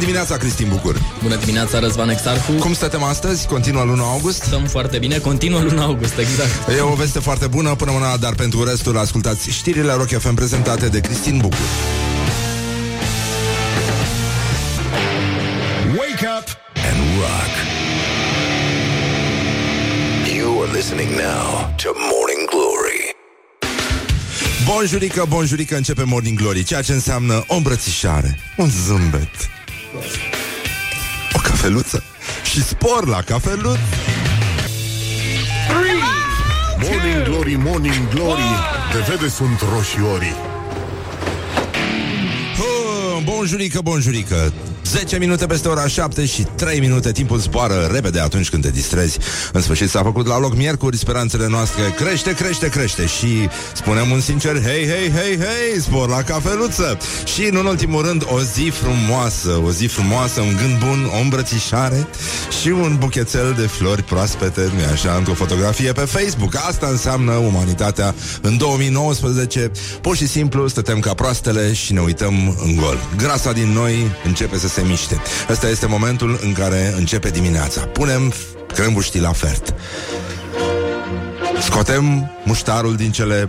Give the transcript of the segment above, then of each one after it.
dimineața, Cristin Bucur! Bună dimineața, Răzvan Exarhu! Cum stăm astăzi? Continuă luna august? Stăm foarte bine, continuă luna august, exact. E o veste foarte bună până una, dar pentru restul ascultați știrile Rock FM prezentate de Cristin Bucur. Wake up and rock. You are listening now to Morning Glory. Bonjurică, bonjurică, începe Morning Glory Ceea ce înseamnă o îmbrățișare Un zâmbet O cafeluță? Și spor la cafeluță? Morning Glory, Morning Glory. De vede sunt roșiorii. Oh, Bonjurică, bonjurică 10 minute peste ora 7 și 3 minute. Timpul zboară repede atunci când te distrezi. În sfârșit s-a făcut la loc miercuri Speranțele noastre crește, crește, crește Și spunem un sincer Hei, hei, hei, hei, spor la cafeluță. Și în ultimul rând o zi frumoasă O zi frumoasă, un gând bun O îmbrățișare și un buchețel de flori proaspete nu așa, într-o fotografie pe Facebook. Asta înseamnă umanitatea. În 2019 Pur și simplu stătem ca proastele și ne uităm în gol. Grasa din noi începe să se miște. Ăsta este momentul în care începe dimineața. Punem crembuștii la fert. Scotem muștarul din cele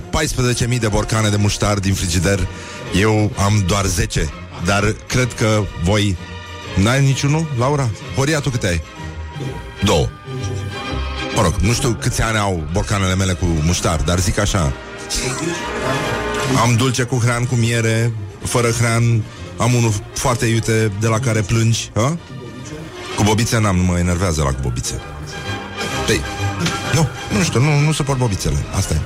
14.000 de borcane de muștar din frigider. Eu am doar 10, dar cred că voi... N-ai niciunul, Laura? Horia, tu câte ai? Două. Mă rog, nu știu câți ani au borcanele mele cu muștar, dar zic așa. Am dulce cu hran, cu miere, fără hran, am unul foarte iute de la care plângi ha? Cu bobițe n-am, nu mă enervează la cu bobițe. Păi, nu, nu știu, nu, nu suport bobițele Asta e.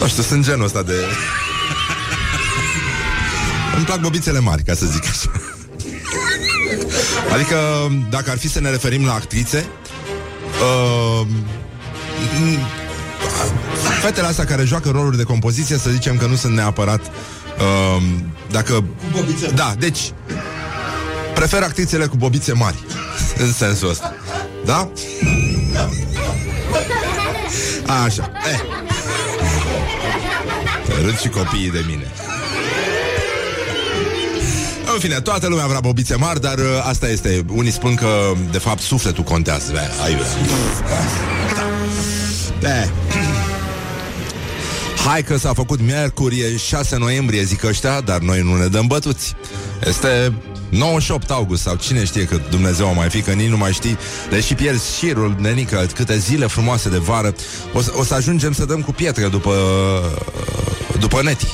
Nu știu, sunt genul ăsta de... Îmi plac bobițele mari, ca să zic așa. Adică, dacă ar fi să ne referim la actrițe uh, Fetele astea care joacă roluri de compoziție Să zicem că nu sunt neapărat uh, Dacă... Da, deci Prefer actrițele cu bobițe mari În sensul ăsta Da? Așa eh. Râd și copiii de mine în fine, toată lumea vrea bobițe mari, dar uh, asta este. Unii spun că, de fapt, sufletul contează. Ai, da. Hai că s-a făcut miercuri, e 6 noiembrie, zic ăștia, dar noi nu ne dăm bătuți. Este 98 august sau cine știe că Dumnezeu o mai fi, că nici nu mai știi, deși pierzi șirul, nenică, câte zile frumoase de vară, o să, o să ajungem să dăm cu pietre după, după neti,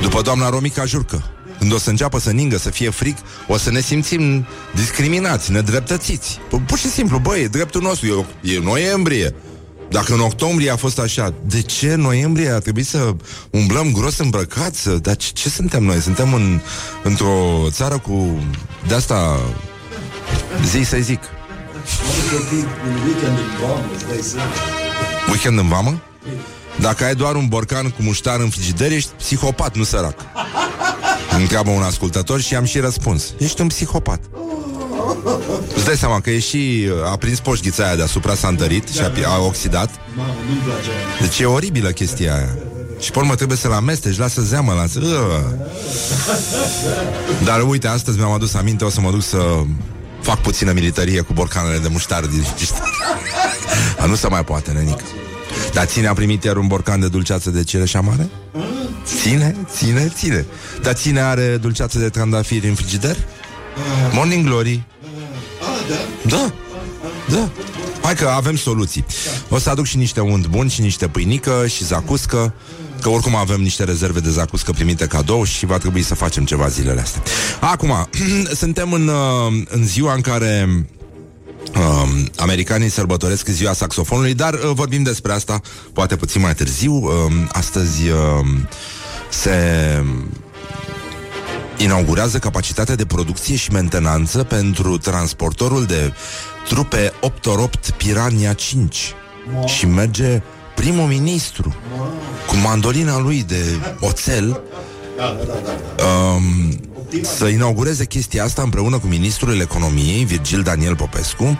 după doamna Romica Jurcă. Când o să înceapă să ningă, să fie frig, o să ne simțim discriminați, nedreptățiți. Pur și simplu, băi, e dreptul nostru, e, e noiembrie. Dacă în octombrie a fost așa, de ce noiembrie a trebuit să umblăm gros îmbrăcați? Dar ce, ce suntem noi? Suntem în, într-o țară cu... De asta... Zi să-i zic. Weekend în vamă? Dacă ai doar un borcan cu muștar în frigider, ești psihopat, nu sărac. Întreabă un ascultător și am și răspuns. Ești un psihopat. Îți dai seama că e și A prins poșghița aia deasupra S-a întărit și a, a oxidat. Deci e oribilă chestia aia. Și pe urmă trebuie să-l amesteci, lasă zeamă lasă... Dar uite, astăzi mi-am adus aminte O să mă duc să fac puțină militarie Cu borcanele de muștar din A, Nu se mai poate, nenic. Dar ține a primit iar un borcan de dulceață de cireș amare? Ține, ține, ține. Dar ține are dulceață de trandafiri în frigider? Morning Glory da, da. Hai că avem soluții. O să aduc și niște unt bun și niște pâinică și zacuscă, că oricum avem niște rezerve de zacuscă primite cadou și va trebui să facem ceva zilele astea. Acum, suntem în, uh, în ziua în care Uh, americanii sărbătoresc ziua saxofonului, dar uh, vorbim despre asta poate puțin mai târziu. Uh, astăzi uh, se inaugurează capacitatea de producție și mentenanță pentru transportorul de trupe 8 Pirania 5 wow. și merge primul ministru wow. cu mandolina lui de oțel um, să inaugureze chestia asta împreună cu ministrul economiei Virgil Daniel Popescu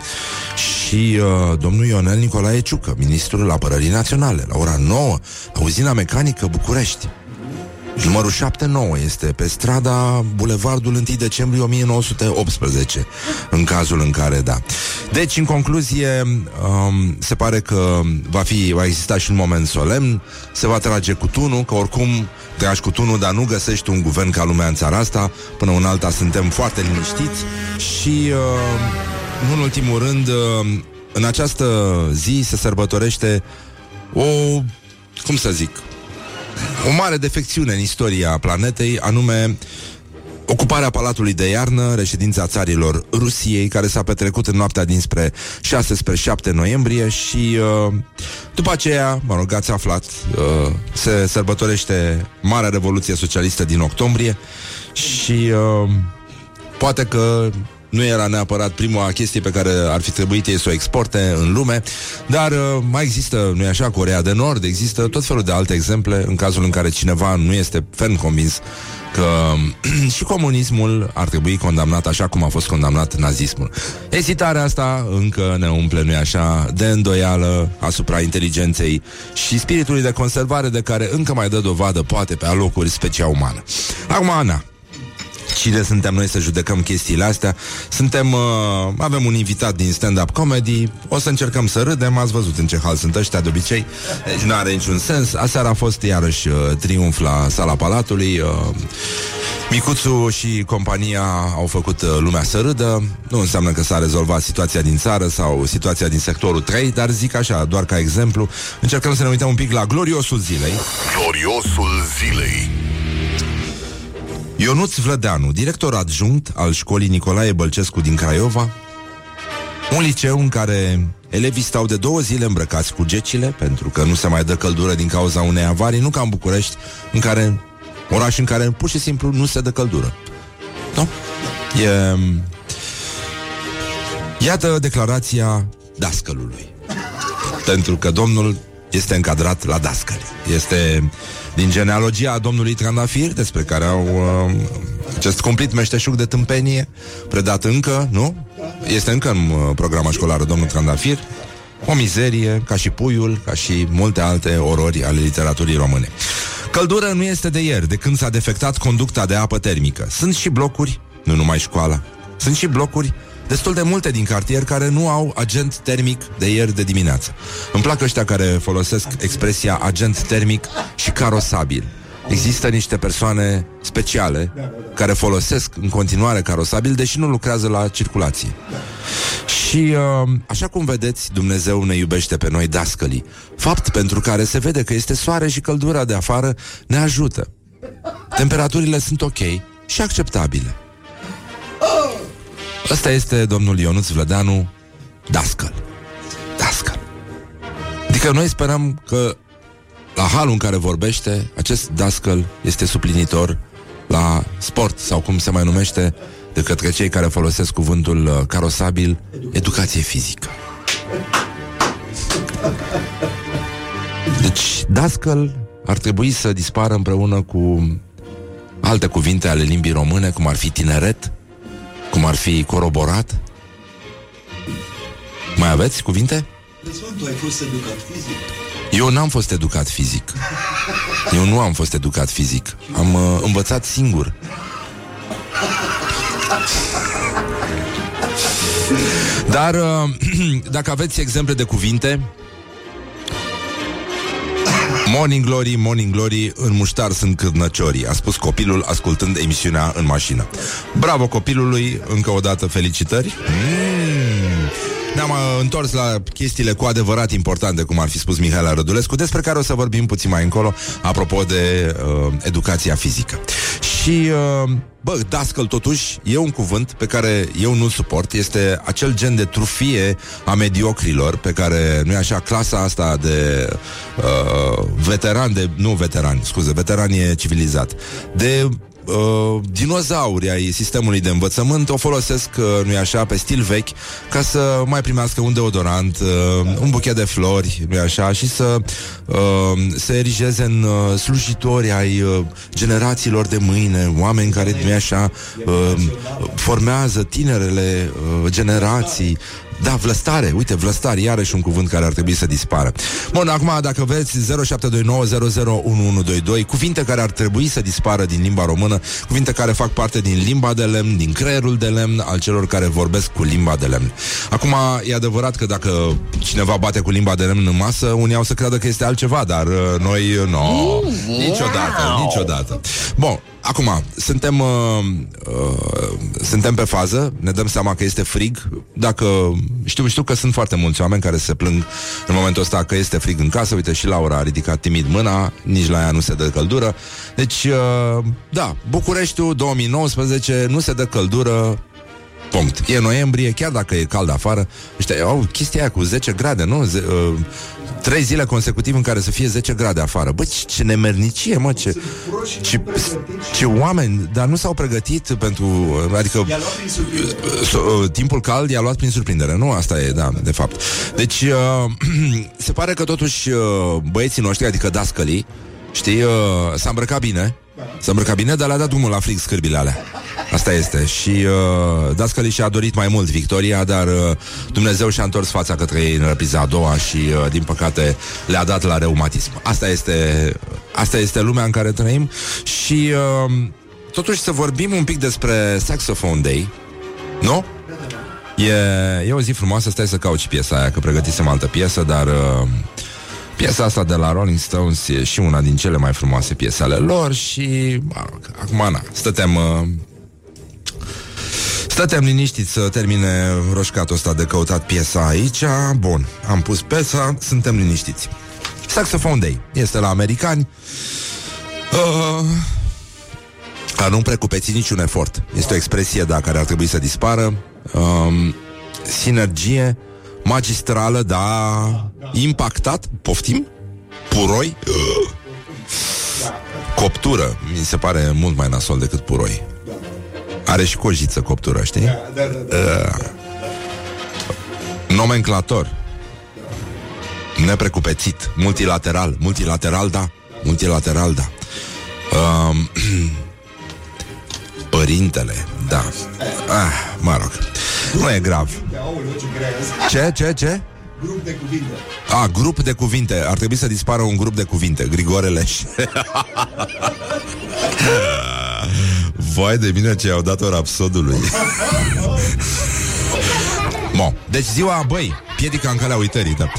și uh, domnul Ionel Nicolae Ciucă, ministrul apărării naționale, la ora 9, la uzina mecanică București. Numărul 79 este pe strada Bulevardul 1 decembrie 1918, în cazul în care, da. Deci, în concluzie, um, se pare că va, fi, va exista și un moment solemn, se va trage cu tunul, că oricum tragi cu tunul, dar nu găsești un guvern ca lumea în țara asta, până un alta suntem foarte liniștiți și, uh, nu în ultimul rând, uh, în această zi se sărbătorește o, cum să zic, o mare defecțiune în istoria planetei, anume ocuparea Palatului de Iarnă, reședința țarilor Rusiei, care s-a petrecut în noaptea dinspre 6 spre 7 noiembrie și uh, după aceea, mă rog, ați aflat, uh, se sărbătorește Marea Revoluție Socialistă din octombrie și uh, poate că nu era neapărat prima chestie pe care ar fi trebuit ei să o exporte în lume, dar uh, mai există, nu-i așa, Corea de Nord, există tot felul de alte exemple în cazul în care cineva nu este ferm convins că și comunismul ar trebui condamnat așa cum a fost condamnat nazismul. Ezitarea asta încă ne umple, nu așa, de îndoială asupra inteligenței și spiritului de conservare de care încă mai dă dovadă, poate, pe alocuri specia umană. Acum, Ana, cine suntem noi să judecăm chestiile astea. Suntem, uh, avem un invitat din stand-up comedy, o să încercăm să râdem, ați văzut în ce hal sunt ăștia de obicei, deci nu are niciun sens. Aseară a fost iarăși uh, triumf la sala Palatului, uh, Micuțu și compania au făcut uh, lumea să râdă. Nu înseamnă că s-a rezolvat situația din țară sau situația din sectorul 3, dar zic așa, doar ca exemplu, încercăm să ne uităm un pic la gloriosul zilei. Gloriosul zilei. Ionuț Vlădeanu, director adjunct al școlii Nicolae Bălcescu din Craiova, un liceu în care elevii stau de două zile îmbrăcați cu gecile, pentru că nu se mai dă căldură din cauza unei avarii, nu ca în București, în care, oraș în care pur și simplu nu se dă căldură. Nu? E... Iată declarația dascălului. Pentru că domnul este încadrat la dascăli. Este din genealogia domnului Trandafir, despre care au uh, acest cumplit meșteșug de tâmpenie, predat încă, nu? Este încă în uh, programa școlară domnul Trandafir. O mizerie, ca și puiul, ca și multe alte orori ale literaturii române. Căldură nu este de ieri, de când s-a defectat conducta de apă termică. Sunt și blocuri, nu numai școala. Sunt și blocuri destul de multe din cartier care nu au agent termic de ieri de dimineață. Îmi plac ăștia care folosesc expresia agent termic și carosabil. Există niște persoane speciale care folosesc în continuare carosabil, deși nu lucrează la circulație. Și uh, așa cum vedeți, Dumnezeu ne iubește pe noi dascălii. Fapt pentru care se vede că este soare și căldura de afară ne ajută. Temperaturile sunt ok și acceptabile. Ăsta este domnul Ionuț Vlădeanu, dascăl. Dascăl. Adică noi sperăm că la halul în care vorbește, acest dascăl este suplinitor la sport, sau cum se mai numește de către cei care folosesc cuvântul uh, carosabil, educație fizică. Deci, dascăl ar trebui să dispară împreună cu alte cuvinte ale limbii române, cum ar fi tineret, cum ar fi coroborat. Mai aveți cuvinte? Tu ai fost educat fizic. Eu n-am fost educat fizic. Eu nu am fost educat fizic. Am uh, învățat singur. Dar uh, dacă aveți exemple de cuvinte Morning Glory, Morning Glory, în muștar sunt cârnăciorii, a spus copilul ascultând emisiunea în mașină. Bravo copilului, încă o dată felicitări. Mm. Ne-am uh, întors la chestiile cu adevărat importante, cum ar fi spus Mihaela Rădulescu, despre care o să vorbim puțin mai încolo, apropo de uh, educația fizică. Și, uh, bă, dascăl totuși e un cuvânt pe care eu nu suport, este acel gen de trufie a mediocrilor, pe care, nu e așa, clasa asta de uh, veteran, de, nu veteran, scuze, veteran e civilizat, de uh, dinozauri ai sistemului de învățământ o folosesc, uh, nu-i așa, pe stil vechi, ca să mai primească un deodorant, uh, un buchet de flori, nu-i așa, și să uh, se erigeze în uh, slujitori ai uh, generațiilor de mâine, oameni care, nu-i așa, uh, formează tinerele uh, generații, Da, vlăstare, uite, vlăstare, iarăși un cuvânt care ar trebui să dispară. Bun, acum, dacă veți 0729001122, cuvinte care ar trebui să dispară din limba română, cuvinte care fac parte din limba de lemn, din creierul de lemn, al celor care vorbesc cu limba de lemn. Acum, e adevărat că dacă cineva bate cu limba de lemn în masă, unii au să creadă că este altceva, dar uh, noi, uh, no, niciodată, niciodată. Bun, Acum, suntem, uh, uh, suntem pe fază, ne dăm seama că este frig. Dacă știu, știu că sunt foarte mulți oameni care se plâng în momentul ăsta că este frig în casă. Uite, și Laura a ridicat timid mâna, nici la ea nu se dă căldură. Deci, uh, da, Bucureștiul 2019 nu se dă căldură Punct. E noiembrie, chiar dacă e cald afară. Ăștia au chestia aia cu 10 grade, nu? Ze- uh, trei zile consecutiv în care să fie 10 grade afară. Bă, ce, ce nemernicie, mă, ce, ce, ce oameni, dar nu s-au pregătit pentru, adică I-a luat prin surprindere. so, uh, timpul cald i-a luat prin surprindere, nu? Asta e, da, de fapt. Deci, uh, se pare că totuși uh, băieții noștri, adică dascălii, știi, uh, s-a îmbrăcat bine, s-a îmbrăcat bine, dar le-a dat drumul la frig scârbile alea. Asta este. Și uh, dascălii și-a dorit mai mult victoria, dar uh, Dumnezeu și-a întors fața către ei în repriza a doua și, uh, din păcate, le-a dat la reumatism. Asta este, asta este lumea în care trăim și uh, totuși să vorbim un pic despre Saxophone Day, nu? E, e o zi frumoasă, stai să caut și piesa aia, că pregătisem altă piesă, dar uh, piesa asta de la Rolling Stones e și una din cele mai frumoase piese ale lor și, mă rog, acum, na, stătem... Uh, Stăteam liniștiți să termine roșcatul ăsta de căutat piesa aici. Bun, am pus piesa, suntem liniștiți. Saxophone Day este la americani. Uh, a nu precupeți niciun efort. Este o expresie, da, care ar trebui să dispară. Um, sinergie magistrală, da, impactat, poftim, puroi, uh, coptură, mi se pare mult mai nasol decât puroi. Are și cojiță coptură, știi? Da, da, da. Uh, nomenclator. Neprecupețit. Multilateral. Multilateral, da. Multilateral, da. Um, părintele, da. Ah, mă rog. Nu e grav. Aoleu, ce grea e asta. Ce, ce, ce? Grup de cuvinte. A, grup de cuvinte. Ar trebui să dispară un grup de cuvinte. Grigore Leș. Vai de mine ce i-au dat-o rapsodului. Mo. Deci ziua, băi, piedica în calea uitării, da.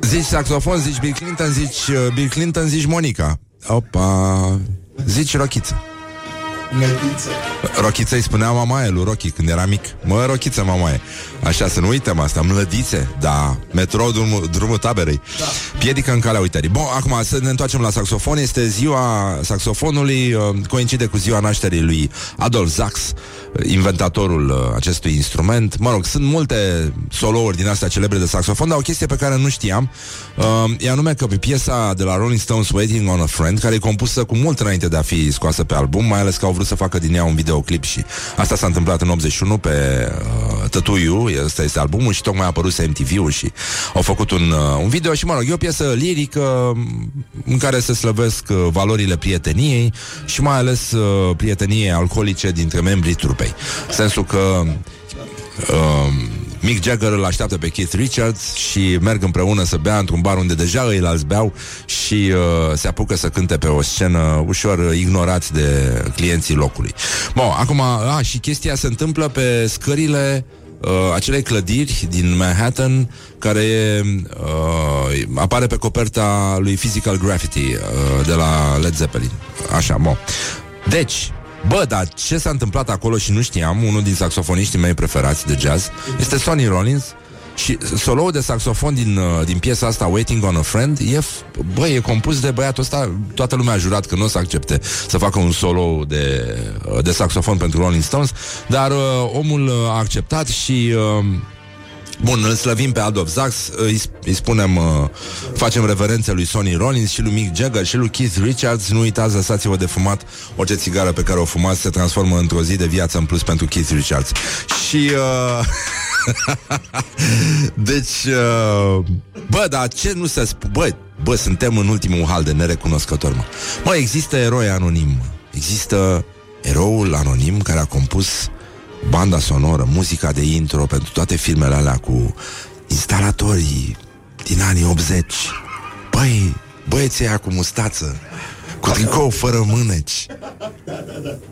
Zici saxofon, zici Bill Clinton, zici uh, Bill Clinton, zici Monica. Opa, zici Rochiță. Mătiță. Rochiță îi spunea mamaie lui Rochi când era mic. Mă, Rochiță, mamaie. Așa, să nu uităm asta, mlădițe Da, metrou, drumul, drumul taberei. Da. Piedică în calea uitării. Bun, acum să ne întoarcem la saxofon. Este ziua saxofonului uh, Coincide cu ziua nașterii lui Adolf Sax Inventatorul uh, acestui instrument. Mă rog, sunt multe solouri din astea celebre de saxofon Dar o chestie pe care nu știam uh, E anume că pe piesa de la Rolling Stones Waiting on a Friend Care e compusă cu mult înainte de a fi scoasă pe album Mai ales că au vrut să facă din ea un videoclip Și asta s-a întâmplat în 81 pe uh, Tătuiu Ăsta este albumul și tocmai a apărut MTV-ul Și au făcut un, uh, un video Și mă rog, e o piesă lirică În care se slăvesc uh, valorile prieteniei Și mai ales uh, prieteniei alcoolice Dintre membrii trupei. Sensul că uh, Mick Jagger îl așteaptă pe Keith Richards și merg împreună să bea într-un bar unde deja îi alți beau și uh, se apucă să cânte pe o scenă ușor ignorați de clienții locului. Bun, acum, a, și chestia se întâmplă pe scările uh, acelei clădiri din Manhattan care e, uh, apare pe coperta lui Physical Graffiti uh, de la Led Zeppelin. Așa, bun. Deci, Bă, dar ce s-a întâmplat acolo și nu știam, unul din saxofoniștii mei preferați de jazz, este Sonny Rollins și soloul de saxofon din, uh, din piesa asta, Waiting on a Friend, e, f- bă, e compus de băiatul ăsta, toată lumea a jurat că nu o să accepte să facă un solo de, uh, de saxofon pentru Rolling Stones, dar uh, omul uh, a acceptat și... Uh, Bun, îl slăvim pe Adolf Sax, îi, îi spunem, uh, facem reverențe lui Sonny Rollins și lui Mick Jagger și lui Keith Richards. Nu uitați, lăsați-vă de fumat orice țigară pe care o fumați se transformă într-o zi de viață în plus pentru Keith Richards. Și... Uh... deci, uh... bă, dar ce nu se spune? Bă, bă, suntem în ultimul hal de nerecunoscător, mă. Mă, există eroi anonim. Există eroul anonim care a compus banda sonoră, muzica de intro pentru toate filmele alea cu instalatorii din anii 80. Băi, băieții aia cu mustață, cu tricou fără mâneci.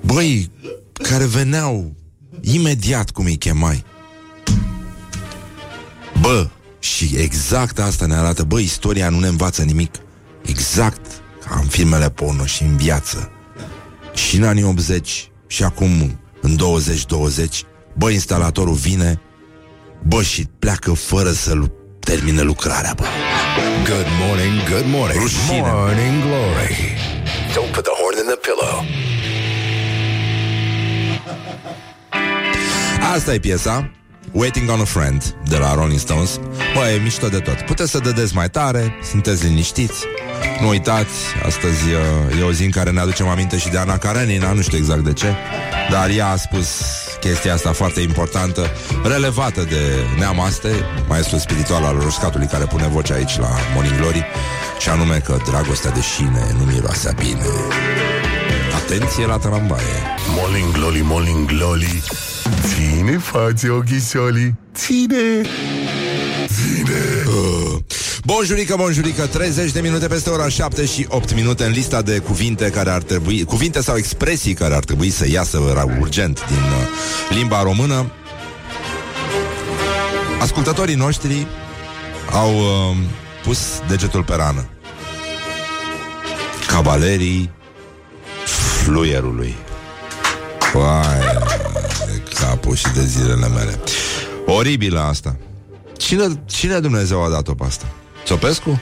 Băi, care veneau imediat cum îi chemai. Bă, și exact asta ne arată, bă, istoria nu ne învață nimic. Exact ca în filmele porno și în viață. Și în anii 80 și acum în 2020, bă, instalatorul vine, bă, și pleacă fără să lu- termine lucrarea, bă. Good morning, good morning. Rușine. Morning glory. Don't put the horn in the pillow. Asta e piesa Waiting on a Friend de la Rolling Stones. Bă, e mișto de tot. Puteți să dădeți mai tare, sunteți liniștiți. Nu uitați, astăzi uh, e o zi în care ne aducem aminte și de Ana Karenina Nu știu exact de ce Dar ea a spus chestia asta foarte importantă Relevată de Neamaste Maestru spiritual al roșcatului Care pune voce aici la Morning Glory Și anume că dragostea de șine Nu miroase a bine. Atenție la tramvaie! Morning glory, morning glory Ține față ochișolii Ține Ține Bonjurică, bonjurică, 30 de minute peste ora 7 și 8 minute în lista de cuvinte care ar trebui, cuvinte sau expresii care ar trebui să iasă ra- urgent din uh, limba română. Ascultătorii noștri au uh, pus degetul pe rană. Cavalerii fluierului. Vai, de capul și de zilele mele. Oribilă asta. Cine, cine Dumnezeu a dat-o pe asta? Țopescu?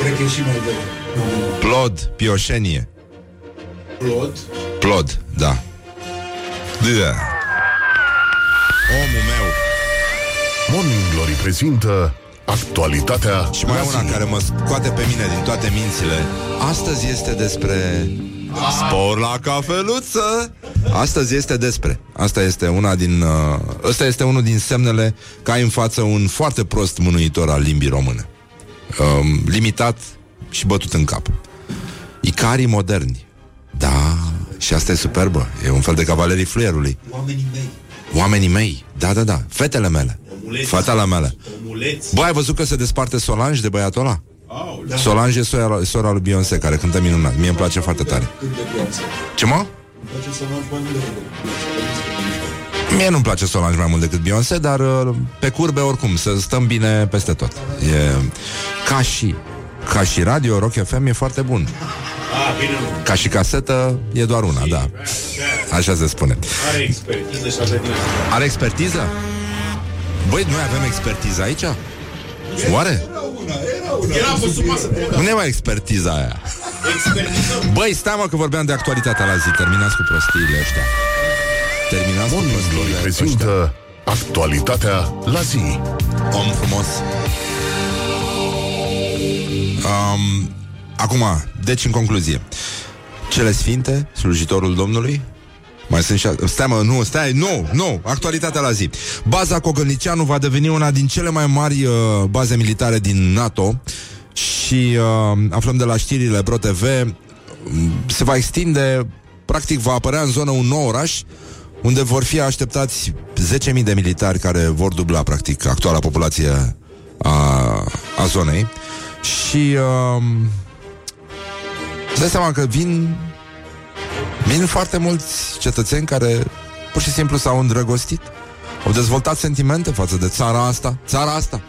Cred că e și mai greu. Plod, pioșenie. Plod. Plod, da. Da. Omul meu. Morning glory prezintă Actualitatea Și mai la e una zi. care mă scoate pe mine din toate mințile. Astăzi este despre spor la cafeluță. Astăzi este despre. Asta este una din uh, ăsta este unul din semnele că ai în față un foarte prost mânuitor al limbii române. Um, limitat și bătut în cap. Icarii moderni. Da, și asta e superbă. E un fel de cavalerii fluierului. Oamenii mei. Oamenii mei, da, da, da, fetele mele Omuleți. Fetele mele Omuleți. Bă, ai văzut că se desparte Solange de băiatul ăla? Au, Da. Solange e sora, sora lui Beyoncé Care cântă minunat, mie îmi place foarte tare Când de viață. Ce mă? Îmi place să mă mai mult decât Beyoncé. Mie nu-mi place Solange mai mult decât Beyoncé Dar uh, pe curbe oricum Să stăm bine peste tot e, Ca și Ca și radio, Rock FM e foarte bun Ah, bine, nu. Ca și casetă e doar una, da Așa se spune Are expertiză și are din asta. Are expertiză? Băi, noi avem expertiză aici? Oare? Era una, era una. Era pe sub masă. Nu ne mai expertiza aia Expertiză. Băi, stai mă că vorbeam de actualitatea la zi. Terminați cu prostiile ăștia. Terminați cu Morning glory prostiile ăștia. prezintă Actualitatea la zi. Om frumos. Um, Acum, deci în concluzie. Cele sfinte, slujitorul Domnului? Mai sunt și... a- Stai mă, nu, stai, nu, nu Actualitatea la zi. Baza Cogălnicianu va deveni una din cele mai mari uh, baze militare din NATO Și uh, aflăm de la știrile Pro TV mm, Se va extinde Practic va apărea în zonă un nou oraș Unde vor fi așteptați 10.000 de militari Care vor dubla practic actuala populație A, a zonei Și uh, Îți dai seama că vin Vin foarte mulți cetățeni care pur și simplu s-au îndrăgostit. Au dezvoltat sentimente față de țara asta. Țara asta.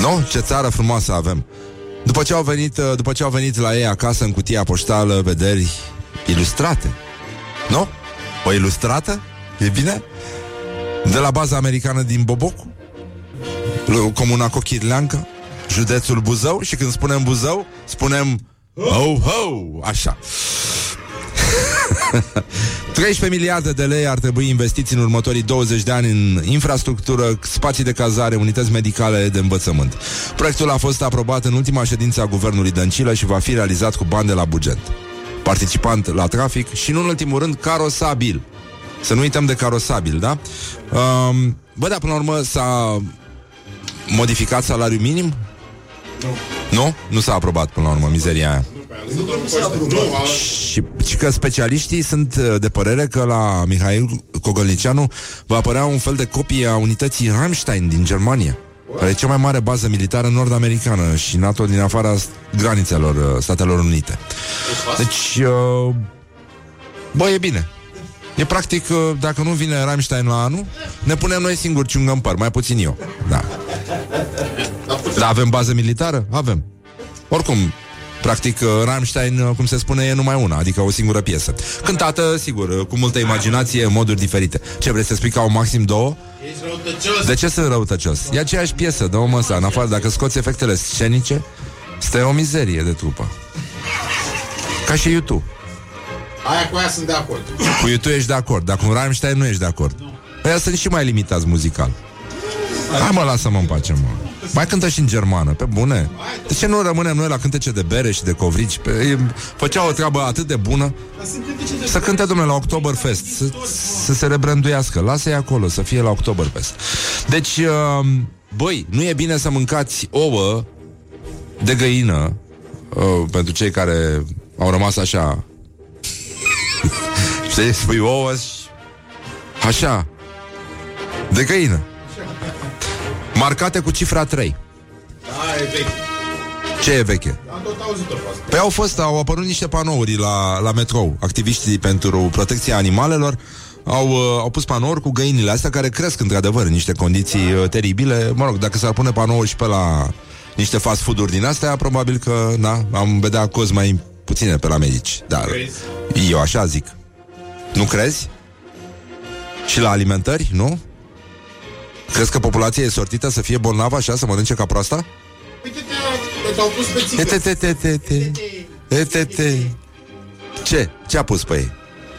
Nu? Ce țară frumoasă avem. După ce au venit, uh, după ce au venit la ei acasă în cutia poștală, vederi ilustrate. Nu? O ilustrată? E bine? De la baza americană din Bobocu, l- comuna Cochirleancă, județul Buzău și când spunem Buzău, spunem ho, ho, așa. 13 miliarde de lei ar trebui investiți în următorii 20 de ani în infrastructură, spații de cazare, unități medicale de învățământ. Proiectul a fost aprobat în ultima ședință a guvernului Dăncilă și va fi realizat cu bani de la buget. Participant la trafic și, nu în ultimul rând, carosabil. Să nu uităm de carosabil, da? Um, bă, dar până la urmă s-a modificat salariul minim? Nu. Nu? Nu s-a aprobat până la urmă mizeria aia. Nu, a- Și, și că specialiștii sunt uh, de părere că la Mihail Cogălnicianu va apărea un fel de copie a unității Rammstein din Germania, care e cea mai mare bază militară nord-americană și NATO din afara s- granițelor uh, Statelor Unite. Deci, uh, bă, e bine. E practic, uh, dacă nu vine Rammstein la anul, ne punem noi singuri ciungă în păr, mai puțin eu. Da. Dar avem bază militară? Avem. Oricum, practic, uh, Rammstein, uh, cum se spune, e numai una, adică o singură piesă. Cântată, sigur, uh, cu multă imaginație, în moduri diferite. Ce vrei să spui că au maxim două? Ești răutăcios. De ce sunt răutăcios? E aceeași piesă, dă-o măsa, în afară, dacă scoți efectele scenice, stă o mizerie de trupă. Ca și YouTube. Aia cu aia sunt de acord. Cu YouTube ești de acord, dar cu Rammstein nu ești de acord. Ăia sunt și mai limitați muzical. Hai mă, lasă-mă în pace, mă. Mai cântă și în germană, pe bune. De ce nu rămânem noi la cântece de bere și de covrici? Pe, e- făcea o treabă atât de bună. Să cânte, domnule, la Oktoberfest. Să, să se rebranduiască. Lasă-i acolo, să fie la Oktoberfest. Deci, uh, băi, nu e bine să mâncați ouă de găină uh, pentru cei care au rămas așa Știi, spui ouă și... Așa De găină Marcate cu cifra 3 Aia e vechi. Ce e veche? Am tot auzit-o pe asta. Păi au fost, au apărut niște panouri la, la metrou Activiștii pentru protecția animalelor au, uh, au pus panouri cu găinile astea Care cresc într-adevăr în niște condiții uh, teribile Mă rog, dacă s-ar pune panouri și pe la Niște fast food-uri din astea Probabil că, na, am vedea cozi mai puține pe la medici Dar Crezi? eu așa zic Nu crezi? Și la alimentări, nu? Crezi că populația e sortită să fie bolnavă așa, să mănânce ca proasta? Uite-te, te-au pus pe E, țică. te, te, te, te, te. E, te, te. Ce? Ce a pus pe ei?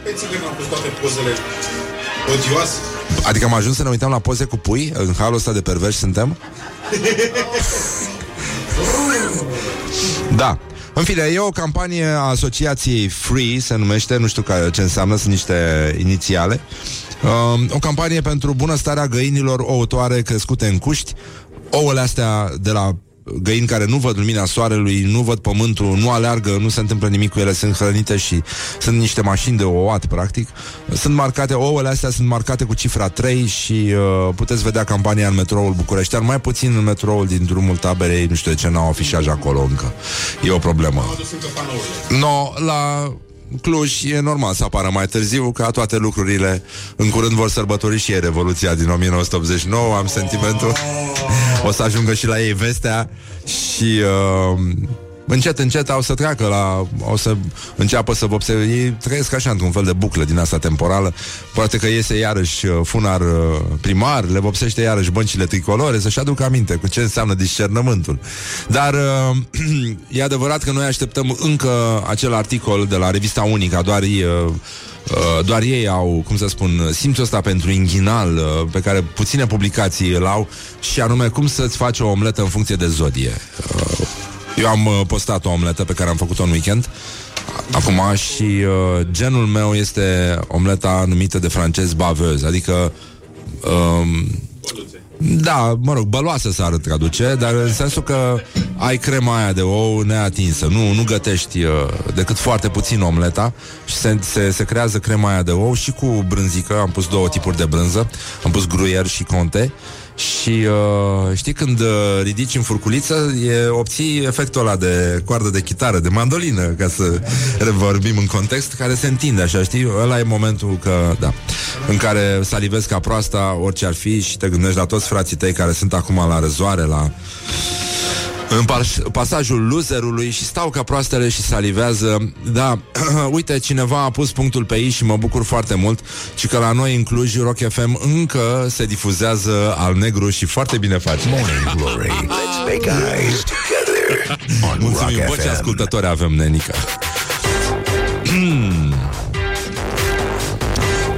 Pe țică mi-am pus toate pozele odioase. Adică am ajuns să ne uităm la poze cu pui În halul ăsta de perverși suntem? Da în fine, e o campanie a asociației Free, se numește, nu știu ca, ce înseamnă, sunt niște inițiale. Um, o campanie pentru bunăstarea găinilor ouătoare crescute în cuști. Ouăle astea de la găini care nu văd lumina soarelui, nu văd pământul, nu aleargă, nu se întâmplă nimic cu ele, sunt hrănite și sunt niște mașini de ouat, practic. Sunt marcate, ouăle astea sunt marcate cu cifra 3 și uh, puteți vedea campania în metroul Bucureștean, mai puțin în metroul din drumul taberei, nu știu de ce n-au afișaj acolo încă. E o problemă. Am adus încă panourile. No, la Cluj e normal să apară mai târziu ca toate lucrurile. În curând vor sărbători și ei Revoluția din 1989, am sentimentul. O să ajungă și la ei vestea și uh, încet, încet au să treacă la... o să înceapă să vopse... Ei trăiesc așa într-un fel de buclă din asta temporală. Poate că iese iarăși uh, funar uh, primar, le vopsește iarăși băncile tricolore, să-și aducă aminte cu ce înseamnă discernământul. Dar uh, e adevărat că noi așteptăm încă acel articol de la revista Unica, doar ei, uh, Uh, doar ei au, cum să spun, simțul ăsta pentru inghinal uh, pe care puține publicații îl au și anume cum să-ți faci o omletă în funcție de zodie. Uh, eu am uh, postat o omletă pe care am făcut-o în weekend acum și uh, genul meu este omleta numită de francez baveuse, adică um, da, mă rog, băloasă s-ar traduce, dar în sensul că ai crema aia de ou neatinsă. Nu, nu gătești uh, decât foarte puțin omleta și se, se, se creează crema aia de ou și cu brânzică. Am pus două tipuri de brânză. Am pus gruier și conte. Și uh, știi când uh, ridici în furculiță e, Obții efectul ăla de coardă de chitară De mandolină, ca să vorbim în context Care se întinde așa, știi? Ăla e momentul că, da În care salivezi ca proasta, orice ar fi Și te gândești la toți frații tăi care sunt acum la răzoare La în pas- pasajul loserului și stau ca proastele și salivează. Da, uite, cineva a pus punctul pe ei și mă bucur foarte mult, ci că la noi în Cluj, Rock FM încă se difuzează al negru și foarte bine face. Morning Glory. Let's make eyes together on Mulțumim, Rock bă, ce FM. ascultători avem, nenica.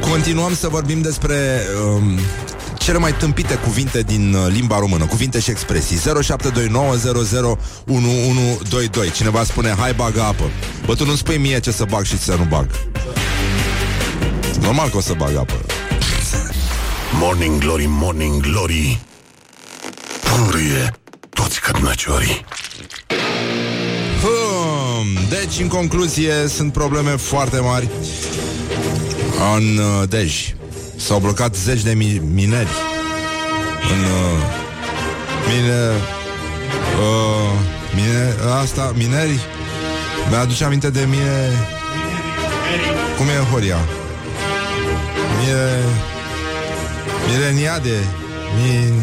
Continuăm să vorbim despre um, cele mai tâmpite cuvinte din uh, limba română, cuvinte și expresii. 0729001122. Cineva spune, hai bagă apă. Bă, tu nu spui mie ce să bag și ce să nu bag. Normal că o să bag apă. Morning Glory, Morning Glory Pârâie toți cărnăciorii Hum, deci, în concluzie, sunt probleme foarte mari în uh, Dej. S-au blocat zeci de mi- mineri în uh, mine, uh, mine, asta, mineri. Mi-aduce aminte de mine Cum e Horia? Mie Mireniade Mi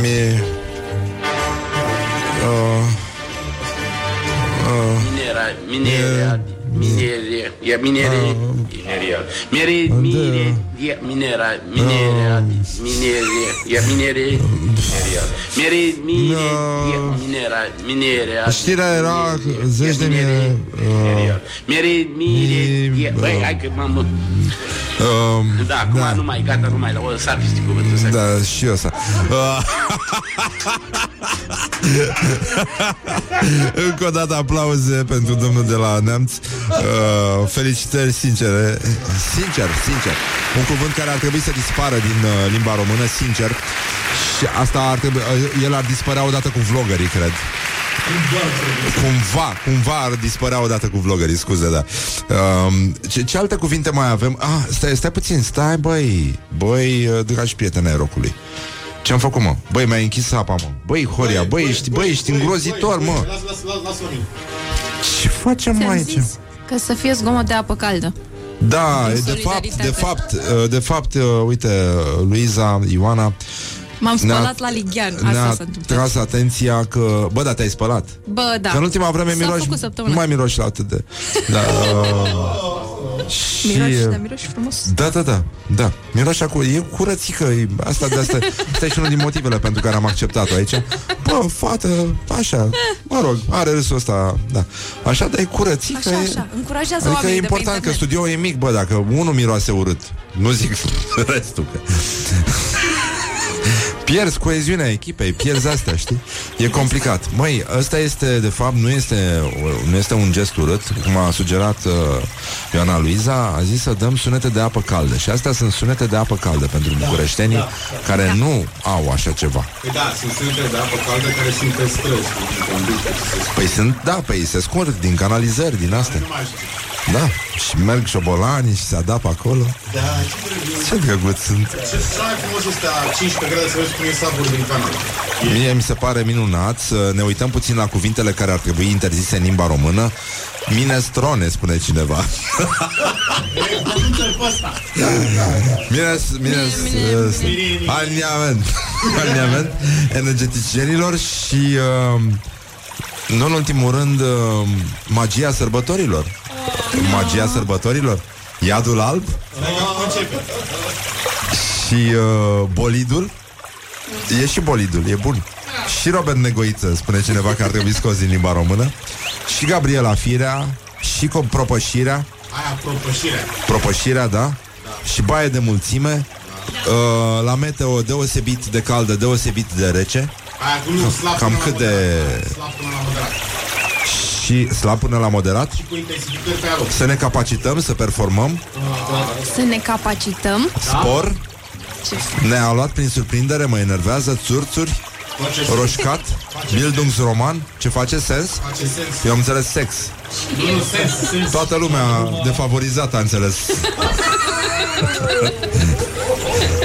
Mi uh, uh, Minera, minera, minere, ia minere, mineria, mere, mire, ia minera, minera, minere, ia minere, mere, mire, ia minera, minere, Știrea era zeci de mii uh, mere, mire, ia, Mi- băi, hai că m-am, uh, da, acum nu mai, gata, nu mai, la o sar știi cuvântul ăsta. Da, și eu asta. Uh, Încă o dată aplauze pentru domnul de la Neamț. Uh, felicitări sincere. Sincer, sincer. Un cuvânt care ar trebui să dispară din uh, limba română, sincer. Și asta ar trebui, uh, el ar dispărea odată cu vloggerii, cred. Cumva, cumva ar dispărea odată cu vloggerii, scuze, da. Um, ce, ce alte cuvinte mai avem? Ah, stai, stai puțin, stai, băi, băi, uh, dragi prieteni ai rocului. Ce-am făcut, mă? Băi, mi-ai închis apa, mă. Băi, Horia, băi, ești, băi, ești îngrozitor, mă. Las, las, las, las Sorin. Ce facem, mă, Ți-am aici? zis că să fie zgomot de apă caldă. Da, Din de fapt, solidaritate. de fapt, uh, de fapt, uh, uite, Luiza, Ioana M-am ne-a, spălat la lighean. Asta ne-a s-a întâmplat. tras atenția că... Bă, da, te-ai spălat. Bă, da. Că în ultima vreme S-a miroși, făcut nu săptămâna. mai miroși la atât de... Da, uh, și, Miroși, uh, da, miroși frumos. Da, da, da, da. Miroși acolo, e curățică. E, asta de asta, asta e și unul din motivele pentru care am acceptat-o aici. Bă, fată, așa, mă rog, are râsul ăsta, da. Așa, dar e curățică. Așa, e- așa. Încurajează Adică e oamenii de pe important că internet. studioul e mic, bă, dacă unul miroase urât. Nu zic restul. Că... Pierzi coeziunea echipei, pierzi astea, știi? E complicat. Măi, ăsta este, de fapt, nu este, nu este un gest urât, cum a sugerat uh, Ioana Luiza, a zis să dăm sunete de apă caldă. Și astea sunt sunete de apă caldă pentru bucureștenii care nu au așa ceva. Păi da, sunt sunete de apă caldă care sunt pe străzi, cu conducte, ce se spune. Păi sunt, da, păi se scurg din canalizări, din astea. Nu mai știu. Da, și merg șobolanii și se adapă acolo. Da, ce drăguț. Ce drăguț sunt. Ce mai frumos este a 15 grade să vezi cum e sabor din canal. Mie mi se pare minunat să ne uităm puțin la cuvintele care ar trebui interzise în limba română. Minestrone, spune cineva. Produce pe ăsta. Mines, mines, Mine- uh, aliniament. aliniament energeticienilor și uh, nu în ultimul rând uh, magia sărbătorilor. Magia sărbătorilor. Iadul alb Lega începe. și uh, bolidul. E și bolidul, e bun. Și Robert Negoiță spune cineva că ar trebui scos din limba română. Și Gabriela Firea, și cu propășirea, Aia, propășirea. propășirea, da? Și baie de mulțime, uh, la meteo deosebit de caldă, deosebit de rece Aia cu nu slab Cam până la cât de- moderat. Slab până la moderat. Și slab până la moderat. Și cu intensificări pe aloc. Să ne capacităm, să performăm, Să ne capacităm. spor, Ce ne-a luat prin surprindere, mă enervează, țurțuri, Face roșcat, Bildungsroman, ce face sens? Face sens. Eu am înțeles sex. Nu, nu, sens, sens. Toată lumea defavorizată a înțeles.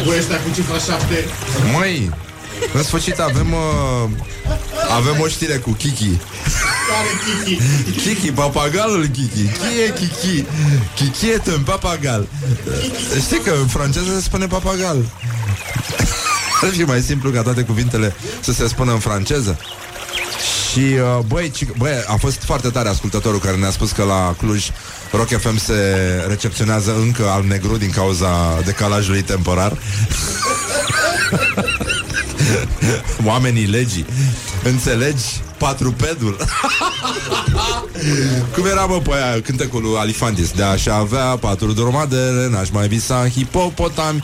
Voi ăștia cu cifra 7 Măi, în sfârșit avem uh, avem o știre cu Kiki. Care Kiki Kiki, papagalul Kiki. Chi e Kiki? Kiki e un papagal. Uh, Știi că în franceză se spune papagal. Ar fi mai simplu ca toate cuvintele să se spună în franceză. Și, uh, băi, ci, băi, a fost foarte tare ascultătorul care ne-a spus că la Cluj Rock FM se recepționează încă al negru din cauza decalajului temporar. Oamenii legii. Înțelegi? Patrupedul Cum era mă pe aia Cântecul lui Alifantis De așa avea patru dromadere N-aș mai visa hipopotami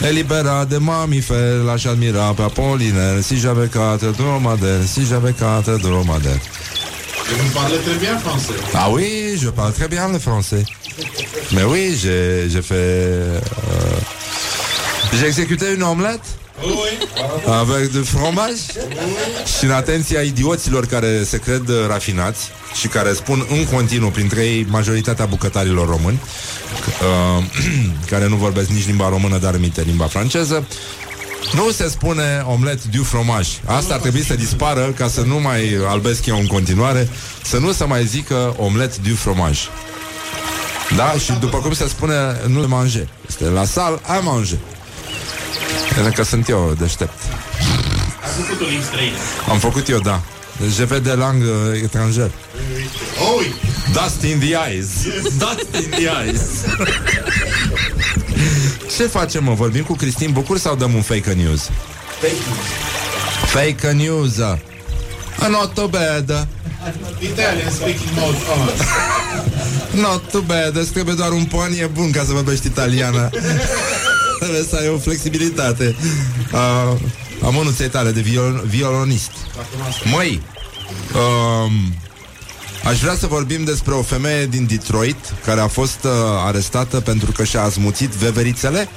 Elibera de mamiferi L-aș admira pe Apoliner Si j'avais quatre dromadaires Si j'avais quatre dromadaires Vous parlez très bien français. Ah oui, je parle très bien le français. Mais oui, j'ai j'ai fait... euh, j'ai exécuté une omelette Avec de fromage? Și în atenția idioților care se cred uh, rafinați Și care spun în continuu Printre ei majoritatea bucătarilor români uh, Care nu vorbesc nici limba română Dar emite limba franceză nu se spune omlet du fromaj Asta ar trebui să dispară Ca să nu mai albesc eu în continuare Să nu se mai zică omlet du fromaj Da? Și după cum se spune Nu le manger Este la sal a manger Pentru că sunt eu deștept Ai făcut o limbi străină. Am făcut eu, da Je vais de langue uh, étrangère Oi! Dust in the eyes Dust in the eyes Ce facem, mă? Vorbim cu Cristin Bucur sau dăm un fake news? Fake news uh. Not too bad Italian speaking mode on. Not too bad Îți trebuie doar un pon, e bun ca să vorbești italiană Trebuie să ai o flexibilitate. Uh, Am o nuței tale de viol- violonist. Măi um, Aș vrea să vorbim despre o femeie din Detroit Care a fost uh, arestată pentru că și-a azmuțit veverițele?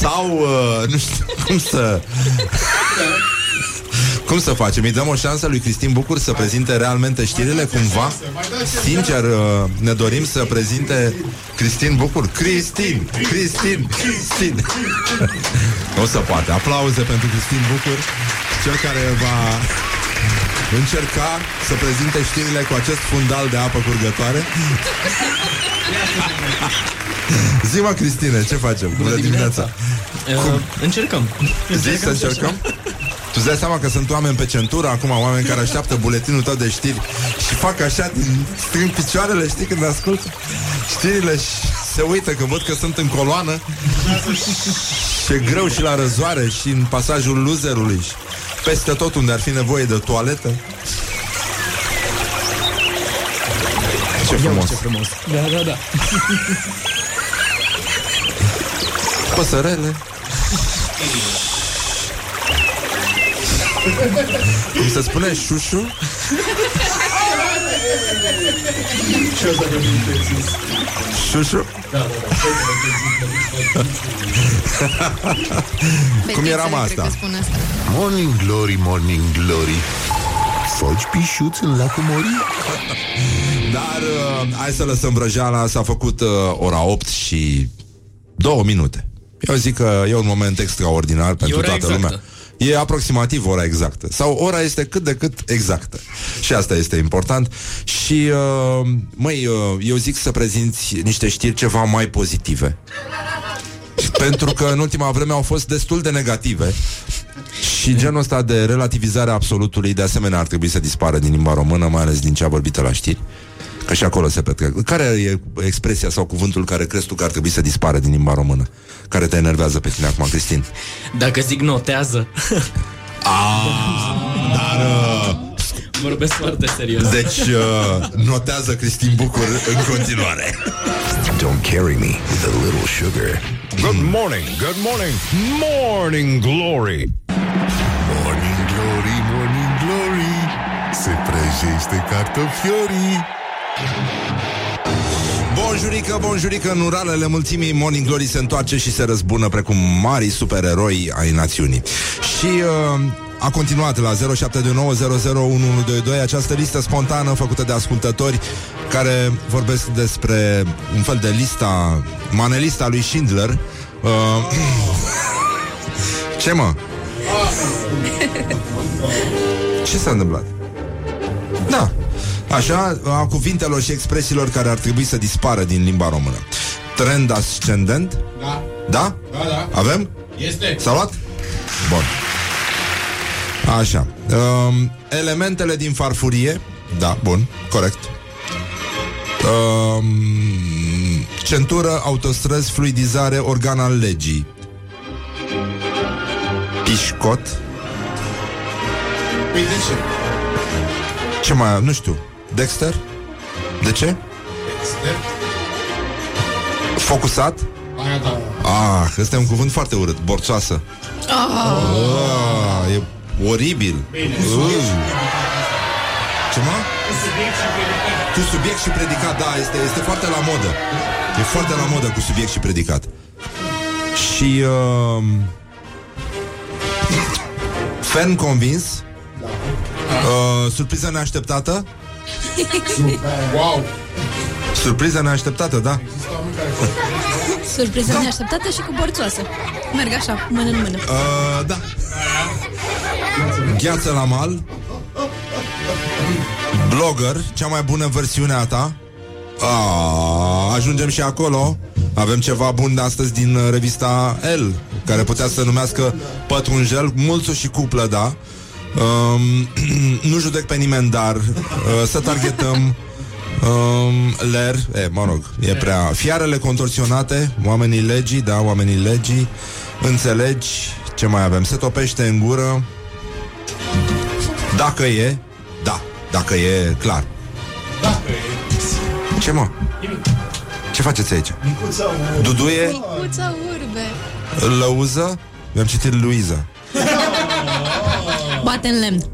Sau uh, Nu știu cum să cum să facem? Îi dăm o șansă lui Cristin Bucur să prezinte realmente știrile cumva? Sincer, uh, ne dorim să prezinte Cristin Bucur. Cristin! Cristin! Cristin! o să poate. Aplauze pentru Cristin Bucur, cel care va încerca să prezinte știrile cu acest fundal de apă curgătoare. Zi-mă, Cristine, ce facem? Bună dimineața! Uh, încercăm. Zici să încercăm? Tu îți dai seama că sunt oameni pe centură Acum oameni care așteaptă buletinul tău de știri Și fac așa din strâng picioarele Știi când ascultă știrile Și se uită că văd că sunt în coloană Și e greu și la răzoare Și în pasajul loserului și Peste tot unde ar fi nevoie de toaletă Ce frumos Ce frumos. Da, da, da. Păsărele Cum se spune? Șușu? Șușu? Cum era, mă, Fetițele, asta? cred că spune asta. Morning Glory, Morning Glory Foci pișuț în lacul Mori? Dar uh, hai să lăsăm vrăjeala S-a făcut uh, ora 8 și două minute Eu zic că e un moment extraordinar pentru ora toată exactă. lumea E aproximativ ora exactă. Sau ora este cât de cât exactă. Și asta este important. Și, uh, măi, uh, eu zic să prezinți niște știri ceva mai pozitive. Pentru că în ultima vreme au fost destul de negative. Și genul ăsta de relativizare a absolutului De asemenea ar trebui să dispară din limba română Mai ales din cea vorbită la știri Că și acolo se petrec. Care e expresia sau cuvântul care crezi tu că ar trebui să dispară din limba română? Care te enervează pe tine acum, Cristin? Dacă zic notează, Dar, uh, vorbesc foarte serios. deci, uh, notează Cristin Bucur în continuare. Don't carry me with a little sugar. Good morning, good morning Morning Glory. Morning Glory, Morning Glory. Se prăjește cartofiorii Bonjurică, bonjurică, în uralele mulțimii Morning Glory se întoarce și se răzbună Precum mari supereroi ai națiunii Și uh, a continuat la 0729001122 Această listă spontană făcută de ascultători Care vorbesc despre un fel de lista Manelista lui Schindler uh, Ce mă? Ce s-a întâmplat? Da, Așa, a cuvintelor și expresiilor care ar trebui să dispară din limba română. Trend ascendent? Da, Da? da, da. Avem? Este. S-a luat? Bun. Așa. Um, elementele din farfurie. Da, bun, corect. Um, centură, autostrăzi, fluidizare, organ al legii. Pișcot. Păi de ce? Ce mai... Nu știu. Dexter? De ce? Este. Focusat? Aia da. Ah, ăsta e un cuvânt foarte urât, borțoasă. Ah, e oribil. Bine, Uh. Ce mă? Subiect și predicat. Cu subiect și predicat, da, este, este foarte la modă. E foarte la modă cu subiect și predicat. Și uh, Ferm convins uh, Surpriză neașteptată Wow! Surpriză neașteptată, da? Surpriză neașteptată și cu borțoasă. Merg așa, mână în mână. uh, Da. Gheață la mal. Blogger Cea mai bună versiune a ta. A, Ajungem și acolo. Avem ceva bun de astăzi din uh, revista El Care putea să numească Pătrunjel Mulțu și cuplă, da um, Nu judec pe nimeni, dar uh, Să targetăm Um, ler, e, mă rog, e prea Fiarele contorsionate, oamenii legii Da, oamenii legii Înțelegi, ce mai avem? Se topește în gură Dacă e Da, dacă e clar Dacă e... Ce mă? Ce faceți aici? Micuța, mă. Duduie, Micuța urbe. lăuză Mi-am citit Luiza Bate în lemn.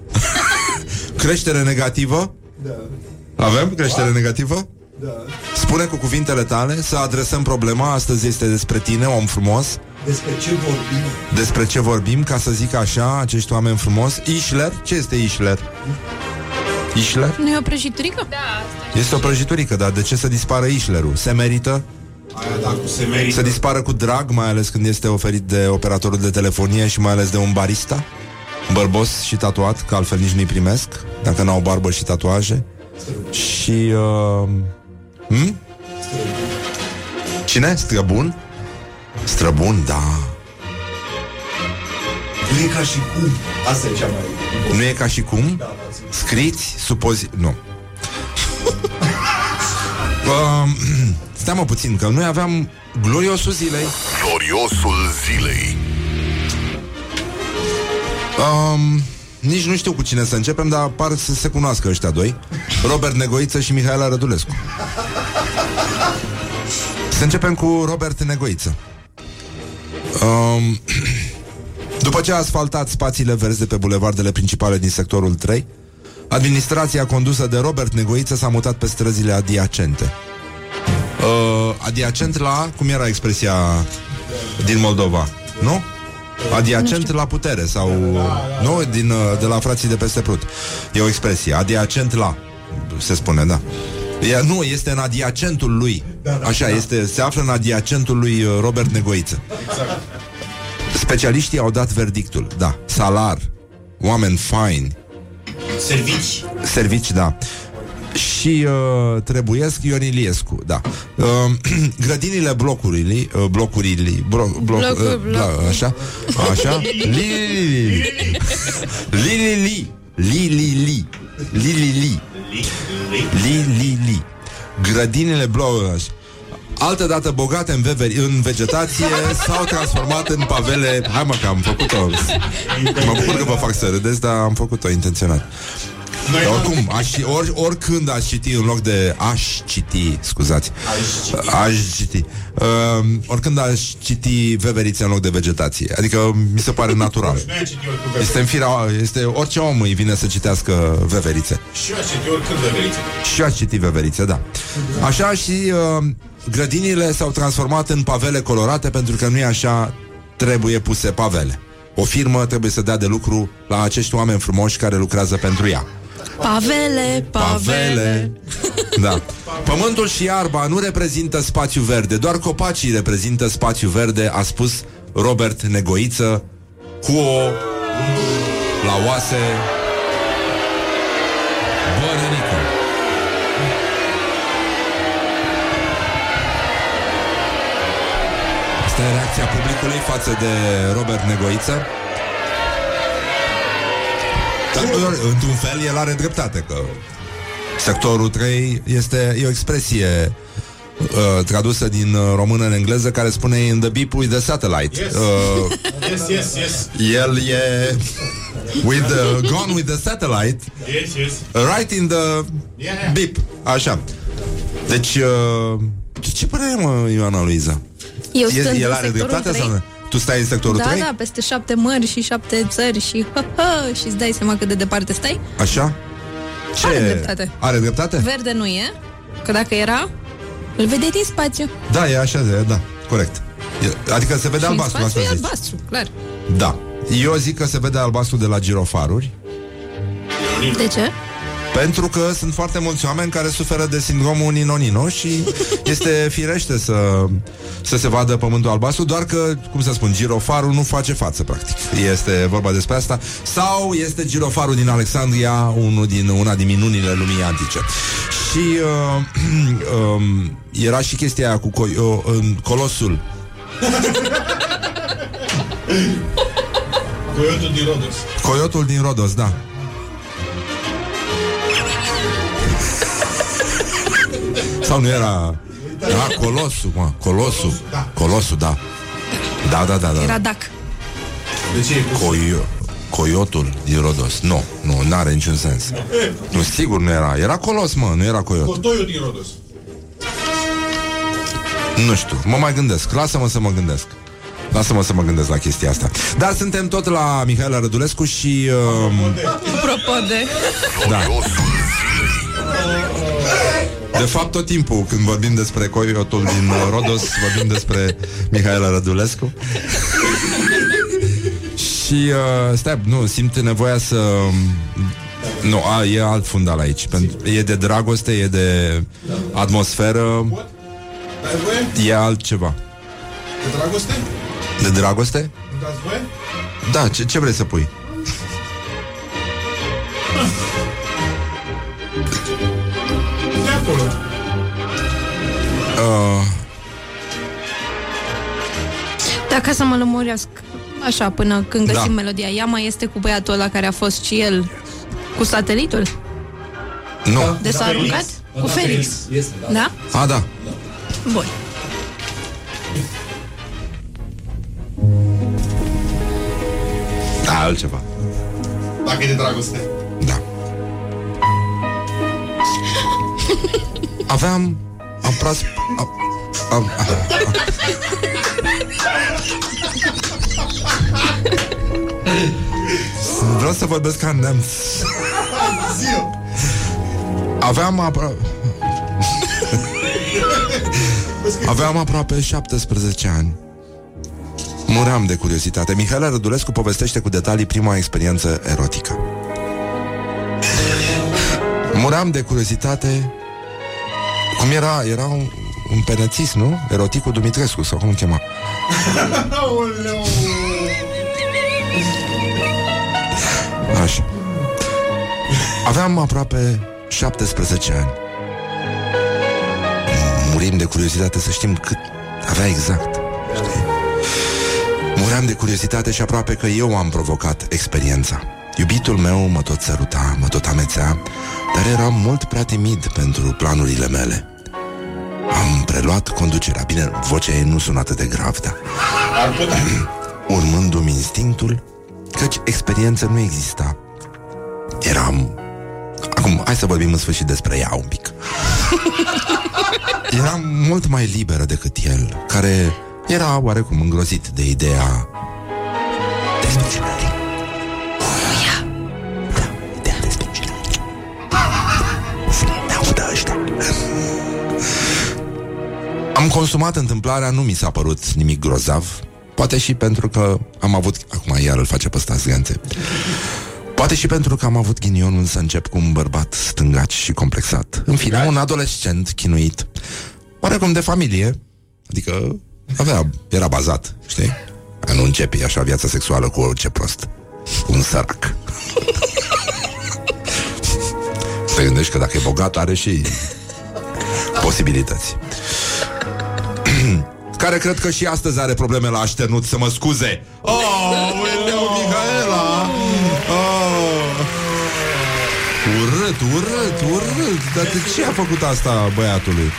Creștere negativă Da, Avem creștere negativă? da. Spune cu cuvintele tale Să adresăm problema Astăzi este despre tine, om frumos Despre ce vorbim? Despre ce vorbim, ca să zic așa Acești oameni frumos Ișler? Ce este Ișler? Ișler? Nu e o prăjiturică? Este o prăjiturică, dar de ce să dispară Ișlerul? Se merită? Aia da, cu se merită. Să dispară cu drag, mai ales când este oferit de operatorul de telefonie și mai ales de un barista? Bărbos și tatuat, că altfel nici nu-i primesc, dacă n-au barbă și tatuaje. Și... Uh, hm? Cine? Străbun? Străbun, da. Nu e ca și cum. Asta e cea mai... Nu e ca și cum? Da, da, zi. Scriți, supozi... Nu. uh, stai mă puțin, că noi aveam gloriosul zilei. Gloriosul zilei. Um, nici nu știu cu cine să începem, dar par să se cunoască ăștia doi. Robert Negoiță și Mihaela Rădulescu. Să începem cu Robert Negoiță. Um, după ce a asfaltat spațiile verzi de pe bulevardele principale din sectorul 3, administrația condusă de Robert Negoiță s-a mutat pe străzile adiacente. Uh, adiacent la, cum era expresia din Moldova, nu? Adiacent la putere sau nu din uh, de la frații de peste Prut. E o expresie, adiacent la se spune, da. E, nu, este în adiacentul lui. Așa, este, se află în adiacentul lui uh, Robert Negoiță. Specialiștii au dat verdictul, da. Salar, oameni faini, Servici. Servici, da. Și uh, trebuiesc Ion Iliescu, da. Uh, grădinile blocurile, uh, blocurile, blo, bloc, Blocuri, uh, bla, blocuri. așa, așa, li, li, li, li, li, li, li, li, li, li, li, li, li, li, grădinile blocuri, Altă dată bogate în, veveri, în vegetație S-au transformat în pavele. Hai mă că am făcut-o. Mă bucur că vă fac să râdeți Dar am făcut-o intenționat Noi dar oricum, aș, or, oricând aș citi în loc de aș citi, scuzați, aș citi, uh, oricând aș citi veverițe în loc de vegetație. Adică mi se pare natural. Nu ai citit oricând Este în fira, este orice om îi vine să citească veverițe. Și eu aș citi oricând veverițe. Și eu aș citi veverițe, da. Așa și uh, grădinile s-au transformat în pavele colorate pentru că nu e așa, trebuie puse pavele. O firmă trebuie să dea de lucru la acești oameni frumoși care lucrează pentru ea. Pavele, pavele. Da. Pământul și iarba nu reprezintă spațiu verde, doar copacii reprezintă spațiu verde, a spus Robert Negoiță cu o la oase bărănică. Asta e reacția publicului față de Robert Negoiță. Dar, într-un fel, el are dreptate, că sectorul 3 este e o expresie uh, tradusă din uh, română în engleză care spune in the beep with the satellite. Yes. Uh, Yes, yes, yes. el e with the, gone with the satellite Yes, yes. right in the Yeah. beep. Așa. Deci, uh, ce, ce părere ai, mă, Ioana Luiza? Eu El, stând el în are sectorul dreptate 3. sau nu? Tu stai în sectorul Da, 3? da, peste șapte mări și șapte țări și hă, hă, și îți dai seama cât de departe stai. Așa? Ce? Are dreptate. Are dreptate? Verde nu e, că dacă era, îl vedeai din spațiu. Da, e așa, de, da, corect. E, adică se vede și în albastru, spațiu asta e zici. albastru, clar. Da. Eu zic că se vede albastru de la girofaruri De ce? Pentru că sunt foarte mulți oameni care suferă de sindromul Nino-Nino și este firește să, să se vadă pământul albastru, doar că, cum să spun, girofarul nu face față, practic. Este vorba despre asta. Sau este girofarul din Alexandria, unul din, una din minunile lumii antice. Și uh, um, era și chestia aia cu co- uh, în Colosul. Coyotul din Rodos. Coyotul din Rodos, da. Sau nu era... Da, Colosul, mă, Colosul. Colosul, da. Da, da, da, da. Era dac. De ce e pus? Coio... Coyotul din Rodos. Nu, nu, n-are niciun sens. Nu, sigur nu era. Era Colos, mă, nu era Coiot. Cotoiul din Rodos. Nu știu, mă mai gândesc. Lasă-mă să mă gândesc. Lasă-mă să mă gândesc la chestia asta. Dar suntem tot la Mihaela Rădulescu și... Uh, Apropo de... da. De fapt, tot timpul când vorbim despre coiotul din uh, Rodos, vorbim despre Mihaela Rădulescu. și, uh, stai, nu, simt nevoia să... Nu, a, e alt fundal aici. Pentru, e de dragoste, e de atmosferă, Dai voie? e altceva. De dragoste? De dragoste? Nu dați voie? Da, ce, ce vrei să pui? Acolo. Uh, Dar ca să mă lămuresc așa până când găsim Da. melodia, ea mai este cu băiatul ăla care a fost și el cu satelitul? nu. De s-a aruncat? Cu Felix. Este, da. Da? A, da. Bun. Da, altceva. Dacă e de dragoste. Aveam... Am pras... Am, am, a, a. Vreau să vorbesc ca neamț. Zio. Aveam apro... Aveam aproape 17 ani. Muream de curiozitate. Mihaela Rădulescu povestește cu detalii prima experiență erotică. Muream de curiozitate Cum era? Era un, un penețist, nu? Eroticul Dumitrescu Sau cum îl chema Aoleu. Așa Aveam aproape 17 ani Murim de curiozitate să știm cât avea exact știi? Muream de curiozitate și aproape că eu am provocat experiența Iubitul meu mă tot săruta, mă tot amețea Dar eram mult prea timid pentru planurile mele Am preluat conducerea Bine, vocea ei nu sună atât de grav, dar Ar putea. urmându-mi instinctul, căci experiență nu exista. Eram... Acum, hai să vorbim în sfârșit despre ea un pic. Eram mult mai liberă decât el, care era oarecum îngrozit de ideea despăcinării. Am consumat întâmplarea, nu mi s-a părut nimic grozav. Poate și pentru că am avut Acum iar îl face pe ăsta zganțe Poate și pentru că am avut ghinionul să încep cu un bărbat stângaci și complexat. În fine, un adolescent chinuit. Oarecum de familie. Adică avea, era bazat, știi? A nu începi așa viața sexuală cu orice prost. Cu un sărac Te gândești că dacă e bogat are și posibilități care cred că și astăzi are probleme la așternut să mă scuze. Oh, ueleu, Mihaela! Oh. Urât, urât, urât. Dar de ce a făcut asta băiatului?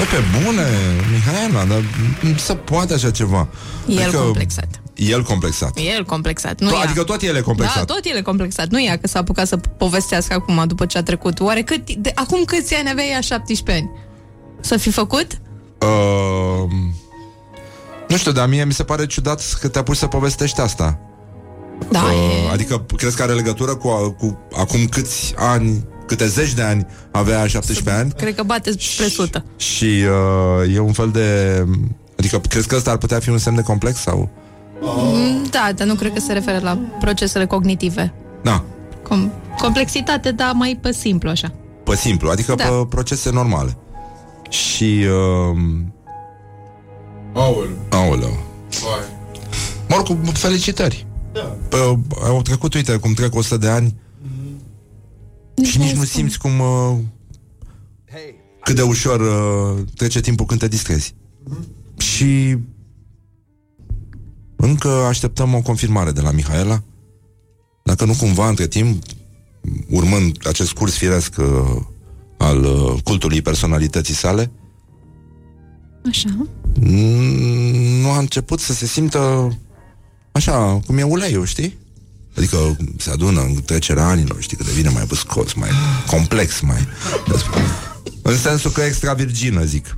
E pe bune, Mihaela, dar nu se poate așa ceva. El complexat. El complexat. El complexat, nu To- ea. adică tot el e complexat. Da, tot el e complexat. Nu ea că s-a apucat să povestească acum după ce a trecut. Oare cât, de, acum câți ani avea ea 17 ani? Să fi făcut? Uh, nu știu, dar mie mi se pare ciudat că te-a pus să povestești asta. Da, Uh, e... adică crezi că are legătură cu, cu acum câți ani, câte zeci de ani avea 17 ani Cred că bate spre sută. și uh, e un fel de... Adică crezi că ăsta ar putea fi un semn de complex sau... Mm, Da, dar nu cred că se referă la procesele cognitive. Da, Com- complexitate, dar mai pe simplu așa. pe simplu, adică Da. pe procese normale. Și... Uh, Aoleu. aoleu. Vai. Mă rog, cu felicitări. Da. Pă, au trecut, uite, cum trec 100 de ani și nici nu simți cum... Uh, cât de ușor uh, trece timpul când te distrezi. Și încă așteptăm o confirmare de la Mihaela. Dacă nu cumva, între timp, urmând acest curs firesc uh, al uh, cultului personalității sale, Așa. Mm, nu a început să se simtă așa, cum e uleiul, știi? Adică se adună în trecerea anilor, știi, că devine mai băscos, mai complex, mai... În sensul că extra virgină, zic.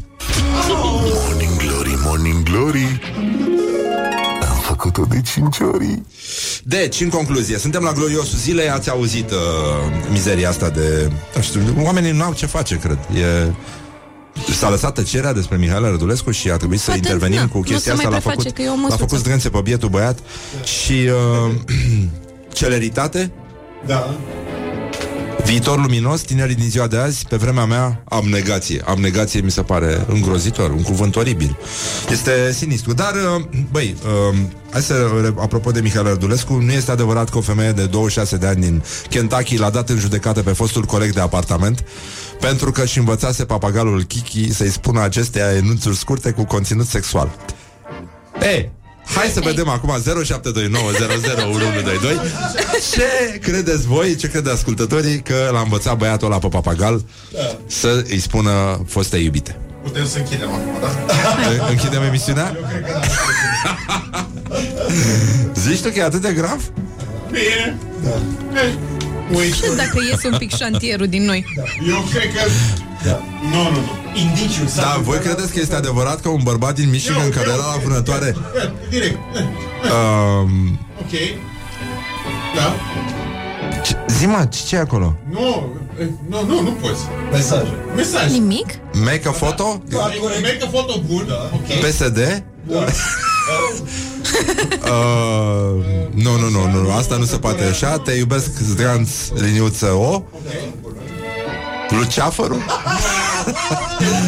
Morning Glory, Morning Glory Am făcut-o de cinci ori Deci, în concluzie, suntem la gloriosul zilei, ați auzit uh, mizeria asta de... Nu știu, oamenii nu au ce face, cred. E... S-a lăsat tăcerea despre Mihaela Rădulescu și a trebuit să Poate, intervenim na, cu nu chestia se asta. mai L-a preface făcut, că e o l-a măsuță. făcut zdrențe pe bietul băiat și uh, celeritate, Da. Viitor luminos, tinerii din ziua de azi, pe vremea mea, abnegație. Abnegație mi se pare îngrozitor, un cuvânt oribil. Este sinistru. Dar, uh, băi, uh, hai să, apropo de Mihail Ardulescu, nu este adevărat că o femeie de 26 de ani din Kentucky l-a dat în judecată pe fostul coleg de apartament pentru că și învățase papagalul Kiki să-i spună acestea enunțuri scurte cu conținut sexual. Ei, Hai să vedem acum 0729001122 Ce credeți voi, ce crede ascultătorii Că l-a învățat băiatul ăla pe papagal Să îi spună foste iubite Putem să închidem acum, da? În- Închidem emisiunea? Zici tu că e atât de grav? Bine. Da. Uite, Ce dacă iese un pic șantierul din noi? eu cred că... Da. Nu, nu, nu. Indiciu. s-a Da, voi întâmplat- credeți că este adevărat că un bărbat din Michigan Eu- care eu era la cred. vânătoare Da, Direct. um, Ok. Da. ce- Zi-mă, ce ce e acolo? Nu, nu, nu, nu poți. Mesaje. Mesaj. Nimic? Make a photo? Da, corect. Make a photo bun. Da. Ok. PSD? Uh, nu, nu, nu, nu, asta nu se poate așa Te iubesc, Zdranț, liniuță O Luceafărul?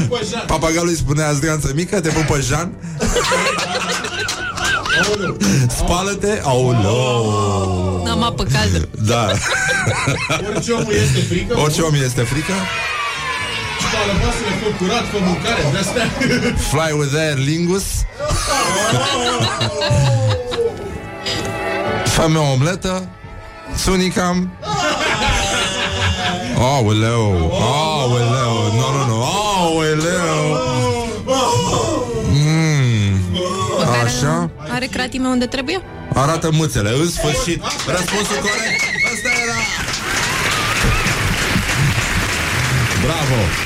Bă, Jean. Papagalul îi spunea Zdranță mică, te pupă Jean Spală-te Aoleu N-am apă caldă. Da, Orice omul este frică. orice om este frică Spală vasele, fă curat, fă mâncare, de astea. Fly with air, lingus. Fă-mi o omletă Sunicam Aoleu Aoleu Nu, nu, nu Aoleu. Mm. Măcar Așa. Are cratime unde trebuie? Arată mâțele, în sfârșit. Răspunsul corect. Asta era. Bravo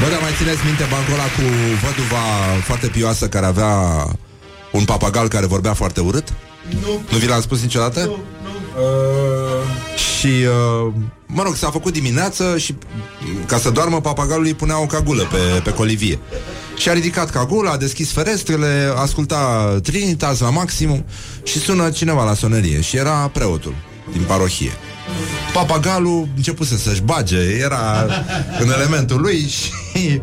Bă, dar mai țineți minte bancul ăla cu văduva foarte pioasă care avea un papagal care vorbea foarte urât? Nu. Nu vi l-am spus niciodată? Nu, nu. Uh, Și, uh, mă rog, s-a făcut dimineață și m, ca să doarmă papagalul îi punea o cagulă pe, pe colivie. Și a ridicat cagula, a deschis ferestrele, asculta Trinitas la maximum și sună cineva la sonerie și era preotul din parohie. Papagalul începuse să-și bage, era în elementul lui și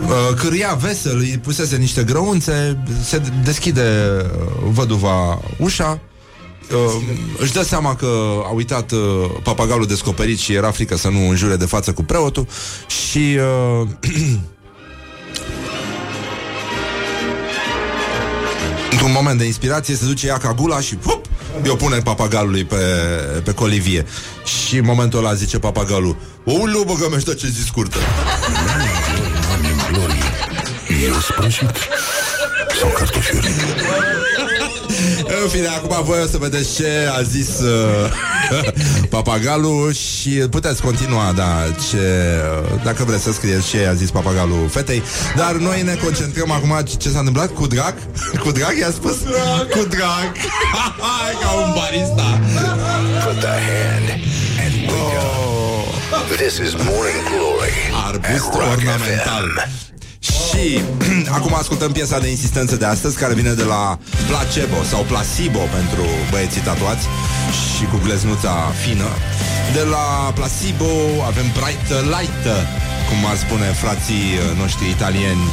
uh, câria vesel, îi pusese niște grăunțe, se deschide uh, văduva ușa, uh, își dă seama că a uitat uh, papagalul descoperit și era frică să nu înjure de față cu preotul și uh, într-un moment de inspirație se duce ia cagula și hup, i-o pune papagalului pe, pe colivie și în momentul ăla zice papagalul o băgă meștă ce zi scurtă Morning Glory Eu sprășit Sau cartofiuri În fine, acum voi o să vedeți ce a zis uh, papagalul și puteți continua, da, ce, uh, dacă vreți să scrieți ce a zis papagalul fetei, dar noi ne concentrăm acum ce, ce s-a întâmplat cu drag. Cu drag i-a spus? Cu drag. Hai, ca un barista. Put the hand and wake up. This is Morning Glory Arbust at Rock ornamental. FM. Și Și acum ascultăm piesa de insistență de astăzi Care vine de la Placebo sau Placebo Pentru băieții tatuați Și cu gleznuța fină. De la Placebo avem Bright Light Cum ar spune frații noștri italieni.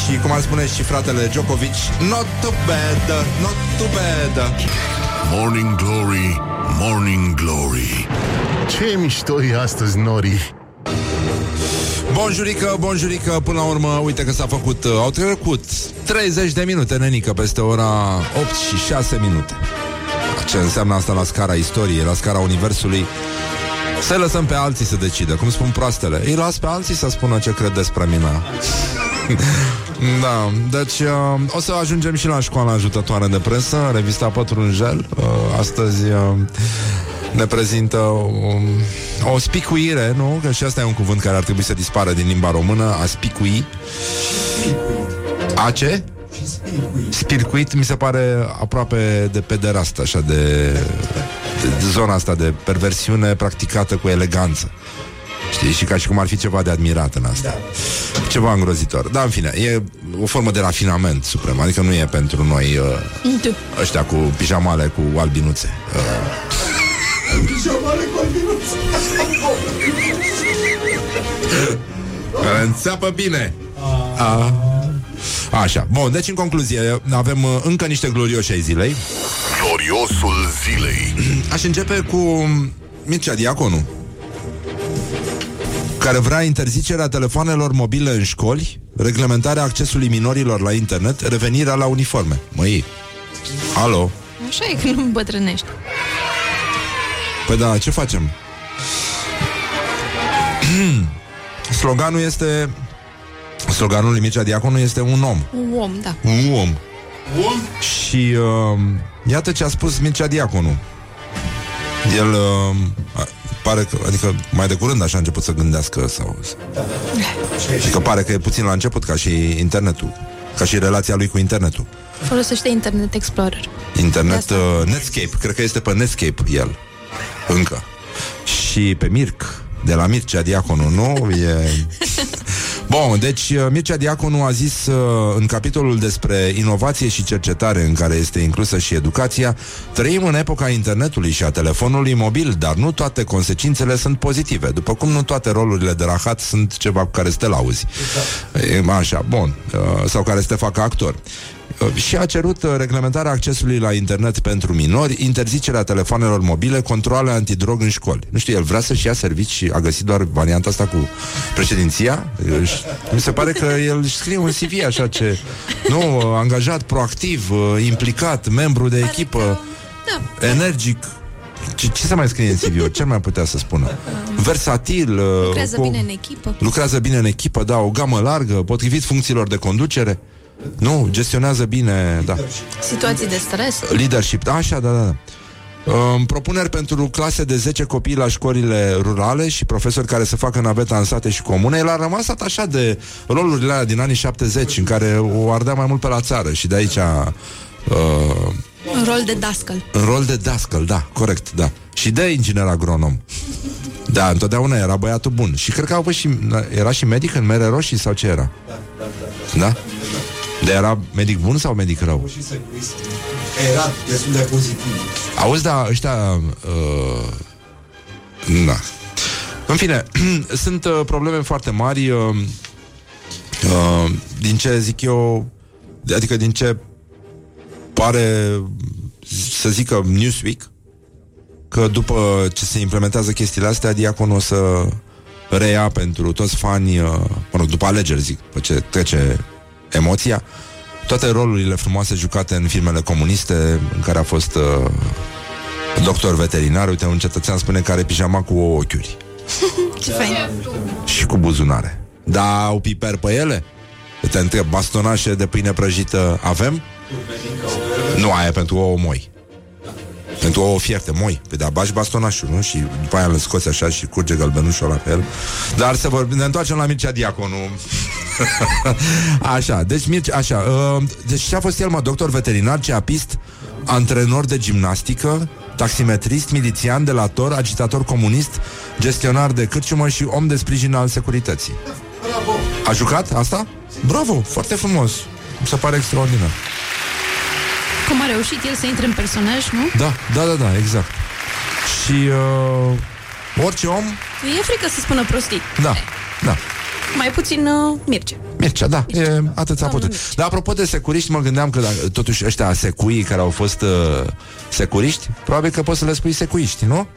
Și cum ar spune și fratele Djokovic Not too bad, not too bad. Morning Glory, Morning Glory. Ce mișto e astăzi, Nori Bonjurică, bonjurică, până la urmă, uite că s-a făcut, uh, au trecut 30 de minute, nenică, peste ora 8 și 6 minute. Ce înseamnă asta la scara istoriei, la scara universului? Să lăsăm pe alții să decidă, cum spun proastele. Îi las pe alții să spună ce cred despre mine. da, deci uh, o să ajungem și la școala ajutătoare de presă, revista Pătrunjel. Uh, astăzi uh, ne prezintă o, o spicuire, nu? Că și asta e un cuvânt care ar trebui să dispară din limba română, a spicui. A ce? Spircuit mi se pare aproape de pederast, așa de, de, de zona asta de perversiune practicată cu eleganță. Știi? Și ca și cum ar fi ceva de admirat în asta. Da. Ceva îngrozitor. Dar, în fine, e o formă de rafinament suprem. Adică nu e pentru noi uh, ăștia cu pijamale cu albinuțe. Uh, Pijamale cu albinuțe. care înțeapă bine. A. Așa. Bun, deci în concluzie, avem uh, încă niște glorioși ai zilei. Gloriosul zilei Aș începe cu Mircea Diaconu care vrea interzicerea telefoanelor mobile în școli, reglementarea accesului minorilor la internet, revenirea la uniforme. Măi, alo? Așa e când nu îmbătrânești. Păi da, ce facem? Sloganul este... Sloganul lui Mircea Diaconu este un om. Un om, da. Un om. Și uh, iată ce a spus Mircea Diaconu. El uh, a- pare că, adică mai de curând așa a început să gândească sau... Adică pare că e puțin la început ca și internetul. Ca și relația lui cu internetul. Folosește Internet Explorer. Internet, Asta. uh, Netscape, cred că este pe Netscape el. Încă. Și pe Mirc, de la Mircea Diaconu, nu? E... Bun, deci uh, Mircea Diaconu a zis uh, în capitolul despre inovație și cercetare în care este inclusă și educația, trăim în epoca internetului și a telefonului mobil, dar nu toate consecințele sunt pozitive, după cum nu toate rolurile de rahat sunt ceva cu care să te lauzi. E, Așa, bun. Uh, Sau care să te facă actor. Uh, Și a cerut uh, reglementarea accesului la internet pentru minori, interzicerea telefonelor mobile, controle antidrog în școli. Nu știu, el vrea să-și ia servici și a găsit doar varianta asta cu președinția. Își- Mi se pare că el își scrie un CV așa ce... Nu, uh, angajat, proactiv, uh, implicat, membru de echipă, Da. energic. Ce, ce să mai scrie în CV? Ce mai putea să spună? Versatil. uh, Lucrează cu- bine în echipă. Lucrează bine în echipă, da, o gamă largă, potrivit funcțiilor de conducere. Nu, gestionează bine, da. Situații de stres. Leadership, da, așa, da, da. da. Um, propuneri pentru clase de 10 copii la școlile rurale și profesori care să facă naveta în sate și comune. El a rămas atașat de rolurile alea din anii 70 în care o ardea mai mult pe la țară și de aici uh, Un rol de dascăl. în rol de dascăl, da, corect, da. Și de inginer agronom. Da, întotdeauna era băiatul bun. Și cred că a avut și, era și medic în mere roșii sau ce era? Da? De era medic bun sau medic rău? Și securist. Era destul de pozitiv. Auzi, da, ăștia... Uh, da. În fine, sunt uh, probleme foarte mari uh, uh, din ce zic eu, adică din ce pare să zică Newsweek, că după ce se implementează chestiile astea, Diacon o să reia pentru toți fanii, uh, mă rog, după alegeri, zic, după ce trece emoția, toate rolurile frumoase jucate în filmele comuniste, în care a fost uh, doctor veterinar, uite, un cetățean spune că are pijama cu ouă ochiuri Ce fain. și cu buzunare. Da, au piper pe ele? Te întreb, bastonașe de pâine prăjită avem? Nu, aia e pentru ouă moi. Pentru ouă fierte, moi. Pe de bagi bastonașul, nu? Și după aia îl scoți așa și curge gălbenușul ăla pe el. Dar să vorbim, ne întoarcem la Mircea Diaconu. așa, deci Mircea, așa, uh, deci ce a fost el, mă, doctor veterinar, ceapist, antrenor de gimnastică, taximetrist, milițian, delator, agitator comunist, gestionar de cârciumă și om de sprijin al securității. A jucat asta? Bravo, foarte frumos. Mi se pare extraordinar. Cum a reușit el să intre în personaj, nu? Da, da, da, da, exact. Și uh, orice om, E frică să spună prostii. da, da. Mai puțin uh, Mircea. Mircea, da, e atât a Domnul putut. Mircea. Dar apropo de securiști, mă gândeam că dacă, totuși ăștia secuii care au fost uh, securiști, probabil că poți să le spui secuiști, nu?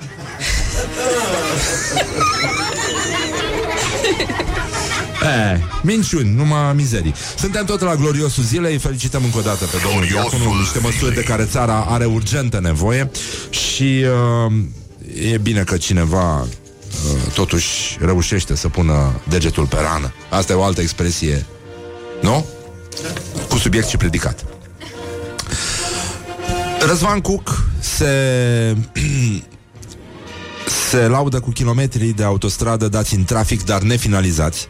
E, minciuni, numai mizerii. Suntem tot la gloriosul zilei, felicităm încă o dată pe domnul Gloriosul Diaconu, niște măsuri de care țara are urgentă nevoie și uh, e bine că cineva uh, totuși reușește să pună degetul pe rană. Asta e o altă expresie, nu? Cu subiect și predicat. Răzvan Cuc se se laudă cu kilometrii de autostradă dați în trafic, dar nefinalizați.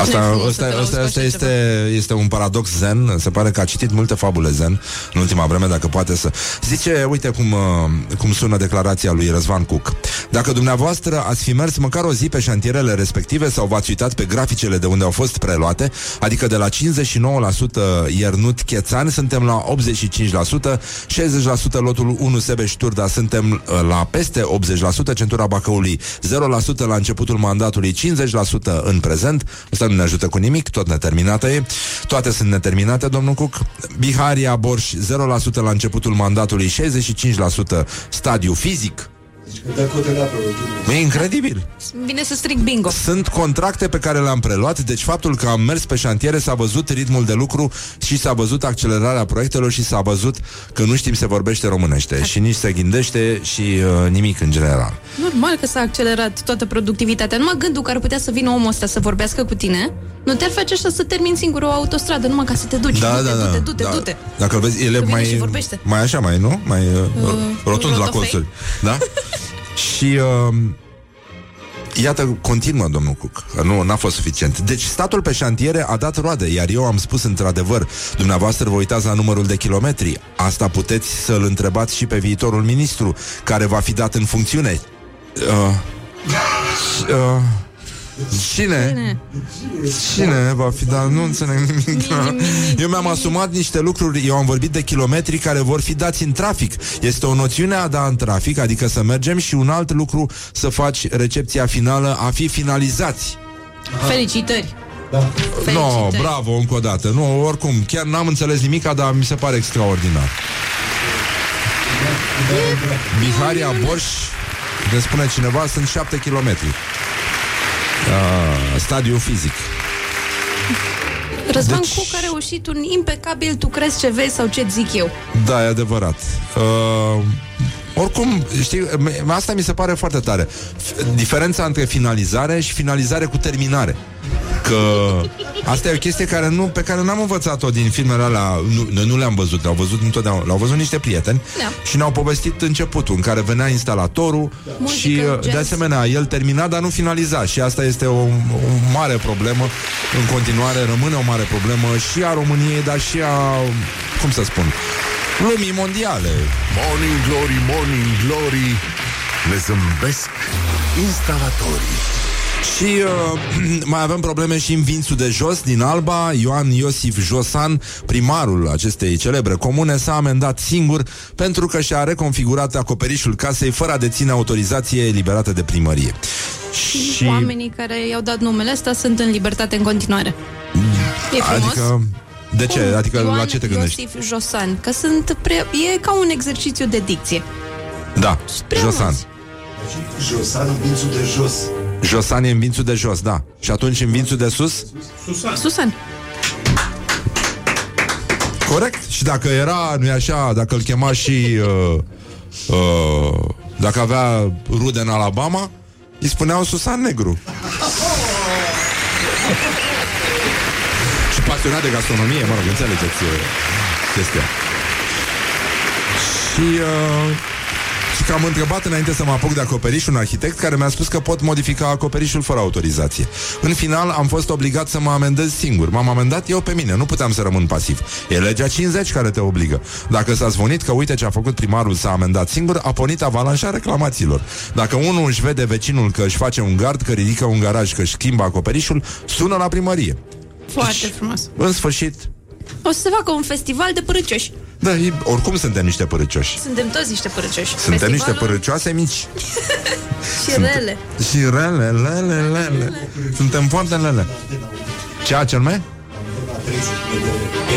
Asta, Nu e frumos să asta, te lauzi asta, cu asta așa este, este un paradox zen. Se pare că a citit multe fabule zen În ultima vreme, dacă poate să Zice, uite cum, uh, cum sună declarația lui Răzvan Cuc. Dacă dumneavoastră ați fi mers măcar o zi pe șantierele respective Sau v-ați uitat pe graficele de unde au fost preluate Adică de la 59% Iernut Chețani Suntem la 85% 60% lotul 1 Sebeș Turda Suntem uh, la peste 80% Centura Bacăului 0% la începutul mandatului 50% în prezent. Asta nu ne ajută cu nimic, tot neterminată e. Toate sunt neterminate, domnul Cuc. Biharia, Borș 0% la începutul mandatului 65% stadiu fizic Deci că dă cote la pe E incredibil Vine să stric bingo. sunt contracte pe care le-am preluat, deci faptul că am mers pe șantiere s-a văzut ritmul de lucru și s-a văzut accelerarea proiectelor și s-a văzut că nu știm se vorbește românește și nici se gândește și uh, nimic în general. Normal că s-a accelerat toată productivitatea. Numai gândul că ar putea să vină omul ăsta să vorbească cu tine, nu te-ar face așa să termini singur o autostradă, numai ca să te duci. Da, du-te, da, da. du-te, du-te, da. du-te. Dacă îl vezi, el e Că vine și mai, vorbește. mai așa, mai, nu? Mai uh, rotund la rotofei. colțuri. Da? și uh, Iată, continuă domnul Cuc că Nu, n-a fost suficient. Deci statul pe șantiere a dat roade Iar eu am spus într-adevăr Dumneavoastră vă uitați la numărul de kilometri. Asta puteți să-l întrebați și pe viitorul ministru Care va fi dat în funcțiune. Uh, uh, Cine? Bine. Cine va fi, dar nu înțeleg nimic. Eu mi-am asumat niște lucruri, eu am vorbit de kilometri care vor fi dați în trafic. Este o noțiune a da în trafic, adică să mergem și un alt lucru să faci recepția finală a fi finalizați. Felicitări. Da. No, Felicitări. bravo, încă o dată. Nu, oricum, chiar n-am înțeles nimic, dar mi se pare extraordinar. Biharia Borș, ne spune cineva, sunt 7 kilometri. Uh, stadiu fizic. Răzvan Deci- deci... Cuc a reușit un impecabil tu crezi ce vezi sau ce zic eu. Da, e adevărat. Uh, oricum, știi, m- asta mi se pare foarte tare. F- Diferența între finalizare și finalizare cu terminare. Că asta e o chestie care nu, pe care n-am învățat-o din filmele alea, nu, noi nu le-am văzut, le-au văzut întotdeauna, le-au văzut niște prieteni Da. și ne-au povestit începutul, în care venea instalatorul Muzică, și uh, de jazz. asemenea el termina, dar nu finaliza și asta este o, o mare problemă în continuare, rămâne o mare problemă și a României, dar și a, cum să spun, lumii mondiale. Morning Glory, Morning Glory Ne zâmbesc instalatorii Și uh, mai avem probleme și în Vințul de Jos din Alba Ioan Iosif Josan, primarul acestei celebre comune S-a amendat singur pentru că și-a reconfigurat acoperișul casei Fără a deține autorizație eliberată de primărie Și... Și Oamenii care i-au dat numele ăsta sunt în libertate în continuare. E frumos. Adică de ce? Cum? Adică Ioan la ce te gândești? Iosif Josan, că sunt pre... e ca un exercițiu de dicție. Da, Prea Josan mulți. Și Josan, vințul de jos. Josan e în Vințul de Jos, da Și atunci în Vințul de Sus? Susan. Corect. Și dacă era, nu-i așa, dacă îl chema și... Uh, uh, dacă avea rude în Alabama, îi spuneau Susan Negru. și pasionat de gastronomie, mă rog, înțelegeți uh, chestia. Și... Uh, și că am întrebat înainte să mă apuc de acoperiș un arhitect care mi-a spus că pot modifica acoperișul fără autorizație. În final am fost obligat să mă amendez singur. M-am amendat eu pe mine, nu puteam să rămân pasiv. E legea 50 care te obligă. Dacă s-a zvonit că uite ce a făcut primarul s-a amendat singur, a pornit avalanșa reclamațiilor. Dacă unul își vede vecinul că își face un gard, că ridică un garaj, că își schimbă acoperișul, sună la primărie. Foarte frumos. În sfârșit, O să se facă un festival de părâcioși. da, e- oricum suntem niște părăcioși. Suntem toți niște părâcioși. Suntem niște Festivalul părăcioase mici. Și rele. Și rele, lele, lele. Suntem foarte lele. Ce a cel mai?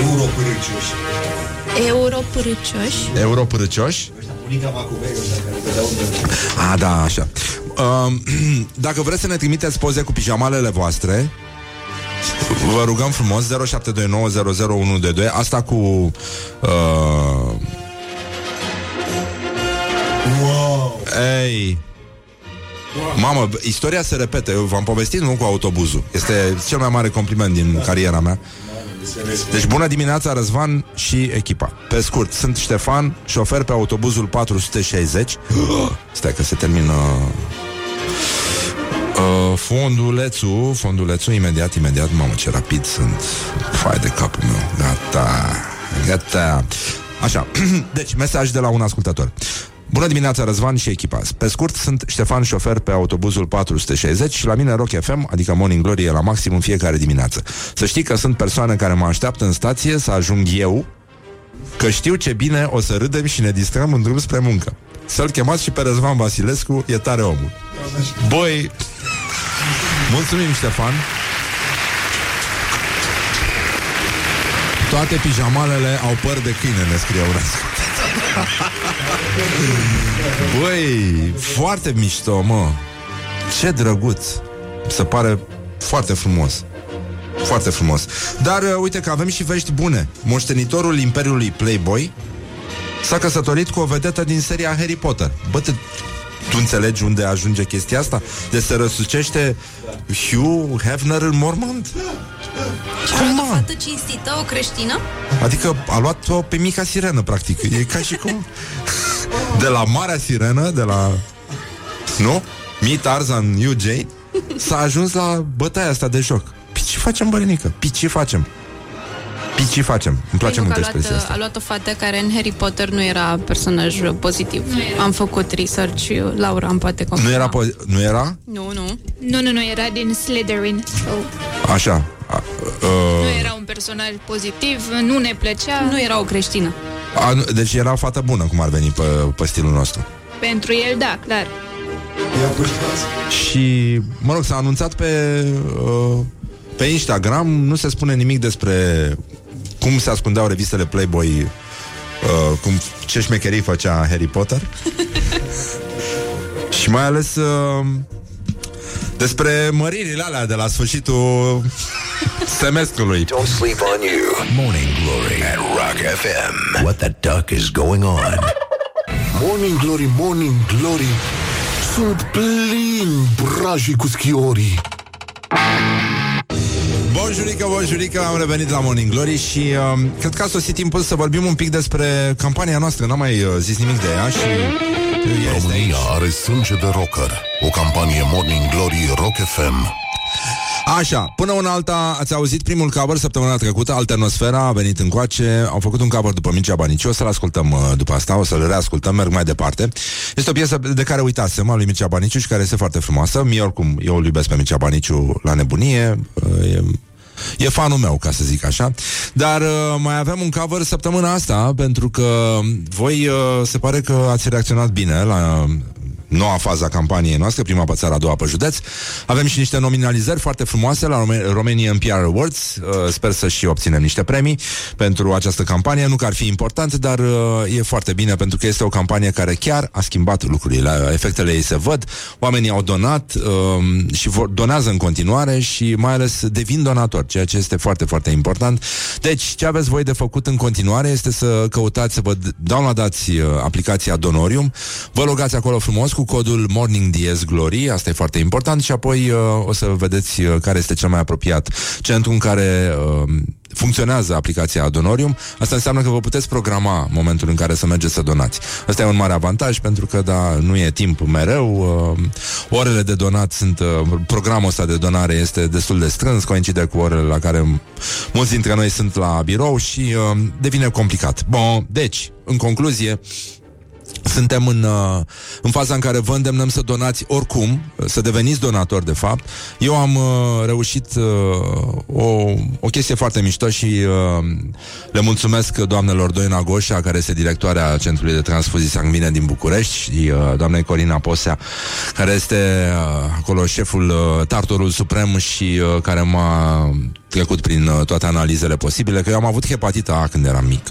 Euro părâcioși. Euro părâcioși. Euro părăcioși? Bunica Macovei ăștia care vedeau de A, da, așa. Um, dacă vreți să ne trimiteți poze cu pijamalele voastre, vă rugăm frumos 0729001122 Asta cu uh, Wow! Ei. Mamă, istoria se repete Eu v-am povestit, nu cu autobuzul. Este cel mai mare compliment din cariera mea. Deci bună dimineața Răzvan și echipa. Pe scurt, sunt Ștefan, șofer pe autobuzul 460 Stai că se termină uh, Fondulețul Fondulețul, imediat, imediat Mamă, ce rapid sunt Fai de capul meu Gata, gata Așa, deci mesaj de la un ascultător Bună dimineața, Răzvan și echipa. Pe scurt, sunt Ștefan, șofer pe autobuzul 460 și la mine Rock FM, adică Morning Glory, e la maxim în fiecare dimineață. Să știi că sunt persoane care mă așteaptă în stație să ajung eu, că știu ce bine o să râdem și ne distrăm în drum spre muncă. Să-l chemați și pe Răzvan Vasilescu, e tare omul. Băi, mulțumim, Ștefan. Toate pijamalele au păr de câine, ne scrie un ascultător. Băi, foarte mișto, mă Ce drăguț Se pare foarte frumos Foarte frumos Dar uh, uite că avem și vești bune Moștenitorul Imperiului Playboy S-a căsătorit cu o vedetă din seria Harry Potter Bă, te, tu înțelegi unde ajunge chestia asta? De se răsucește Hugh Hefner în mormânt? Cum, O mă? fată cinstită, o creștină? Adică a luat-o pe mica sirenă, practic. E ca și cum... De la marea sirenă, de la... Nu? Mi Tarzan, you Jane, s-a ajuns la bătaia asta de joc. Păi ce facem, bărinică? Păi ce facem? Păi ce facem? Îmi place Pentru mult că a expresia luat, asta. a luat o fată care în Harry Potter nu era personaj pozitiv. Am făcut research, Laura îmi poate confirma. Nu era, po- nu era? Nu, nu. Nu, nu, nu, era din Slytherin. So, Așa. A, nu uh, era un personaj pozitiv, nu ne plăcea. Nu era o creștină. a, nu- deci era o fată bună, cum ar veni pe, pe stilul nostru. Pentru el, da, clar. Ia pușcați. Și, mă rog, s-a anunțat pe, uh, pe Instagram, nu se spune nimic despre cum se ascundeau revistele Playboy, uh, cum, ce șmecherii făcea Harry Potter. și mai ales uh, despre măririle alea de la sfârșitul semestrului. Don't sleep on you. Morning Glory at Rock FM. What the duck is going on? Morning Glory, Morning Glory Sunt plini brajii cu schiorii Bonjurică, bonjurică, am revenit la Morning Glory și uh, cred că a sosit timpul să vorbim un pic despre campania noastră. N-am mai uh, zis nimic de ea și uh, ea este aici. România are sânge de rocker O campanie Morning Glory Rock FM Așa, până una alta ați auzit primul cover săptămâna trecută, Alternosfera a venit încoace, au făcut un cover după Mircea Baniciu, o să-l ascultăm uh, după asta, o să-l reascultăm, merg mai departe. Este o piesă de care uitasem, a lui Mircea Baniciu și care este foarte frumoasă. Mie oricum, eu îl iubesc pe Mircea Baniciu la nebunie, uh, e, e fanul meu, ca să zic așa. Dar uh, mai avem un cover săptămâna asta, pentru că voi uh, se pare că ați reacționat bine la noua fază a campaniei noastre, prima pe țară, a doua pe județ. Avem și niște nominalizări foarte frumoase la Rome- Romanian PR Awards. Uh, Sper să și obținem niște premii pentru această campanie. Nu că ar fi important, dar uh, e foarte bine pentru că este o campanie care chiar a schimbat lucrurile. Efectele ei se văd, oamenii au donat um, și vor, donează în continuare și mai ales devin donatori, ceea ce este foarte, foarte important. Deci, ce aveți voi de făcut în continuare este să căutați, să vă downloadați uh, aplicația Donorium, vă logați acolo frumos cu cu codul Morning DS Glory, asta e foarte important, și apoi uh, o să vedeți uh, care este cel mai apropiat centru în care uh, funcționează aplicația Donorium. Asta înseamnă că vă puteți programa momentul în care să mergeți să donați. Asta e un mare avantaj pentru că da, nu e timp mereu. Uh, orele de donat sunt uh, programul ăsta de donare este destul de strâns, coincide cu orele la care mulți dintre noi sunt la birou și uh, devine complicat. Bun, deci, în concluzie, suntem în, uh, în faza în care vă îndemnăm să donați oricum, să deveniți donatori de fapt. Eu am uh, reușit uh, o, o chestie foarte mișto și uh, le mulțumesc doamnelor Doina Goșa, care este directoarea Centrului de Transfuzii Sanguine din București și uh, doamnei Corina Posea, care este uh, acolo șeful uh, Tartorul Suprem și uh, care m-a trecut prin uh, toate analizele posibile, că eu am avut hepatita A când eram mic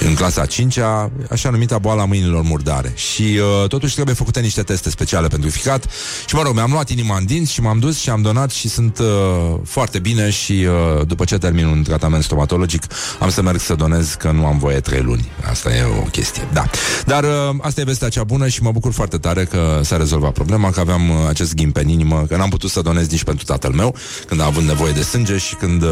în clasa 5-a, așa numita boala mâinilor murdare. Și uh, totuși trebuie făcute niște teste speciale pentru ficat. Și mă rog, mi-am luat inima în dinți și m-am dus și am donat și sunt uh, foarte bine și uh, după ce termin un tratament stomatologic am să merg să donez că nu am voie trei luni. Asta e o chestie. Da. Dar uh, asta e vestea cea bună și mă bucur foarte tare că s-a rezolvat problema, că aveam uh, acest ghimpe în inimă, că n-am putut să donez nici pentru tatăl meu când a avut nevoie de sânge și când uh,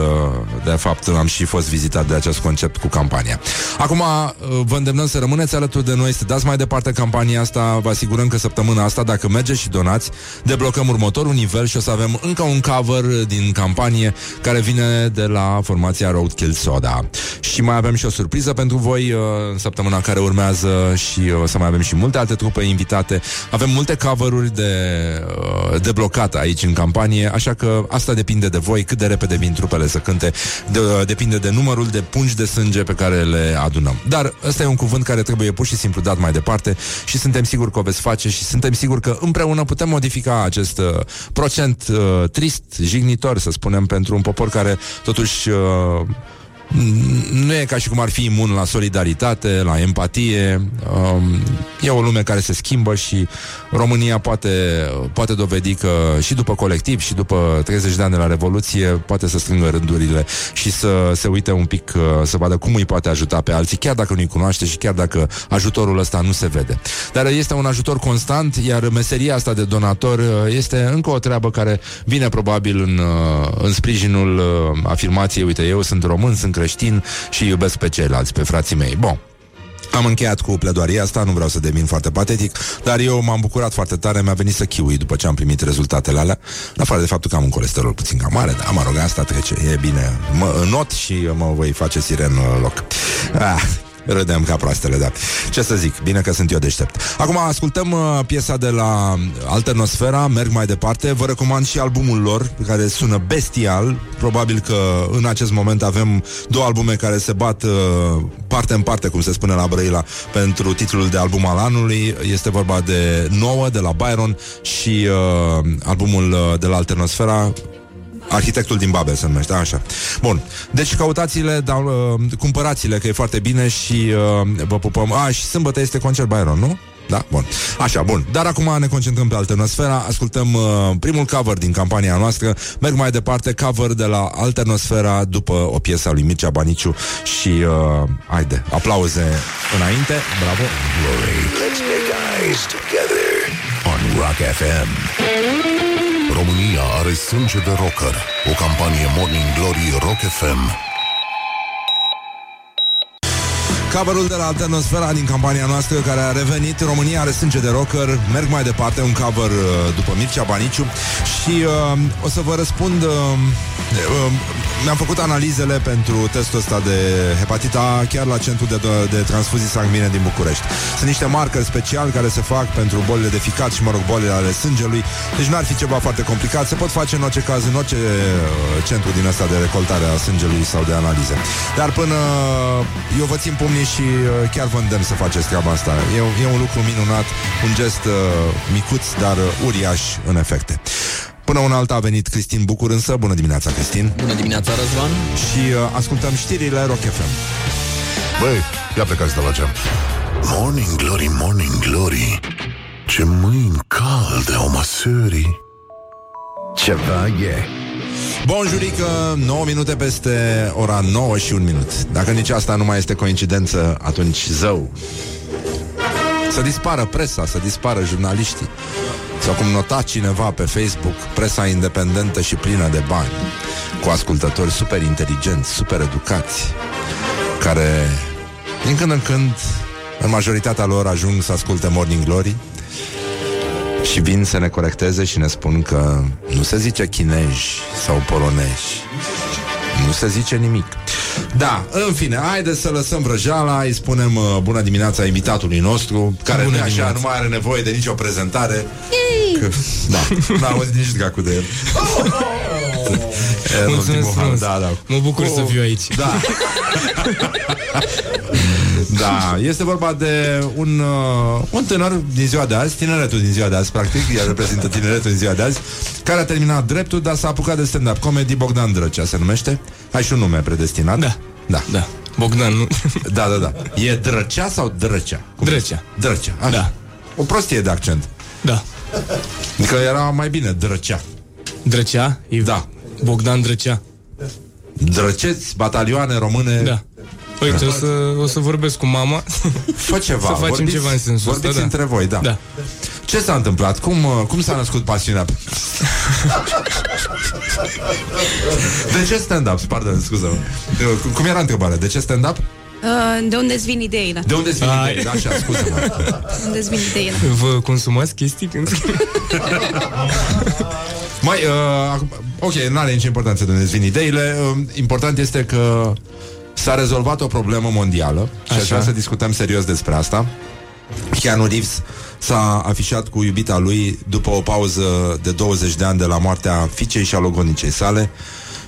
de fapt am și fost vizitat de acest concept cu campania. Acum Acum uh, vă îndemnăm să rămâneți alături de noi, să dați mai departe campania asta. Vă asigurăm că săptămâna asta, dacă mergeți și donați, deblocăm următorul nivel și o să avem încă un cover din campanie care vine de la formația Roadkill Soda. Și mai avem și o surpriză pentru voi uh, în săptămâna care urmează și uh, o să mai avem și multe alte trupe invitate. Avem multe coveruri de deblocat aici în campanie, așa că asta depinde de voi, cât de repede vin trupele să cânte, de, depinde de numărul de pungi de sânge pe care le adunăm. Dar ăsta e un cuvânt care trebuie pur și simplu dat mai departe și suntem siguri că o veți face și suntem siguri că împreună putem modifica acest uh, procent uh, trist, jignitor, să spunem, pentru un popor care totuși uh, nu e ca și cum ar fi imun la solidaritate, la empatie. Um, e o lume care se schimbă și România poate, poate dovedi că și după colectiv și după 30 de ani de la Revoluție poate să strângă rândurile și să se uite un pic, uh, să vadă cum îi poate ajuta pe alții, chiar dacă nu-i cunoaște și chiar dacă ajutorul ăsta nu se vede. Dar este un ajutor constant, iar meseria asta de donator uh, este încă o treabă care vine probabil în, uh, în sprijinul afirmației, uite, eu sunt român, sunt creștin și iubesc pe ceilalți, pe frații mei. Bun. Am încheiat cu pledoaria asta, nu vreau să devin foarte patetic, dar eu m-am bucurat foarte tare, mi-a venit să chiui după ce am primit rezultatele alea, în afară de faptul că am un colesterol puțin cam mare, dar mă rog, asta trece, e bine, mă not și mă voi face siren loc. Ah, Râdem ca proastele, da. Ce să zic, bine că sunt eu deștept. Acum ascultăm uh, piesa de la Alternosfera, merg mai departe. Vă recomand și albumul lor, care sună bestial. Probabil că în acest moment avem două albume care se bat uh, parte în parte, cum se spune la Brăila, pentru titlul de album al anului. Este vorba de Nouă, de la Byron și uh, albumul uh, de la Alternosfera, Arhitectul din Babel se numește, așa. Bun. Deci căutați-le, da, uh, cumpărați-le, că e foarte bine și uh, vă pupăm. A, și sâmbătă este concert Byron, nu? Da, bun. Așa, bun. Dar acum ne concentrăm pe Alternosfera, ascultăm uh, primul cover din campania noastră, merg mai departe, cover de la Alternosfera după o piesă a lui Mircea Baniciu și, uh, haide, aplauze înainte, bravo. Glory. Let's make eyes together on Rock FM. România are sânge de rocker. O campanie Morning Glory Rock FM. Coverul de la Alternosfera din campania noastră care a revenit. România are sânge de rocker Merg mai departe, un cover uh, după Mircea Baniciu. Și uh, o să vă răspund uh, uh, Mi-am făcut analizele pentru testul ăsta de hepatita Chiar la centru de, de transfuzii sanguine din București. Sunt niște marcări special care se fac pentru bolile de ficat și, mă rog, bolile ale sângelui. Deci n-ar fi ceva foarte complicat. Se pot face în orice caz, în orice uh, centru din ăsta de recoltare a sângelui sau de analize. Dar până uh, eu vă țin pumnii și uh, chiar vă îndemn să faceți treaba asta. E, e un lucru minunat, un gest uh, micuț, dar uh, uriaș în efecte. Până una alta a venit Cristin Bucur însă. Bună dimineața, Cristin! Bună dimineața, Răzvan! Și uh, ascultăm știrile Rock FM. Băi, ia plecați de la geam. Morning Glory, Morning Glory. Ce mâini calde au măsării. Ceva e. Bonjurică, 9 minute peste ora 9 și un minut. Dacă nici asta nu mai este coincidență, atunci zău. Să dispară presa, să dispară jurnaliștii. Sau cum nota cineva pe Facebook, presa independentă și plină de bani, cu ascultători super inteligenți, super educați, care din când în când, în majoritatea lor, ajung să asculte Morning Glory și vin să ne corecteze și ne spun că nu se zice chinezi sau polonezi. Nu se zice nimic. Da, în fine, haideți să lăsăm vrăjeala, îi spunem uh, bună dimineața invitatului nostru, care Bună nu așa, dimineața. nu mai are nevoie de nicio prezentare. Că, da, n-a auzit nici dracu de el. În Mulțumesc ultimul an, frumos. Da, da. Mă bucur Cu- să fiu aici. Da. da, este vorba de un, uh, un tânăr din ziua de azi, tineretul din ziua de azi, practic, el reprezintă tineretul din ziua de azi, care a terminat dreptul, dar s-a apucat de stand-up comedy, Bogdan Drăcea se numește. Ai și un nume predestinat? Da. Da. Da. Bogdan, nu? Da, da, da. E Drăcea sau Drăcea? Cum Drăcea. este? Drăcea. Așa. Da. O prostie de accent. Da. Adică era mai bine Drăcea. Drăcea? E Da. Bogdan Drăcea. Drăceți, batalioane române. Da. Uite, o să, o să vorbesc cu mama. Fă ceva. Să facem vorbiți, ceva în sensul ăsta, Vorbiți da. între voi, da. Da. Ce s-a întâmplat? Cum, uh, cum s-a născut pasiunea? De ce stand-up? Pardon, scuză Cum- Cum era întrebarea? De ce stand-up? Uh, de unde-ți vin ideile? De unde-ți vin Ai. idei? Da, așa, scuză-mă De unde-ți vin ideile? Vă consumați chestii când... Mai, uh, acum- ok, nu are nicio importanță de unde-ți vin ideile uh, Important este că S-a rezolvat o problemă mondială Și aș Așa. vrea să discutăm serios despre asta Keanu Reeves s-a afișat cu iubita lui după o pauză de 20 de ani de la moartea fiicei și a logonicei sale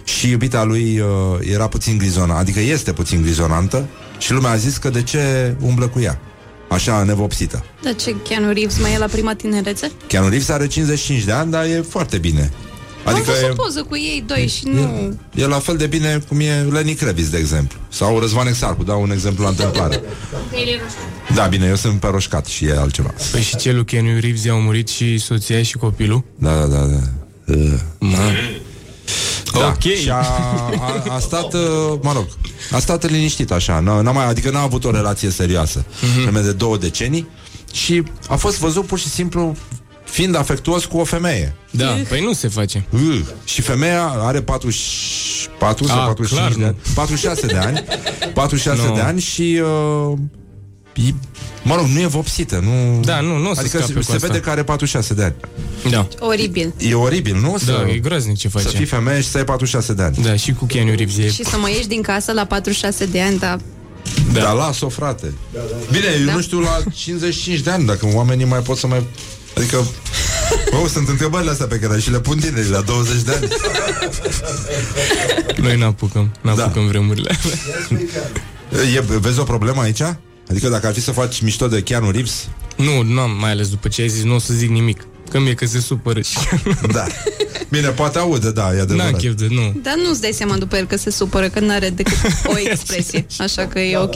și iubita lui uh, era puțin grizona, adică este puțin grizonantă și lumea a zis că de ce umblă cu ea, așa nevopsită. Dar ce, Keanu Reeves mai e la prima tinerețe? Keanu Reeves are 55 de ani, dar e foarte bine. Adică Am e, văzut poză cu ei doi și nu... e la fel de bine cum e Lenny Kravitz, de exemplu. Sau Răzvan Exarcu, dau un exemplu la întâmplare. Da, bine, eu sunt pe roșcat și e altceva. Păi și ce lui Keanu Reeves i-au murit și soția și copilul? Da, da, da. da. Uh. Ma. Da. Ok. Și a, a, a stat, uh, mă rog, a stat liniștit așa, n-a, n-a mai, adică n-a avut o relație serioasă Mhm. mm-hmm. de două decenii și a fost văzut pur și simplu fiind afectuos cu o femeie. Da, păi nu se face. Uh, și femeia are 44 sau A, 45 clar, de ani, 46 de ani, 46 Nu. de ani și uh, e, mă rog, nu e vopsită, nu Da, nu, nu o să Adică scape se, cu se asta. vede că are 46 de ani. Da. Oribil. E oribil, nu? Să, Da, e groaznic ce să face. fii femeie și să ai 46 de ani. Da, și cu Keanu Reeves e... Și să mă ieși din casă la 46 de ani, dar Da, da las-o, frate. Bine, eu Da. nu știu la 55 de ani dacă oamenii mai pot să mai... Adică... Oh, sunt întrebările astea pe care și le pun tinerii la 20 de ani. Noi n-apucăm, n-apucăm Da. vremurile. E, vezi o problemă aici? Adică dacă ar fi să faci mișto de Keanu Reeves nu, nu am, mai ales după ce ai zis, nu o să zic nimic. Că mie că se supără și Da Bine, poate aude, da, e n-am adevărat chef de, nu. Dar nu-ți dai seama după el că se supără, că n-are decât o expresie. Așa că e ok.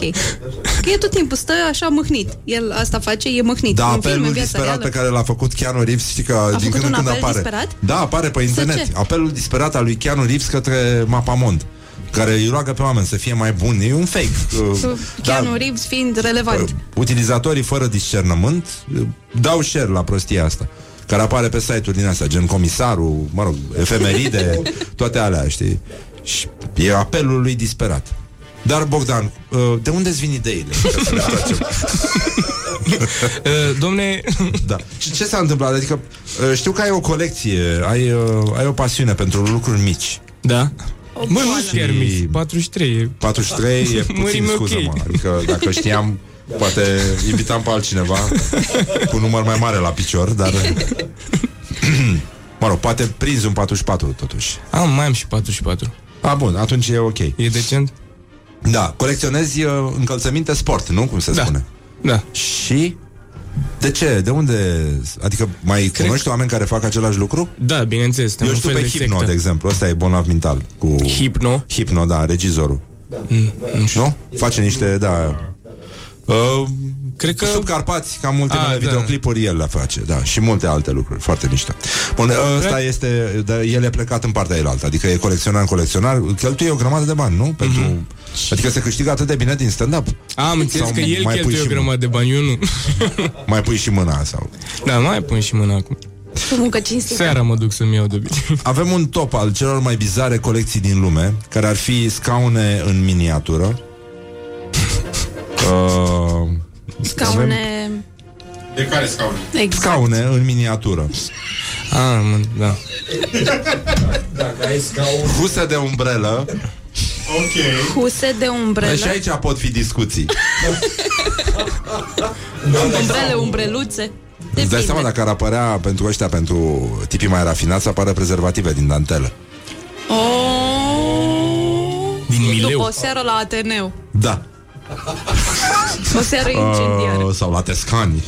Că e tot timpul, stă așa mâhnit. El asta face, e mâhnit. Da, în film, în apelul viața disperat reală. pe care l-a făcut Keanu Reeves Știi că din făcut când în un când apel apare disperat? Da, apare pe internet ce? Apelul disperat al lui Keanu Reeves către Mapamond Care îi roagă pe oameni să fie mai buni E un fake uh, Cu Keanu Reeves fiind relevant. utilizatorii fără discernământ uh, dau share la prostia asta care apare pe site-uri din astea, gen comisarul, mă rog, efemeride, toate alea, știi? Și e apelul lui disperat. Dar, Bogdan, uh, de unde îți vin ideile? Ca să le facem? Uh, domne, da. Și ce s-a întâmplat? Adică, uh, știu că ai o colecție, ai, uh, ai o pasiune pentru lucruri mici. da. Bă, nu boală. chiar Și- mici, 43 e 43 e puțin, Mărime ok. scuză-mă. Adică, dacă știam, poate invitam pe altcineva cu număr mai mare la picior, dar... mă rog, poate prinzi un 44, totuși. Am, mai am și 44 A, bun, atunci e ok. E decent? Da, colecționezi uh, încălțăminte sport, nu? Cum se Da. spune. Da Și... De ce? De unde? Adică mai Cred cunoști oameni care fac același lucru? Da, bineînțeles, suntem Eu un știu fel pe de Hipno, sectă. de exemplu. Ăsta e bolnav mental. Cu... Hipno? Hipno, da, regizorul. Mm, nu știu. Nu? Face niște, da... Uh, Cred că... Sub Carpați, cam ultimele A, da. videoclipuri el le face, da, și multe alte lucruri, foarte mișto. Bun, ăsta Cred- este, da, el e plecat în partea elaltă, adică e colecționar în colecționar, cheltuie o grămadă de bani, nu? Pentru, Mhm. Adică se câștigă atât de bine din stand-up. Am înțeles Sau că el mai pui cheltuie o și grămadă de bani, eu nu. Mai pui și mâna sau... Da, mai pun și mâna acum. Cu muncă cinstită. Seara mă duc să-mi iau de obicei. Avem un top al celor mai bizare colecții din lume, care ar fi scaune în miniatură. Uh, Scaune... De care scaune? Exact. scaune în miniatură. Ah, mă, da. Huse de umbrelă. Ok. Huse de umbrelă. Și aici pot fi discuții. Umbrele, umbreluțe. Îți dai Depinde. seama dacă ar apărea pentru ăștia, pentru tipii mai rafinați, apară prezervative din dantelă. Oh. Din Mileu. După o seară la Ateneu. Da. O seară incendiară. Uh, sau la Tescani.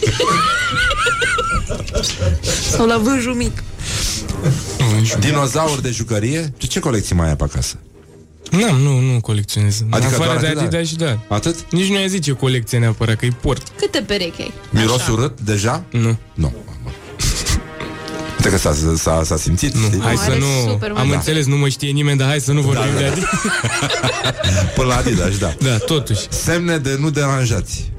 Sau la vânjul mic. Dinozauri de jucărie. Tu ce colecții mai ai pe acasă? N-am, nu, nu colecționez. Adică Adică Afară doar de atât, da? Adidas și da. Atât? Nici nu ai zice colecție neapărat, că e port. Câte perechi ai? Miros urât deja? Nu. Nu. Uite că s-a, s-a, s-a simțit. Nu, știi? hai să are nu... super Am mult. înțeles, nu mă știe nimeni, dar hai să nu vorbim Da, da. de Adidas. Până la Adidas, da. Da, totuși. Semne de nu deranjați.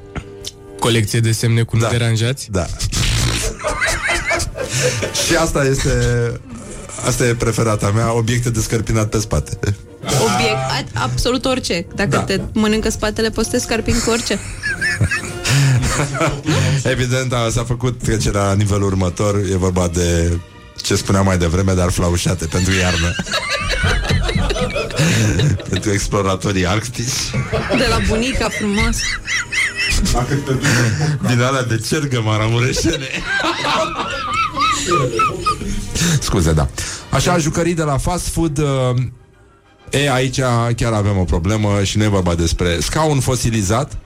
Colecție de semne cu Da. nu deranjați. Da. Și asta este Asta e preferata mea, obiecte de scărpinat pe spate. Obiect, a- absolut orice. Dacă Da. te mănâncă spatele, poți să te scarpini cu orice. Evident, a, s-a făcut trecerea la nivelul următor. E vorba de ce spuneam mai devreme, dar flaușate pentru iarnă. pentru exploratorii arctici. De la bunica frumos. Din alea de cergă maramureșene. Scuze, da. Așa, jucării de la fast food... Uh, e, aici chiar avem o problemă și nu e vorba despre scaun fosilizat,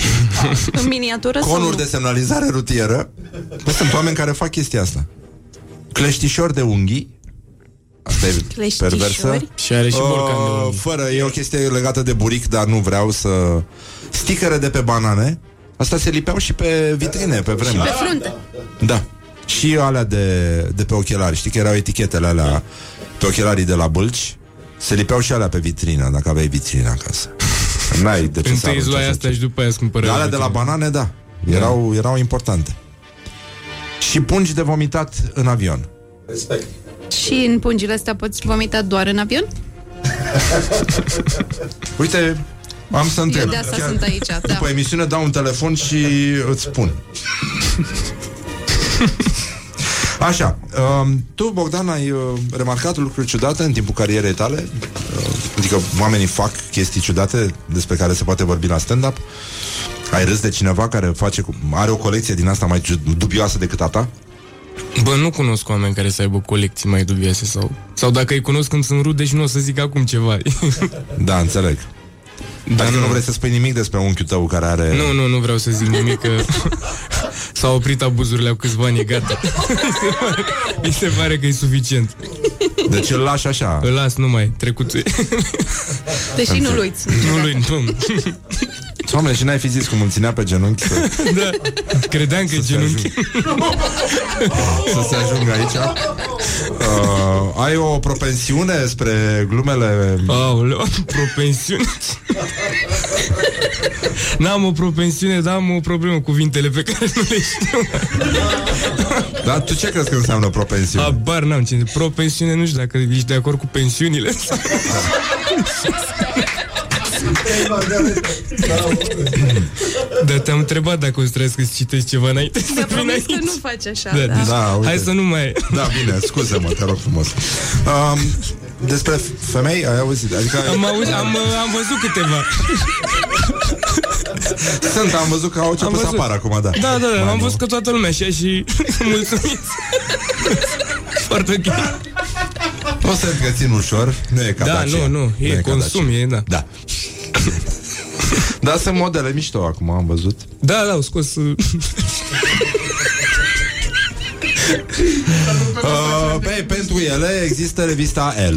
În miniatură sau nu? conuri de semnalizare rutieră. Bă, sunt oameni care fac chestia asta. Cleștișori de unghii. Asta e Cleștișori? perversă. Și are și borcan de Uh, unghi. fără, e o chestie legată de buric, dar nu vreau să... Sticăre de pe banane. Asta se lipeau și pe vitrine, pe vremuri. Pe frunte. Da. Și alea de, de pe ochelari. Știi că erau etichetele alea pe ochelarii de la Bâlci? Se lipeau și alea pe vitrină, dacă aveai vitrină acasă. N-ai de ce să Întâi îți arunci luai așa asta și după aia îți cumpără. de alea de la banane, da. Erau, erau importante. Și pungi de vomitat în avion. Și în pungile astea poți vomita doar în avion? Uite, am să întreb. Eu de asta sunt aici, da. După emisiune dau un telefon și îți spun. Așa, um, tu, Bogdan, ai uh, remarcat lucruri ciudate în timpul carierei tale? Uh, adică oamenii fac chestii ciudate despre care se poate vorbi la stand-up? Ai râs de cineva care face cu, are o colecție din asta mai ciud- dubioasă decât a ta? Bă, nu cunosc oameni care să aibă colecții mai dubioase sau... Sau dacă îi cunosc când sunt rude și nu o să zic acum ceva. Da, înțeleg. Dar Adică nu vrei să spui nimic despre unchiul tău care are... Nu, nu, nu vreau să zic nimic că S-au oprit abuzurile cu câțiva ani, e gata Mi se pare că e suficient Deci îl lași așa. Îl las numai, trecutul Deși nu-l uiți. Nu lui, nu Doamne, și n-ai fi zis cum îl ținea pe genunchi să, da. Credeam că e se genunchi să se ajungă aici. Uh, ai o propensiune spre glumele... Aoleu, am propensiune N-am o propensiune, dar am o problemă cu cuvintele pe care nu le știu Dar tu ce crezi că înseamnă propensiune? Abar n-am ce Propensiune, nu știu dacă ești de acord cu pensiunile Dar te-am întrebat dacă o să trebuie să citești ceva înainte să Mi-a vin promis aici. că nu faci așa, Da, da. deci, Da, uite. hai să nu mai... Da, bine, scuze-mă, te rog frumos. Um, despre femei, ai auzit? Adică Am, auzit, am, am văzut câteva. sunt, am văzut că au început Am să văzut. apară acum, da. Da, da, da, Mai am nu. văzut că toată lumea așa și mulțumit. Foarte ok. O să că țin ușor, nu e ca Da, Dacia. nu, nu, e ca consum, Dacia. e, da. Da. Da, sunt modele mișto acum, am văzut. Da, da, au scos... uh, Uh, pe, pentru ele există revista L.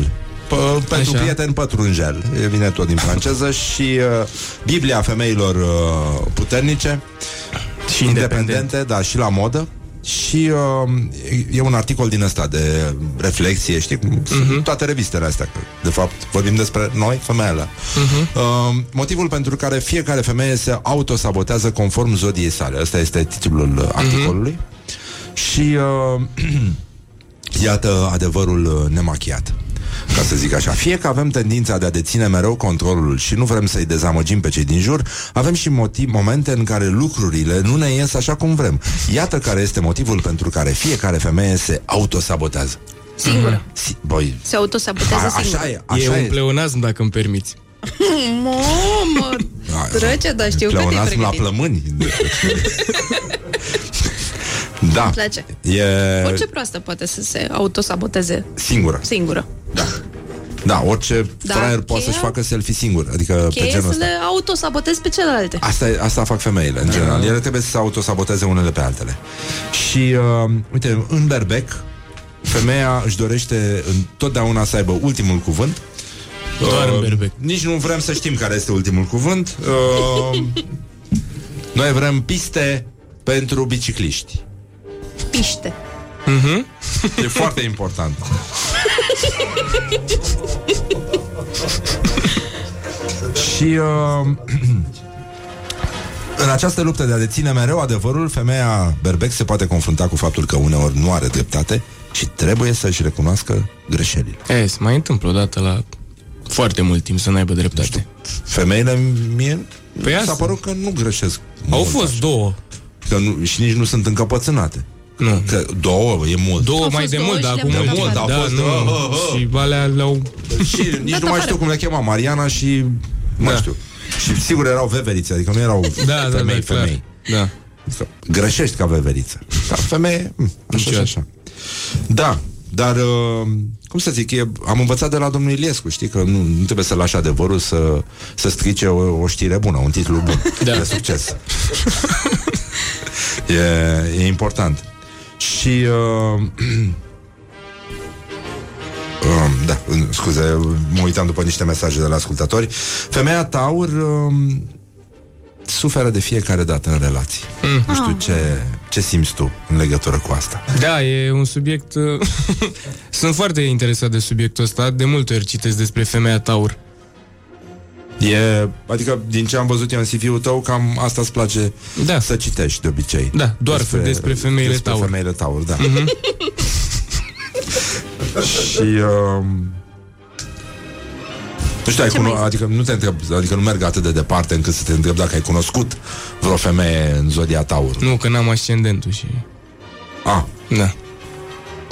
P- pentru Așa. prieteni pătrunjel. E, Vine tot din franceză și uh, Biblia femeilor uh, puternice. Și independente, independente. da, și la modă. Și uh, e un articol din ăsta de reflexie, știi? cum Sunt toate revistele astea, că, de fapt, vorbim despre noi, femeile. Uh, motivul pentru care fiecare femeie se autosabotează conform zodiei sale. Ăsta este titlul articolului. Și uh, iată adevărul uh, nemachiat ca să zic așa. Fie că avem tendința de a deține mereu controlul și nu vrem să-i dezamăgim pe cei din jur, avem și motiv, momente în care lucrurile nu ne ies așa cum vrem. Iată care este motivul pentru care fiecare femeie se autosabotează. Singură. Si- băi, Se autosabotează a, singură. așa e, E așa un e. pleonasm, dacă îmi permiți. Mamă, drăge, dar știu că te-ai Pleonasm la pregătit. plămâni. da. Îmi place. E Orice proastă poate să se autosaboteze singură. singură. Da. Da, orice Da, fraier poate cheia- să-și facă selfie singur, adică pe Cheie genul să ăsta. le autosabotezi pe celelalte. Asta, e- asta fac femeile, în general. Ele trebuie să se autosaboteze unele pe altele. Și, uh, uite, în berbec, femeia își dorește întotdeauna să aibă ultimul cuvânt. Doar în berbec. Nici nu vrem să știm care este ultimul cuvânt. Uh, noi vrem piste pentru bicicliști. Piște. E foarte important. Și uh, în această luptă de a deține mereu adevărul, femeia berbec se poate confrunta cu faptul că uneori nu are dreptate și trebuie să-și recunoască greșelile. E, se mai întâmplă odată la foarte mult timp să n-aibă dreptate. Femeile mie Păi s-a asta. părut că nu greșesc. Au mult fost așa. două. Că nu, și nici nu sunt încăpățânate. Nu. Că două e mult. Două Au mai fost de două mult, și dar le-am acum dat mult. afară. Da, Au fost, nu. uh, uh, uh. Și alea le-au... Și nici Dat nu mai afară. știu cum le chema Mariana și nu mai Da. știu. Și sigur erau veverițe, adică nu erau Da, da, da, femei, clar. femei. Da. Adică Greșești ca veveriță. Dar femeie, mm, așa și Niciodată. așa. Da, dar uh, cum să zic, e, am învățat de la domnul Iliescu, știi, că nu, nu trebuie să lași adevărul să, să strice o, o știre bună, un titlu bun Da. de succes. e, e important. Și uh, Um, da, scuze, mă uitam după niște mesaje de la ascultători. Femeia Taur um, suferă de fiecare dată în relații. Mm. Nu știu ce, ce simți tu în legătură cu asta. Da, e un subiect... uh, Sunt foarte interesat de subiectul ăsta. De multe ori citesc despre femeia Taur. E, adică, din ce am văzut eu în CV-ul tău, cam asta îți place Da. să citești de obicei. Da, doar despre femeile despre Taur. femeile Taur, da. Mm-hmm. Și... Um, nu știu, ai Ce cuno- mai zici? adică nu te întreb, adică nu merg atât de departe încât să te întreb dacă ai cunoscut vreo femeie în zodia Taur. Nu, că n-am ascendentul și... Ah, Da.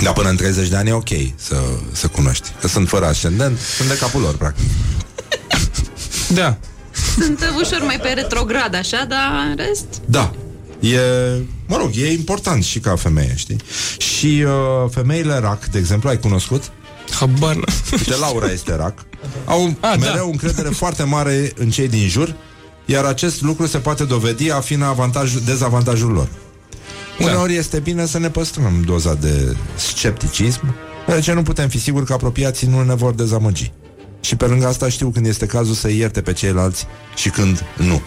dar până în 30 de ani e ok să, să cunoști. Că sunt fără ascendent, sunt de capul lor, practic. Da. Sunt uh, ușor mai pe retrograd, așa, dar în rest... Da. E, mă rog, e important și ca femeie, știi? Și uh, femeile rac, de exemplu, ai cunoscut? Habar n- Uite, Laura este rac. Au A, mereu da. încredere foarte mare în cei din jur, iar acest lucru se poate dovedi a fi în avantaj, dezavantajul lor. Da. Uneori este bine să ne păstrăm doza de scepticism, deoarece nu putem fi siguri că apropiații nu ne vor dezamăgi. Și pe lângă asta știu când este cazul să ierte pe ceilalți și când nu.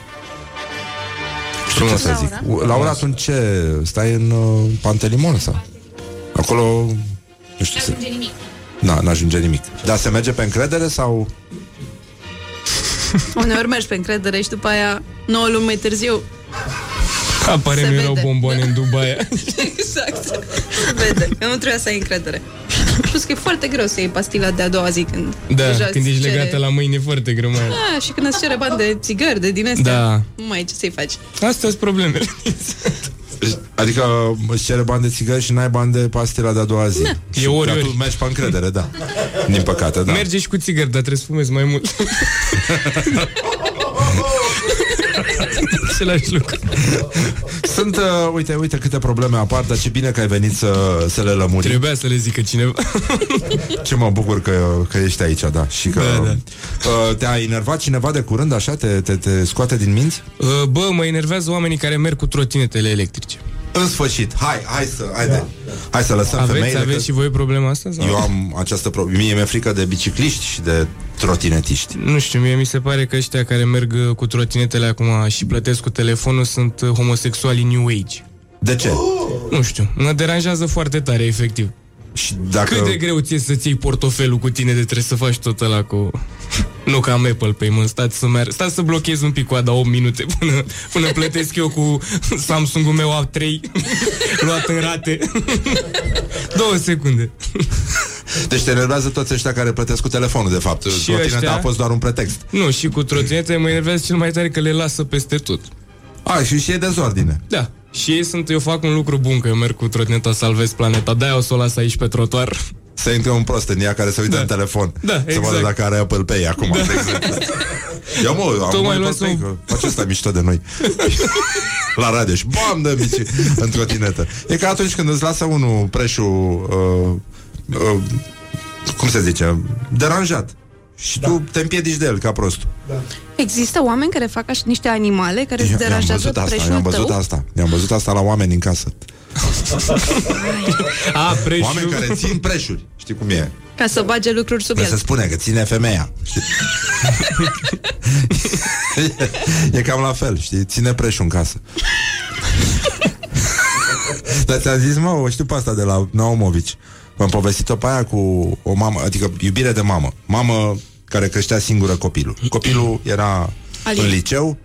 Știu ce să zic. Laura? Laura, atunci ce? Stai în uh, Pantelimon sau? Acolo... Nu știu să... nimic. Na, n-ajunge nimic. Dar se merge pe încredere sau... Uneori mergi pe încredere și după aia 9 luni mai târziu Apare Se nu erau vede. bomboane în Dubai. Exact Se vede că nu trebuia să ai încredere Plus că e foarte greu să iei pastila de a doua zi când Da, deja când îți ești cere... legată la mâini e foarte greu mai ales. Ah, și când îți cere bani de țigări, de din astea Da. Nu mai ai ce să-i faci Astea sunt problemele. Adică îți cere bani de țigări și n-ai bani de pastila de-a doua zi. Da. Și E ori, atunci ori. mergi pe încredere, da. Din păcate, da. Merge și cu țigări, dar trebuie să fumezi mai mult. Același lucru. Sunt, uh, uite, uite câte probleme apar, dar ce bine că ai venit să, să le lămuri. Trebuia să le zică cineva. Ce mă bucur că, că ești aici, da. Și că Da, da. Uh, te-a enervat cineva de curând, așa? Te, te, te scoate din minți? Uh, Bă, mă enervează oamenii care merg cu trotinetele electrice. În sfârșit, hai, hai să, haide. Hai să lăsăm Aveți, femeile aveți că și voi problema asta? Sau? eu am această problemă. Mie mi-e frică de bicicliști și de trotinetiști. Nu știu, mie mi se pare că ăștia care merg uh, cu trotinetele acum și plătesc cu telefonul sunt uh, homosexuali new age. De ce? Nu știu, mă deranjează foarte tare, efectiv. Și dacă... Cât de greu ți să-ți iei portofelul cu tine de trebuie să faci tot ăla cu... Nu ca am Apple Pay, mă, stați să, mer- stați să blochez un pic coada 8 minute până, până plătesc eu cu Samsung-ul meu A3 luat în rate. Două secunde. Deci te enervează toți ăștia care plătesc cu telefonul, de fapt. Și Trotineta ăștia? a fost doar un pretext. Nu, și cu trotinete mă enervează cel mai tare că le lasă peste tot. A, și și e dezordine. Da. Și ei sunt, eu fac un lucru bun că eu merg cu trotineta, salvez planeta. De-aia o să o las aici pe trotuar. Să intre un prost în ea care se uită Da. în telefon. Da, Să vadă exact. dacă are Apple Pay acum, de exemplu. Ia mă, am Tocmai un luați Apple Pay, un- că face asta mișto de noi. La radio și bam, dă mici în trotinetă. E ca atunci când îți lasă unul preșul, uh, uh, cum se zice, deranjat. Și da. tu te împiedici de el ca prostul. Există oameni care fac așa niște animale care îți I-am deranjează văzut asta, preșul i-am văzut tău? asta. I-am văzut asta la oameni în casă. A, preșul. Oameni care țin preșuri. Știi cum e? Ca să bage lucruri sub Păi se el. spune că ține femeia. Știi? e cam la fel, știi? Ține preșul în casă. Dar ți-am zis, mă, o știu pe asta de la Naumovici. M-am povestit-o pe aia cu o mamă, adică iubire de mamă. Mamă care creștea singură copilul. Copilul era Alin. în liceu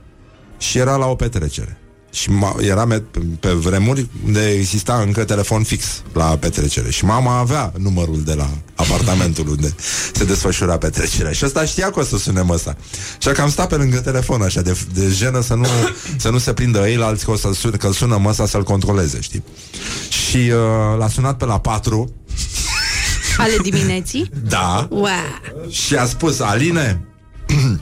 și era la o petrecere. Și ma- era me- pe vremuri unde exista încă telefon fix la petrecere. Și mama avea numărul de la apartamentul unde se desfășura petrecerea. Și ăsta știa că o să sune măsa. Și că am stat pe lângă telefon așa de, de jenă să nu, să nu se prindă ei la alții că o să sune, că sună măsa să-l controleze, știi? Și uh, l-a sunat pe la 4 Ale dimineții? Da Wow. Și a spus Aline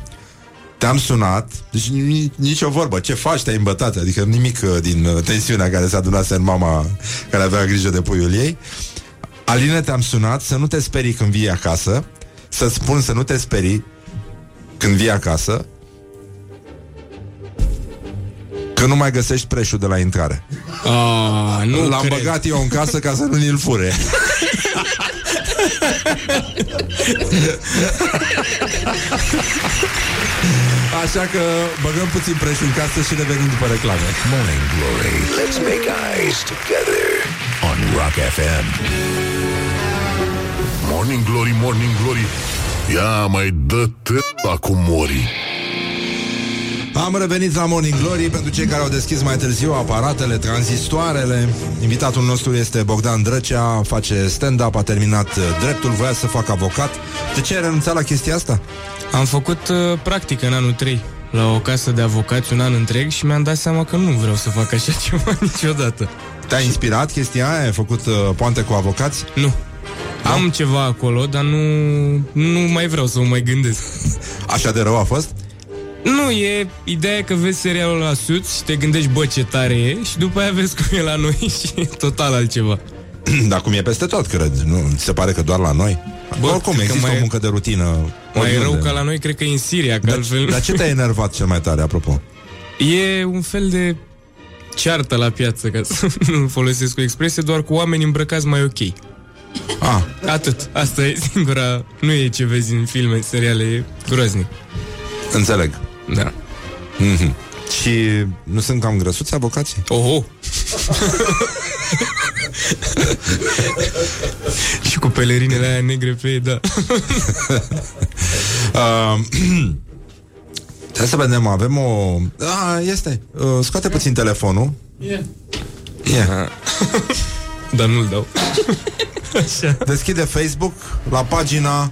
Te-am sunat Deci ni- nici o vorbă Ce faci? Te-ai îmbătat Adică nimic uh, din uh, tensiunea care s-a adunat în mama Care avea grijă de puiul ei Aline te-am sunat Să nu te sperii când vii acasă Să-ți spun să nu te sperii Când vii acasă Că nu mai găsești preșul de la intrare A, nu L-am cred. băgat eu în casă ca să nu ni-l fure Așa că băgăm puțin preșul în casă și revenim după reclame Morning Glory. Let's make eyes together on Rock FM. Morning Glory, Morning Glory Ia mai dă t- cu mori Am revenit la Morning Glory pentru cei care au deschis mai târziu aparatele, tranzistoarele. Invitatul nostru este Bogdan Drăcea, face stand-up, a terminat uh, dreptul, voia să facă avocat. De ce ai renunțat la chestia asta? Am făcut uh, practică în anul 3 la o casă de avocați un an întreg și mi-am dat seama că nu vreau să fac așa ceva niciodată. Te-a inspirat chestia aia? Ai făcut uh, poante cu avocați? Nu. Am ceva acolo, dar nu, nu mai vreau să mă mai gândesc. Așa de rău a fost? Nu, e ideea e că vezi serialul la Suits și te gândești, bă, ce tare e și după aia vezi cum e la noi și e total altceva. Dar cum e peste tot, cred. Nu, ți se pare că doar la noi? Bă, Bă, oricum, cred că există mai- o muncă de rutină. Mai oriunde. rău ca la noi, cred că e în Siria, că Dar, altfel... dar ce te-a enervat cel mai tare, apropo? E un fel de ceartă la piață, ca să nu folosesc o expresie, doar cu oameni îmbrăcați mai ok. Ah, Atât. Asta e singura... Nu e ce vezi în filme, în seriale, e groaznic. înțeleg. Da. Mhm. Și nu sunt cam grăsuți avocații? Oho! Și cu pelerinele aia negre pe ei, da. Uh, Hai să vedem, avem o... Ah, este. Uh, scoate puțin telefonul. Yeah. Yeah. Dar nu-l dau. Așa. Deschide Facebook la pagina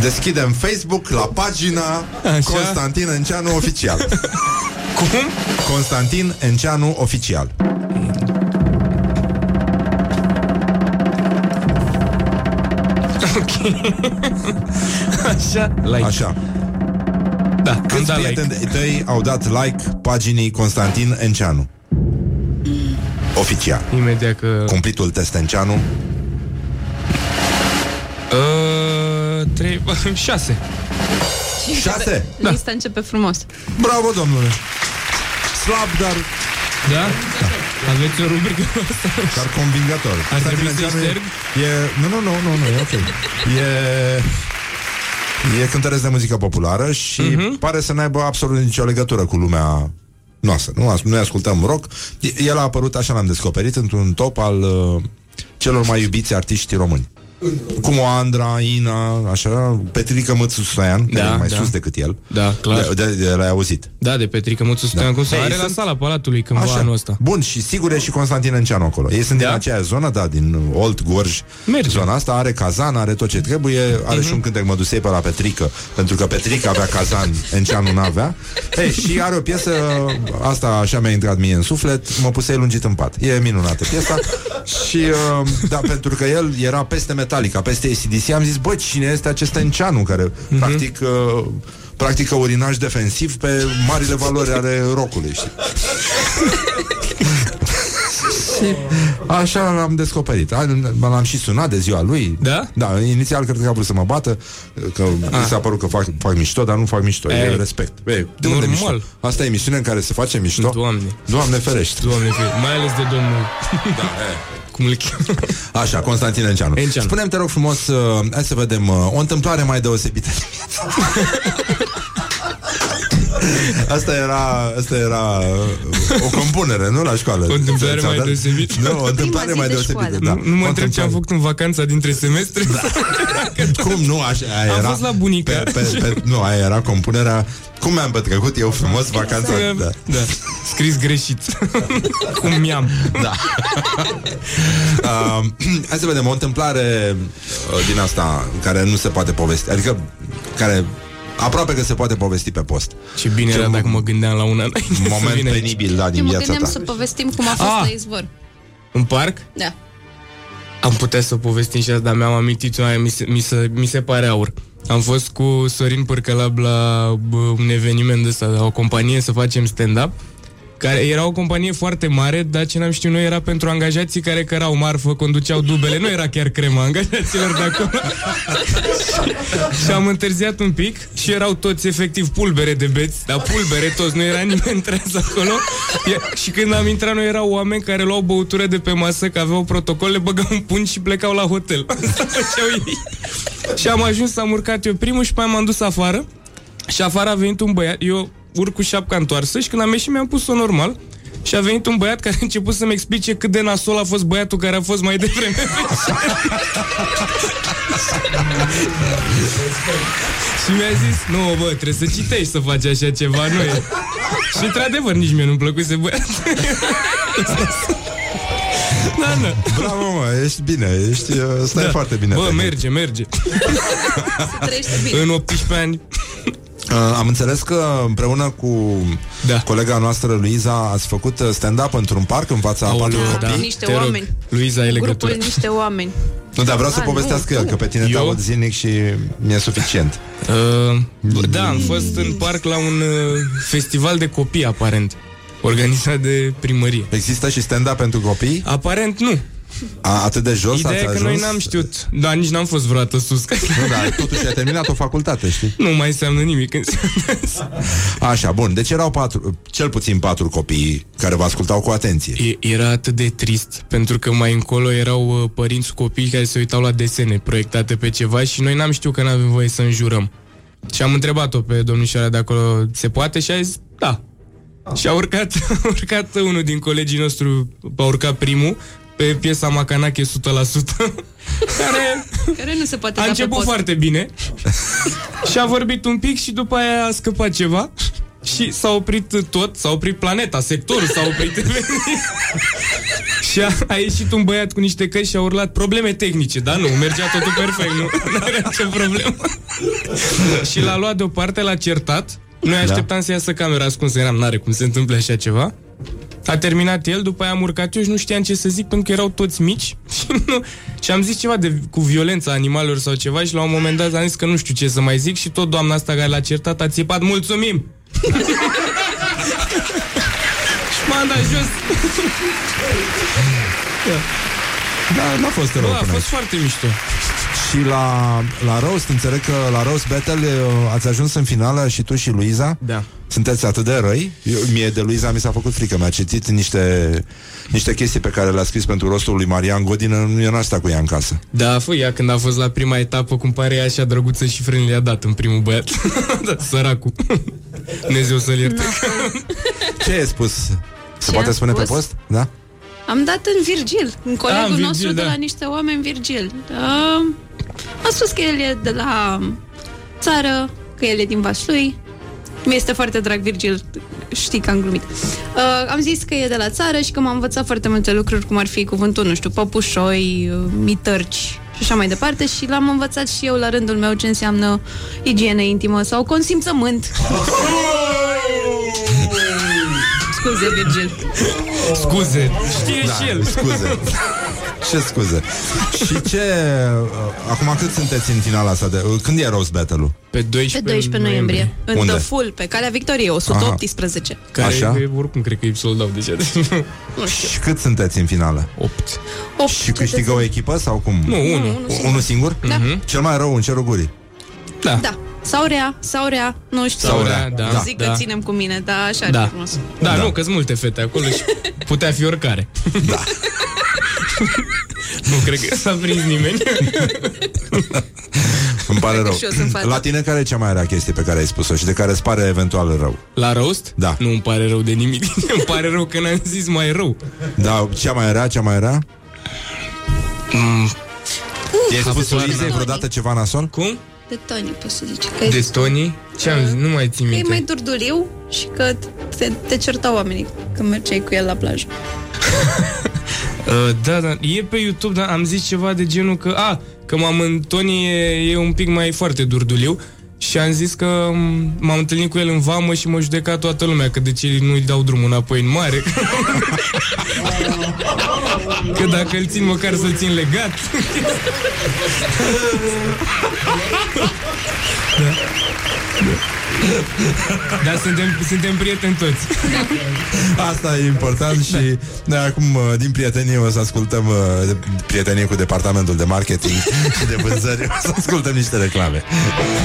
Deschidem Facebook la pagina Așa. Constantin Enceanu Oficial Cum? Constantin Enceanu Oficial Așa. Like. Așa Da, am Câți dat like. prieteni de tăi au dat like paginii Constantin Enceanu? Oficial Imediat că... Cumplitul test Enceanu Uh, trei... șase. Șase Da. Lista începe frumos. Bravo, domnule Slab, dar Da? Aveți o rubrică cu asta? Dar convingător. Ar Constantin trebui să-i Enceanu e- șterg? E... Nu, nu, nu, nu, nu, e ok. E... E cântăresc de muzică populară și Mhm. pare să n-aibă absolut nicio legătură cu lumea noastră. Nu, As- noi ascultăm rock. E- El a apărut, așa l-am descoperit, într-un top al uh, celor mai iubiți artiști români. Cum o Andra, Ina, așa, Petrica Mățu Stoian, Da, care e mai da. sus decât el. Da, clar. De, de, de, l-ai auzit. Da, de Petrică Mățu Stoian, cum se Ei, are la sunt- sala Palatului cândva Așa. anul ăsta. Bun, și sigur e și Constantin Enceanu acolo. Ei sunt Da? din aceea zonă, da, din Old Gorj. Merge. Zona asta are cazan, are tot ce trebuie, are și un cântec mădusei pe la Petrică, pentru că Petrică avea cazan, Enceanu n-avea. Ei, și are o piesă, asta așa mi-a intrat mie în suflet, mă pusei lungit în pat. E minunată piesa. și, uh, da, pentru că el era peste Metallica, peste ACDC, am zis, bă, cine este acest Enceanu care, practic, uh, practică urinaj defensiv pe marile valori ale rockului, știi? Și așa l-am descoperit. A, L-am și sunat de ziua lui. Da? Da, inițial cred că a vrut să mă bată, că mi s-a părut că fac, fac mișto, dar nu fac mișto. E Ei. respect. Ei, de unde Normal. mișto? Asta e emisiunea în care se face mișto? Doamne. Doamne ferește. Doamne, fie, mai ales de domnul... Da, e. Cum îl cheamă? Așa, Constantin Enceanu. Enceanu. Spune-mi, te rog frumos, uh, hai să vedem uh, o întâmplare mai deosebită. Asta era, asta era uh, o compunere, nu la școală. O întâmplare Ți-au mai dat? deosebită? Nu, o întâmplare zi mai de deosebită, școală. da. Nu mă O întreb ce am întâmplare. făcut în vacanța dintre semestre. Cum nu, așa, aia Am era fost la bunica. pe, pe, pe, Nu, aia era compunerea Cum mi-am petrecut eu frumos vacanța Da. da. da. Scris greșit. Cum mi-am. da. uh, Hai să vedem O întâmplare uh, din asta Care nu se poate povesti Adică care aproape că se poate povesti pe post Ce bine Ce era mo- dacă mă gândeam la una înainte să Moment vin aici. penibil, da, din Eu mă viața gândeam ta să povestim cum a fost Ah! la izvor. În parc? Da. Am putea să povestim și asta, dar mi-am amintit aia, mi se, mi, se, mi se pare aur. Am fost cu Sorin Pârcălab la bă, un eveniment de ăsta, la o companie să facem stand-up care era o companie foarte mare, dar ce n-am știut noi era pentru angajații care cărau marfă, conduceau dubele, nu era chiar crema angajaților de acolo. și am întârziat un pic și erau toți efectiv pulbere de beți, dar pulbere toți, nu era nimeni treaz acolo. E- și când am intrat, noi erau oameni care luau băutură de pe masă, că aveau protocol, le băgau un pungi și plecau la hotel. Asta făceau ei. Și am ajuns, am urcat eu primul și pe aia m-am dus afară și afară a venit un băiat, eu urc cu șapca întoarsă și când am ieșit mi-am pus-o normal. Și a venit un băiat care a început să-mi explice cât de nasol a fost băiatul care a fost mai devreme. Pe Și mi-a zis, nu bă, trebuie să citești să faci așa ceva, nu e. Și într-adevăr, nici mie nu-mi plăcuse băiat Da, da, Bravo, mă, ești bine Ești, uh, stai da. foarte bine Bă, tehnic. merge, merge. Trăiește bine. În 18 ani Uh, am înțeles că împreună cu Da. colega noastră Luiza ați făcut uh, stand-up într-un parc în fața a patru Aoleu, copii. da. Niște Te rog, oameni. Luiza, ai legătură Grupul niște oameni. Nu, dar vreau să A, povestească nu, el, nu. că pe tine te Eu? aud zilnic și mi-e suficient. Uh, bă, da, am fost în parc la un uh, festival de copii, aparent. Organizat de primărie. Există și stand-up pentru copii? Aparent nu. A, atât de jos Ideea ați e că ajuns? noi n-am știut. Da, nici n-am fost vreodată sus. Nu, dar totuși ai terminat o facultate, știi? nu mai înseamnă nimic. înseamnă- Așa, bun. Deci erau patru, cel puțin patru copii care vă ascultau cu atenție. E- Era atât de trist, pentru că mai încolo erau uh, părinți cu copii care se uitau la desene proiectate pe ceva și noi n-am știut că n-avem voie să înjurăm. Și am întrebat-o pe domnișoara de acolo, se poate? Și a zis, da. Și a urcat, a urcat unul din colegii nostru, a urcat primul, pe piesa Macanache 100%, care Care nu se poate a da pe început post. foarte bine. Și a vorbit un pic și după aia a scăpat ceva. Și s-a oprit tot, s-a oprit planeta, sectorul s-a oprit. Și a, a ieșit un băiat cu niște căști și a urlat probleme tehnice, dar nu, mergea totul perfect, nu, nu era nicio problemă. și l-a luat deoparte, l-a certat, noi așteptam să iasă camera ascunsă, eram, n-are cum se întâmple așa ceva. A terminat el, după aia am urcat eu și nu știam ce să zic pentru că erau toți mici și, nu, și am zis ceva de, cu violența animalelor sau ceva și la un moment dat am zis că nu știu ce să mai zic și tot doamna asta care l-a certat a țipat mulțumim! și m-am dat jos. Da, n-a fost rău Bă, a până fost aici. foarte mișto. Și la, la Roast, înțeleg că la Roast Battle uh, ați ajuns în finală și tu și Luiza. Da. Sunteți atât de răi? Eu, mie de Luiza mi s-a făcut frică. Mi-a citit niște, niște chestii pe care le-a scris pentru rostul lui Marian Godină. Eu n-aș sta cu ea în casă. Da, fă, ea când a fost la prima etapă, cum pare ea așa drăguță și frân le-a dat în primul băiat. da, săracul. Dumnezeu să-l ierte. Ce ai spus? Se Ce poate am spune pe spus? post? Da? Am dat în Virgil, în colegul Ah, în Virgil, nostru de da. la niște oameni Virgil. Da. A spus că el e de la țară, că el e din Vaslui. Mi este foarte drag Virgil, știi că am glumit. Uh, am zis că e de la țară și că m-a învățat foarte multe lucruri, cum ar fi cuvântul, nu știu, păpușoi, uh, mitărci și așa mai departe și l-am învățat și eu la rândul meu ce înseamnă igienă intimă sau consimțământ. Scuze, Virgil. Scuze, știe Da, și el. scuze. Ce scuze. Și ce... uh, Acum cât sunteți în finala asta? De, uh, când e Rose Battle-ul? Pe 12, Pe 12 noiembrie, în Unde? The Full, pe Calea Victoriei, 118. Care Așa? E, oricum cred că e sold out deja. Nu știu. Și cât sunteți în finală? 8. 8 Și câștigă o echipă sau cum? Nu, unul. unul singur. Unul singur? Da. Cel mai rău în cerul gurii. Da. Da. Sau rea, sau rea, nu știu. Sau rea, rea, da. da. Zic da. că ținem cu mine, dar așa Da. ar fi frumos. Da, Da. nu, că sunt multe fete acolo și putea fi oricare. Da. nu cred că s-a prins nimeni. Îmi pare Cred că rău. și eu sunt fată. La tine care e cea mai rea chestie pe care ai spus-o și de care îți pare eventual rău? La roast? Da. Nu îmi pare rău de nimic. îmi pare rău că n-am zis mai rău. Da, cea mai rea, cea mai rea? Mm, I-ai spus Tony. Luizei vreodată ceva nasol? cum? De Tony, poți să zici. Că, De e, Tony? Ce am zis? Nu mai țin că e minte. mai durduliu și că te, te certau oamenii când mergeai cu el la plajă. Uh, da, da, e pe YouTube, dar am zis ceva de genul că, a, că m-am în Tony e, e un pic mai foarte durduliu și am zis că m- m-am întâlnit cu el în vamă și mă judeca toată lumea că de ce nu-i dau drumul înapoi în mare. că dacă îl țin măcar să-l țin legat. da. Dar suntem, suntem prieteni toți. Asta e important și noi acum, uh, din prietenie, o să ascultăm uh, de- prietenie cu departamentul de marketing și de vânzări, o să ascultăm niște reclame.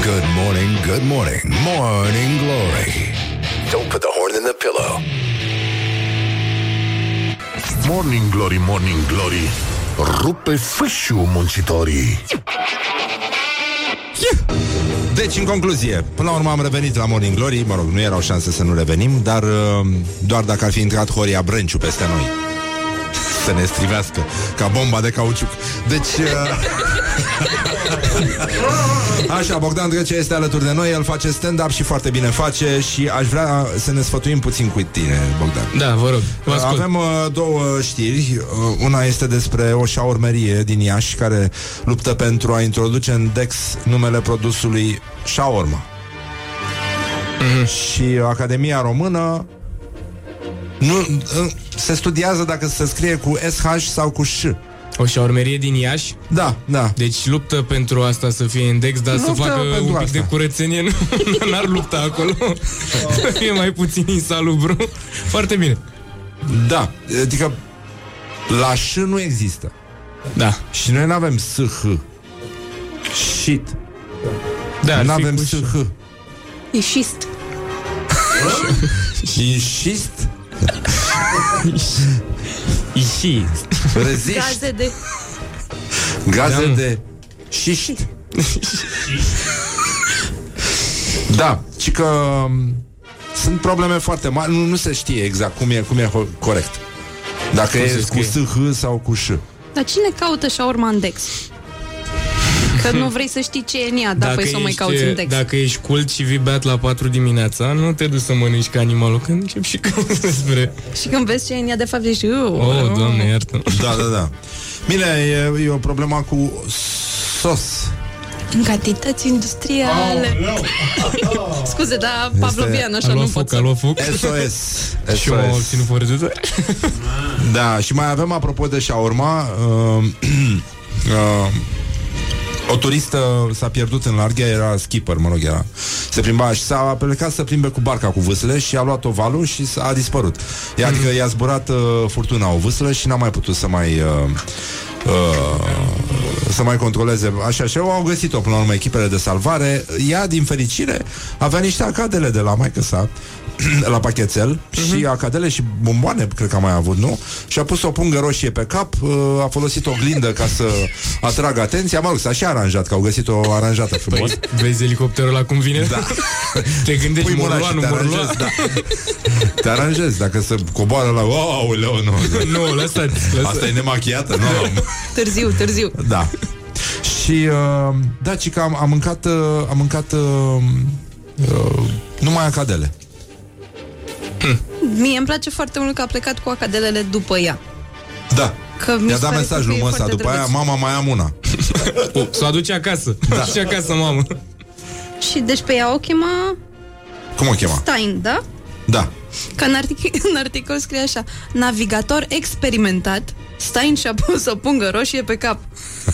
Good morning, good morning, morning glory. Don't put the horn in the pillow. Morning Glory, Morning Glory Rupe fâșiu muncitorii Deci, în concluzie, până la urmă am revenit la Morning Glory, mă rog, nu erau șanse să nu revenim, dar uh, doar dacă ar fi intrat Horia Brânciu peste noi. Să ne strivească ca bomba de cauciuc. Deci... Uh... Așa, Bogdan Drăcea este alături de noi, el face stand-up și foarte bine face și aș vrea să ne sfătuim puțin cu tine, Bogdan. Da, vă rog, vă ascult. Avem uh, două știri. Uh, una este despre o șaurmerie din Iași care luptă pentru a introduce în Dex numele produsului shawarma. Mhm. Și Academia Română nu, uh, se studiază dacă se scrie cu SH sau cu Ș. O șaurmerie din Iași Da, da. Deci luptă pentru asta să fie index Dar să Luptă facă pentru un pic asta. de curățenie nu, N-ar lupta acolo Să fie mai puțin insalubru Foarte bine Da, adică la Ș nu există. Da, Și noi nu avem SH. Shit. da ar nu fi avem cu SH. E șist. Inșist, Iși reziști, Gaze de... gaze Da, mă. de șiști. Da, și că um, sunt probleme foarte mari, nu, nu se știe exact cum e, cum e ho- corect. Dacă Cum e se cu scrie? SH sau cu Ș. Dar cine caută shawarma în Dex? Că nu vrei să știi ce e în ea, dar păi să o mai cauți în Dex. dacă ești cult și vii beat la 4 dimineața Nu te duci să mănânci ca animalul Când încep și cauți despre Și când vezi ce e în ea, de fapt zici, "Uuu, Oh, doamne, iartă Da, da, da. Bine, e, e o problemă cu sos. în cantități industriale. Scuze, dar pavlovian, A așa nu luat pot foc, să... a luat foc SOS. Și eu m-am SOS. obținut fără de Da, și mai avem, apropo de shawarma, uh, uh, o turistă s-a pierdut în largă, era skipper, mă rog, era. Se plimba și s-a plecat să plimbe cu barca cu vâsle și a luat o valul și s- a dispărut. E, adică i-a zburat uh, furtuna o vâslă și n-a mai putut să mai... Uh, uh, să mai controleze așa și au găsit-o până la urmă echipele de salvare ea din fericire avea niște acadele de la maică sa la pachetel și acadele și bomboane, cred că a mai avut, nu? Și a pus o pungă roșie pe cap, uh, a folosit o glindă ca să atragă atenția, mă rog, s-a și aranjat, că au găsit-o aranjată frumos. Păi, vezi elicopterul la cum vine? Da. Te gândești, Pui mâna și morloanu, te morloan. aranjezi, da. Te aranjezi, dacă se coboară la... Aoleu, nu. Nu, lăsați, lăsați. Asta e nemachiată, nu? Târziu, târziu. Da. Și uh, da, ci că am, am mâncat uh, am mâncat uh, uh, numai acadele. Mie îmi place foarte mult că a plecat cu acadelele după ea. Da. Că mi Mi-a se dat pare mesajul că e mă ăsta, foarte după aia drăguț. mama mai am una. O, să o aduce acasă. Da. Și acasă, mamă. Și deci pe ea o chema Cum o chema? Stein, da? Da. Că în, artic- în articol scrie așa Navigator experimentat Stein și-a pus o pungă roșie pe cap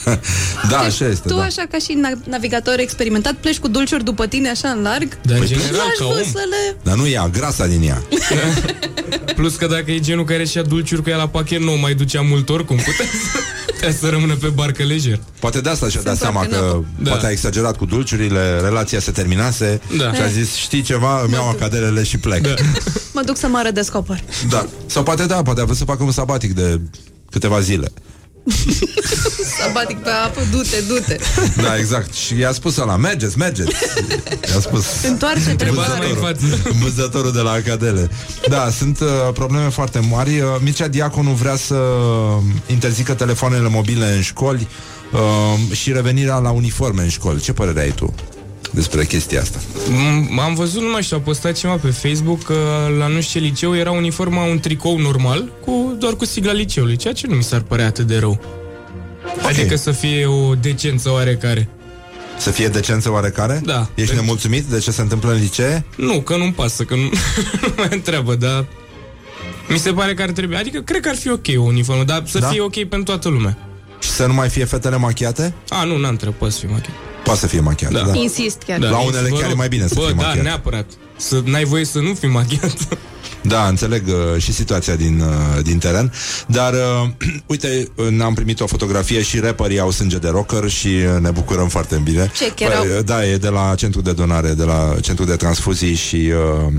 Da, așa este, Tu da. așa ca și na- navigator experimentat Pleci cu dulciuri după tine așa în larg Dar în Păi, general, Lași ca om. văsele Dar nu ea, grasa din ea. Plus că dacă e genul care și-a dulciuri cu ea la pachet, nu o mai ducea mult oricum. Putea să, putea să rămână pe barcă lejer. Poate de asta și-a dat întoarcă seama în că apă. Da. poate a exagerat cu dulciurile, relația se terminase Da. și a zis, știi ceva, îmi iau acadelele și plec. Da. Mă duc să mă redescoper Da. Sau poate da, poate a vrut să facă un sabatic de câteva zile. Sabatic pe apă, du-te, du-te Da, exact. Și i-a spus ăla, mergeți, mergeți. I-a spus Întoarce-te Treba să mare. mai în față. Învățătorul de la Acadele. Da, sunt uh, probleme foarte mari. Uh, Mircea Diaconu vrea să interzică telefoanele mobile în școli uh, și revenirea la uniforme în școli. Ce părere ai tu despre chestia asta? M- Am văzut, nu mai știu, a postat ceva pe Facebook că la nu știu ce liceu era uniforma un tricou normal, cu, doar cu sigla liceului, ceea ce nu mi s-ar părea atât de rău. Ok. Adică să fie o decență oarecare. Să fie decență oarecare? Da. Ești nemulțumit de ce se întâmplă în licee? Nu, că nu-mi pasă, că nu, nu mai întreabă, dar mi se pare că ar trebui, adică cred că ar fi ok o uniformă, dar să Da? fie ok pentru toată lumea. Și să nu mai fie fetele machiate? A, nu, n-am treabă, poate să fie machiat. Poate să fie machiate, da. Da. da. Insist chiar La unele Vă chiar e rog. mai bine să Bă, fie da, machiat. neapărat. Să n-ai voie să nu fii machiat. Da, înțeleg uh, și situația din, uh, din teren Dar, uh, uite, uh, ne-am primit o fotografie Și rapperii au sânge de rocker Și uh, ne bucurăm foarte bine Ce, chiar au? uh, Da, e de la centru de donare De la centru de transfuzii Și uh,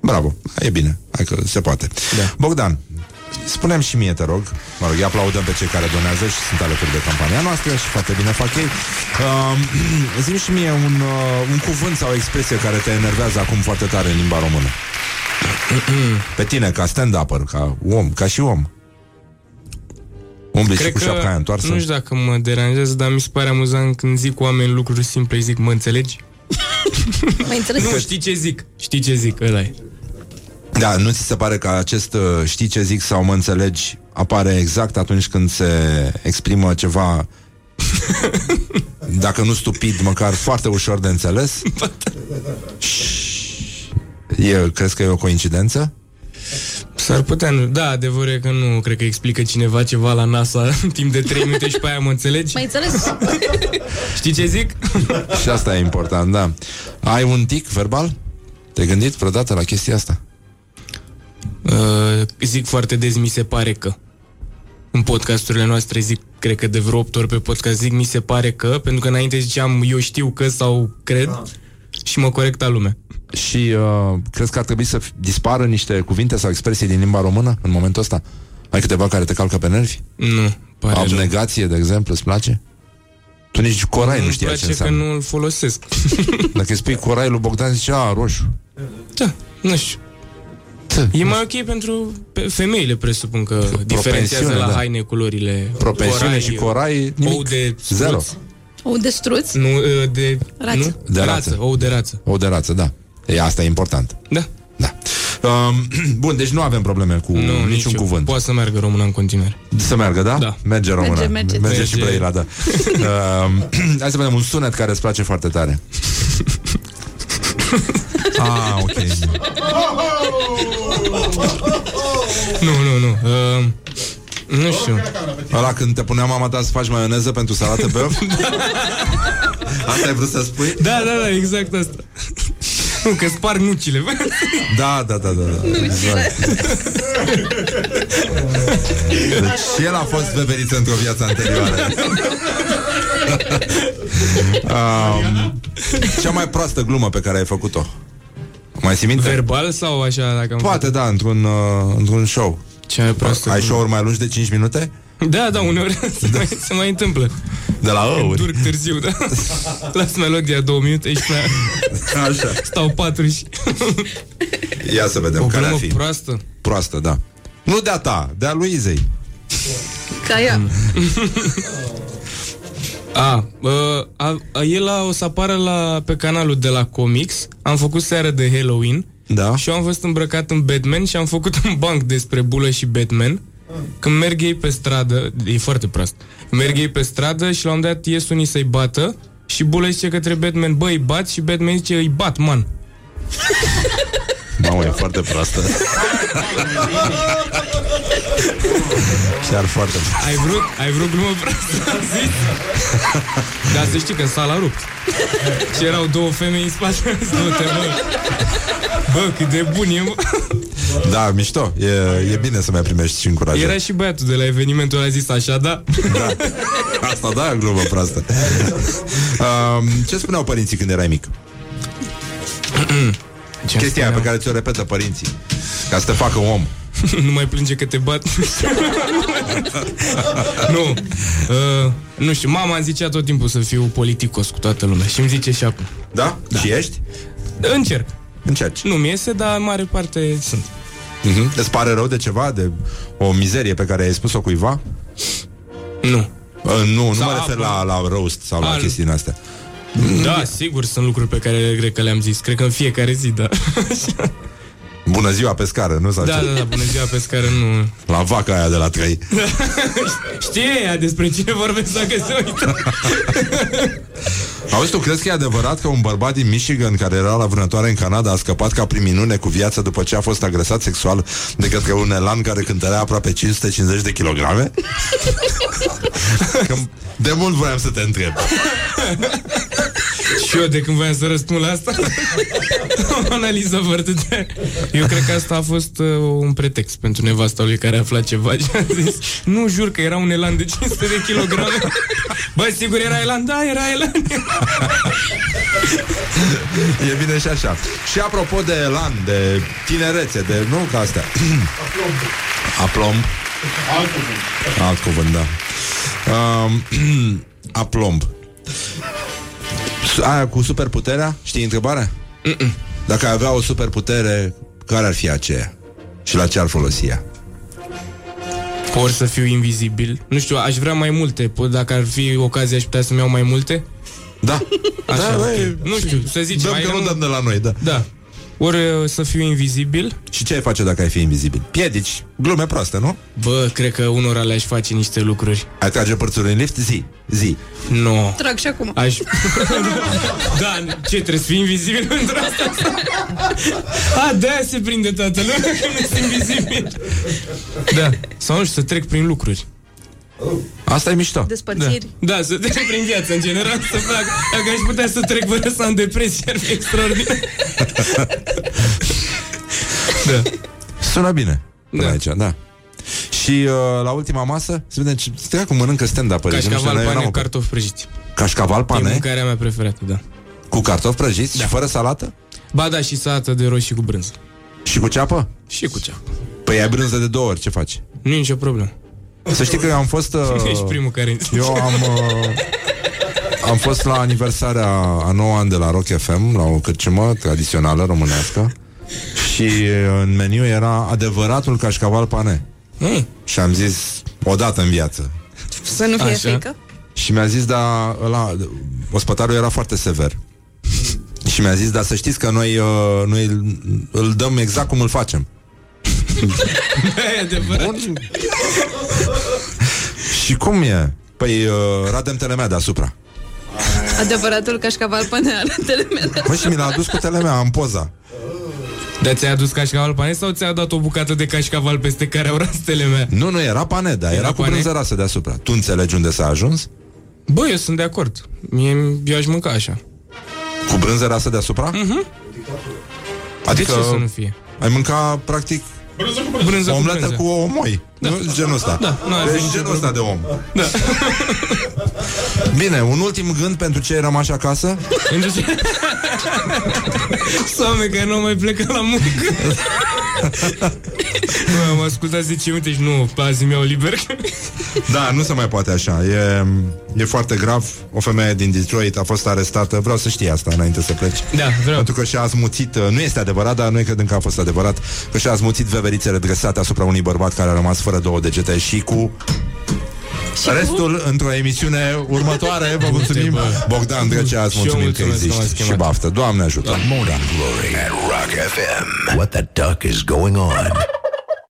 bravo, e bine Hai că se poate Da. Bogdan, spunem și mie, te rog Mă rog, îi aplaudăm pe cei care donează Și sunt alături de campania noastră Și foarte bine fac ei uh, Zi și mie un, uh, un cuvânt sau o expresie Care te enervează acum foarte tare în limba română pe tine, ca stand-upper, ca om, ca și om. Umbli și Cred cu că, șapca aia întoarsă? nu știu dacă mă deranjează, dar mi se pare amuzant când zic cu oameni lucruri simple, îi zic, mă înțelegi? Mai înțeles? Nu, știi ce zic? Știi ce zic, ăla e. Da, nu ți se pare că acest uh, știi ce zic sau mă înțelegi apare exact atunci când se exprimă ceva dacă nu stupid, măcar foarte ușor de înțeles? E, crezi că e o coincidență? S-ar putea, nu. Da, adevărul e că nu cred că explică cineva ceva la NASA în timp de 3 minute și pe aia mă înțelegi? Mai înțeles? Știi ce zic? Și asta e important, da. Ai un tic verbal? Te-ai gândit vreodată la chestia asta? Uh, zic foarte des, mi se pare că. În podcasturile noastre zic, cred că de vreo 8 ori pe podcast zic, mi se pare că, pentru că înainte ziceam, eu știu că sau cred și mă corecta lumea. Și uh, crezi că ar trebui să f- dispară niște cuvinte sau expresii din limba română în momentul ăsta? Ai câteva care te calcă pe nervi? Nu, pare rău. Abnegație, de exemplu, îți place? Tu nici corai nu Nu-mi știai ce place că înseamnă. nu îl folosesc. Dacă îi spui corai lui Bogdan, zice, a, roșu. Da, nu știu. Ță, E mai ok pentru pe femeile, presupun că diferențiază la da. haine culorile. Propensiune și corai, nimic. Ou de Zero. struț. O de struț? Nu, uh, de... Rață. Nu? De rață. Ou de rață. O de rață, da. E, asta e important. Da. Da. Um, bun, deci nu avem probleme cu Nu, niciun nici eu. cuvânt. Poate să meargă româna în continuare. Să meargă, da? Da. Merge română. Merge, merge. merge și Merge. Brăila, da. um, hai să vedem un sunet care îți place foarte tare. ah, ok. Nu, nu, nu. Uh, nu știu. Ăla când te punea mama ta să faci maioneză pentru salată băf? Asta ai vrut să spui? Da, da, da, exact asta. Nu, că sparg nucile. Da, da, da, da. da. Exact. Deci și el a fost beveriță într-o viață anterioară. um, cea mai proastă glumă pe care ai făcut-o. Mai ții minte? Verbal sau așa? Dacă am Poate, da, într-un, uh, într-un show. Ce mai proastă Ai glumă. show-uri mai lungi de 5 minute? Da, da, uneori se, mai, se mai întâmplă. De la Îmi ăuri. Durc târziu, da. Las melodia două minute și mai Așa. stau patru și... Ia să vedem O care ar glumă fi. proastă. Proastă, da. Nu de-a ta, de-a lui Izei. Ca ea. A, a, a, a, el a, o să apară la, pe canalul de la Comics. Am făcut seară de Halloween. Da. Și eu am fost îmbrăcat în Batman și am făcut un banc despre bulă și Batman. Când merg ei pe stradă, e foarte prost. Merg ei pe stradă și la un dat ies unii să-i bată și bulă zice către Batman, băi, bat și Batman zice, îi bat, man. Mamă, e foarte proastă. Chiar foarte proastă. Ai vrut, ai vrut glumă proastă, am zis. Dar să știi că sala a rupt. Și erau două femei în spate. Du-te, bă. Bă, cât de bun e, mă. Da, mișto. E, e bine să mai primești și încurajare. Era și băiatul de la evenimentul a zis așa, da? Da. Asta da, glumă proastă. um, ce spuneau părinții când erai mic? Ce Chestia aia spuneam? pe care ți-o repetă părinții. Ca să te facă om. nu mai plânge că te bat. nu. Uh, nu știu, mama îmi zicea tot timpul să fiu politicos cu toată lumea și îmi zice și acum. Da? da. Și ești? Încerc. Încerci. Nu mi iese, dar în mare parte sunt. Uh-huh. Îți pare rău de ceva? De o mizerie pe care ai spus-o cuiva? Nu. Uh, nu, nu Sau mă refer apă. la, la roast sau la Al- chestii din astea. Da, sigur sunt lucruri pe care cred că le-am zis. Cred că în fiecare zi, da. Bună ziua pe scară, nu? Sau Da, ce? da, da, bună ziua pe scară, nu... La vaca aia de la trei. Știe ea despre cine vorbesc dacă se uită. Auzi, tu crezi că e adevărat că un bărbat din Michigan care era la vânătoare în Canada a scăpat ca prin minune cu viața după ce a fost agresat sexual de către un elan care cântărea aproape 550 de kilograme? că de mult voiam să te întreb. Și eu de când voiam să răspund la asta O analiză foarte de... Eu cred că asta a fost uh, un pretext Pentru nevasta lui care a aflat ceva Și a zis, nu jur că era un elan de 500 de kilograme Bă, sigur era elan? Da, era elan E bine și așa. Și apropo de elan, de tinerețe, de... Nu ca astea. Aplomb. Alt cuvânt, da. Um, aplomb. Su- Aia cu superputerea, știi întrebarea? Dacă ai avea o superputere, care ar fi aceea? Și la ce ar folosi ea? Ori să fiu invizibil Nu știu, aș vrea mai multe Po- Dacă ar fi ocazia, aș putea să-mi iau mai multe Da. Așa, da, ok. băi, Nu știu, să zicem Dăm mai că nu nu- dăm de la noi, da. Da Ori uh, să fiu invizibil Și ce ai face dacă ai fi invizibil? Piedici, glume proaste, nu? Bă, cred că unora le-aș face niște lucruri Ai trage părțuri în lift? Zi, zi. Nu Trag și acum. Aș... da, ce, trebuie să fii invizibil pentru asta? A, de-aia se prinde toată lumea că nu sunt invizibil. Da, sau nu știu, să trec prin lucruri. Asta e mișto. Despărțiri. Da, să trec prin viață, în general, să fac. Dacă aș putea să trec fără să am depresie, ar fi extraordinar. da. Sună bine. Până Da. aici, da. Și uh, la ultima masă, să vedem ce... Stai cum mănâncă stand-up Cașcaval, pane, cartofi prăjiți. Cașcaval, E pane, mâncarea mea preferată, da. cu cartofi prăjiți da. și fără salată? Ba da, și salată de roșii cu brânză. Și cu ceapă? Și cu ceapă. Păi ai brânză de două ori, ce faci? Nu e nicio problemă. Să știi că eu am fost... Uh, Ești primul care îmi zice. Eu am... Uh, am fost la aniversarea a 9 ani de la Rock FM, la o cârciumă tradițională românească și uh, în meniu era adevăratul cașcaval pane. Mm. Și am zis, odată în viață. Să nu fie Așa. frică. Și mi-a zis, da, ăla, ospătarul era foarte sever. Și mi-a zis, dar să știți că noi, uh, noi îl, îl dăm exact cum îl facem. E adevărat. Bun. și cum e? Păi uh, Radem Telemea deasupra. Adevăratul cașcaval până arătele mele. Mă, și mi l-a adus cu telemea, am poza. Dar ți-ai adus cașcaval pane sau ți-a dat o bucată de cașcaval peste care au rastele mea? Nu, nu, era pane, dar era, Era cu pane? brânză rasă deasupra. Tu înțelegi unde s-a ajuns? Bă, eu sunt de acord. Mie, eu aș mânca așa. Cu brânză rasă deasupra? Mm-hmm. Adică... De ce să nu fie? ai mânca, practic, Brânză cu omletă brânză. cu omoi. Nu? Genul ăsta. Da, nu ar fi deci nicio genul ăsta de om. Da. Bine, un ultim gând pentru cei rămași acasă? Pentru ce... Oameni care nu au mai plecat la muncă. nu, am ascultat 10 minute și nu, azi mi-au liber. Da, nu se mai poate așa. E, e foarte grav. O femeie din Detroit a fost arestată. Vreau să știi asta înainte să pleci. Da, vreau. Pentru că și-a azmuțit, uh, nu este adevărat, dar noi credem că a fost adevărat, că și-a azmuțit veverițele dresate asupra unui bărbat care a rămas fără două degete și cu Restul într-o emisiune următoare. Vă mulțumim. Bogdan Drecea Îți Și eu mulțumim că mulțumesc că m-ați existi. Și chemat. baftă, Doamne ajută. Morning. Glory at Rock FM. What the duck is going on?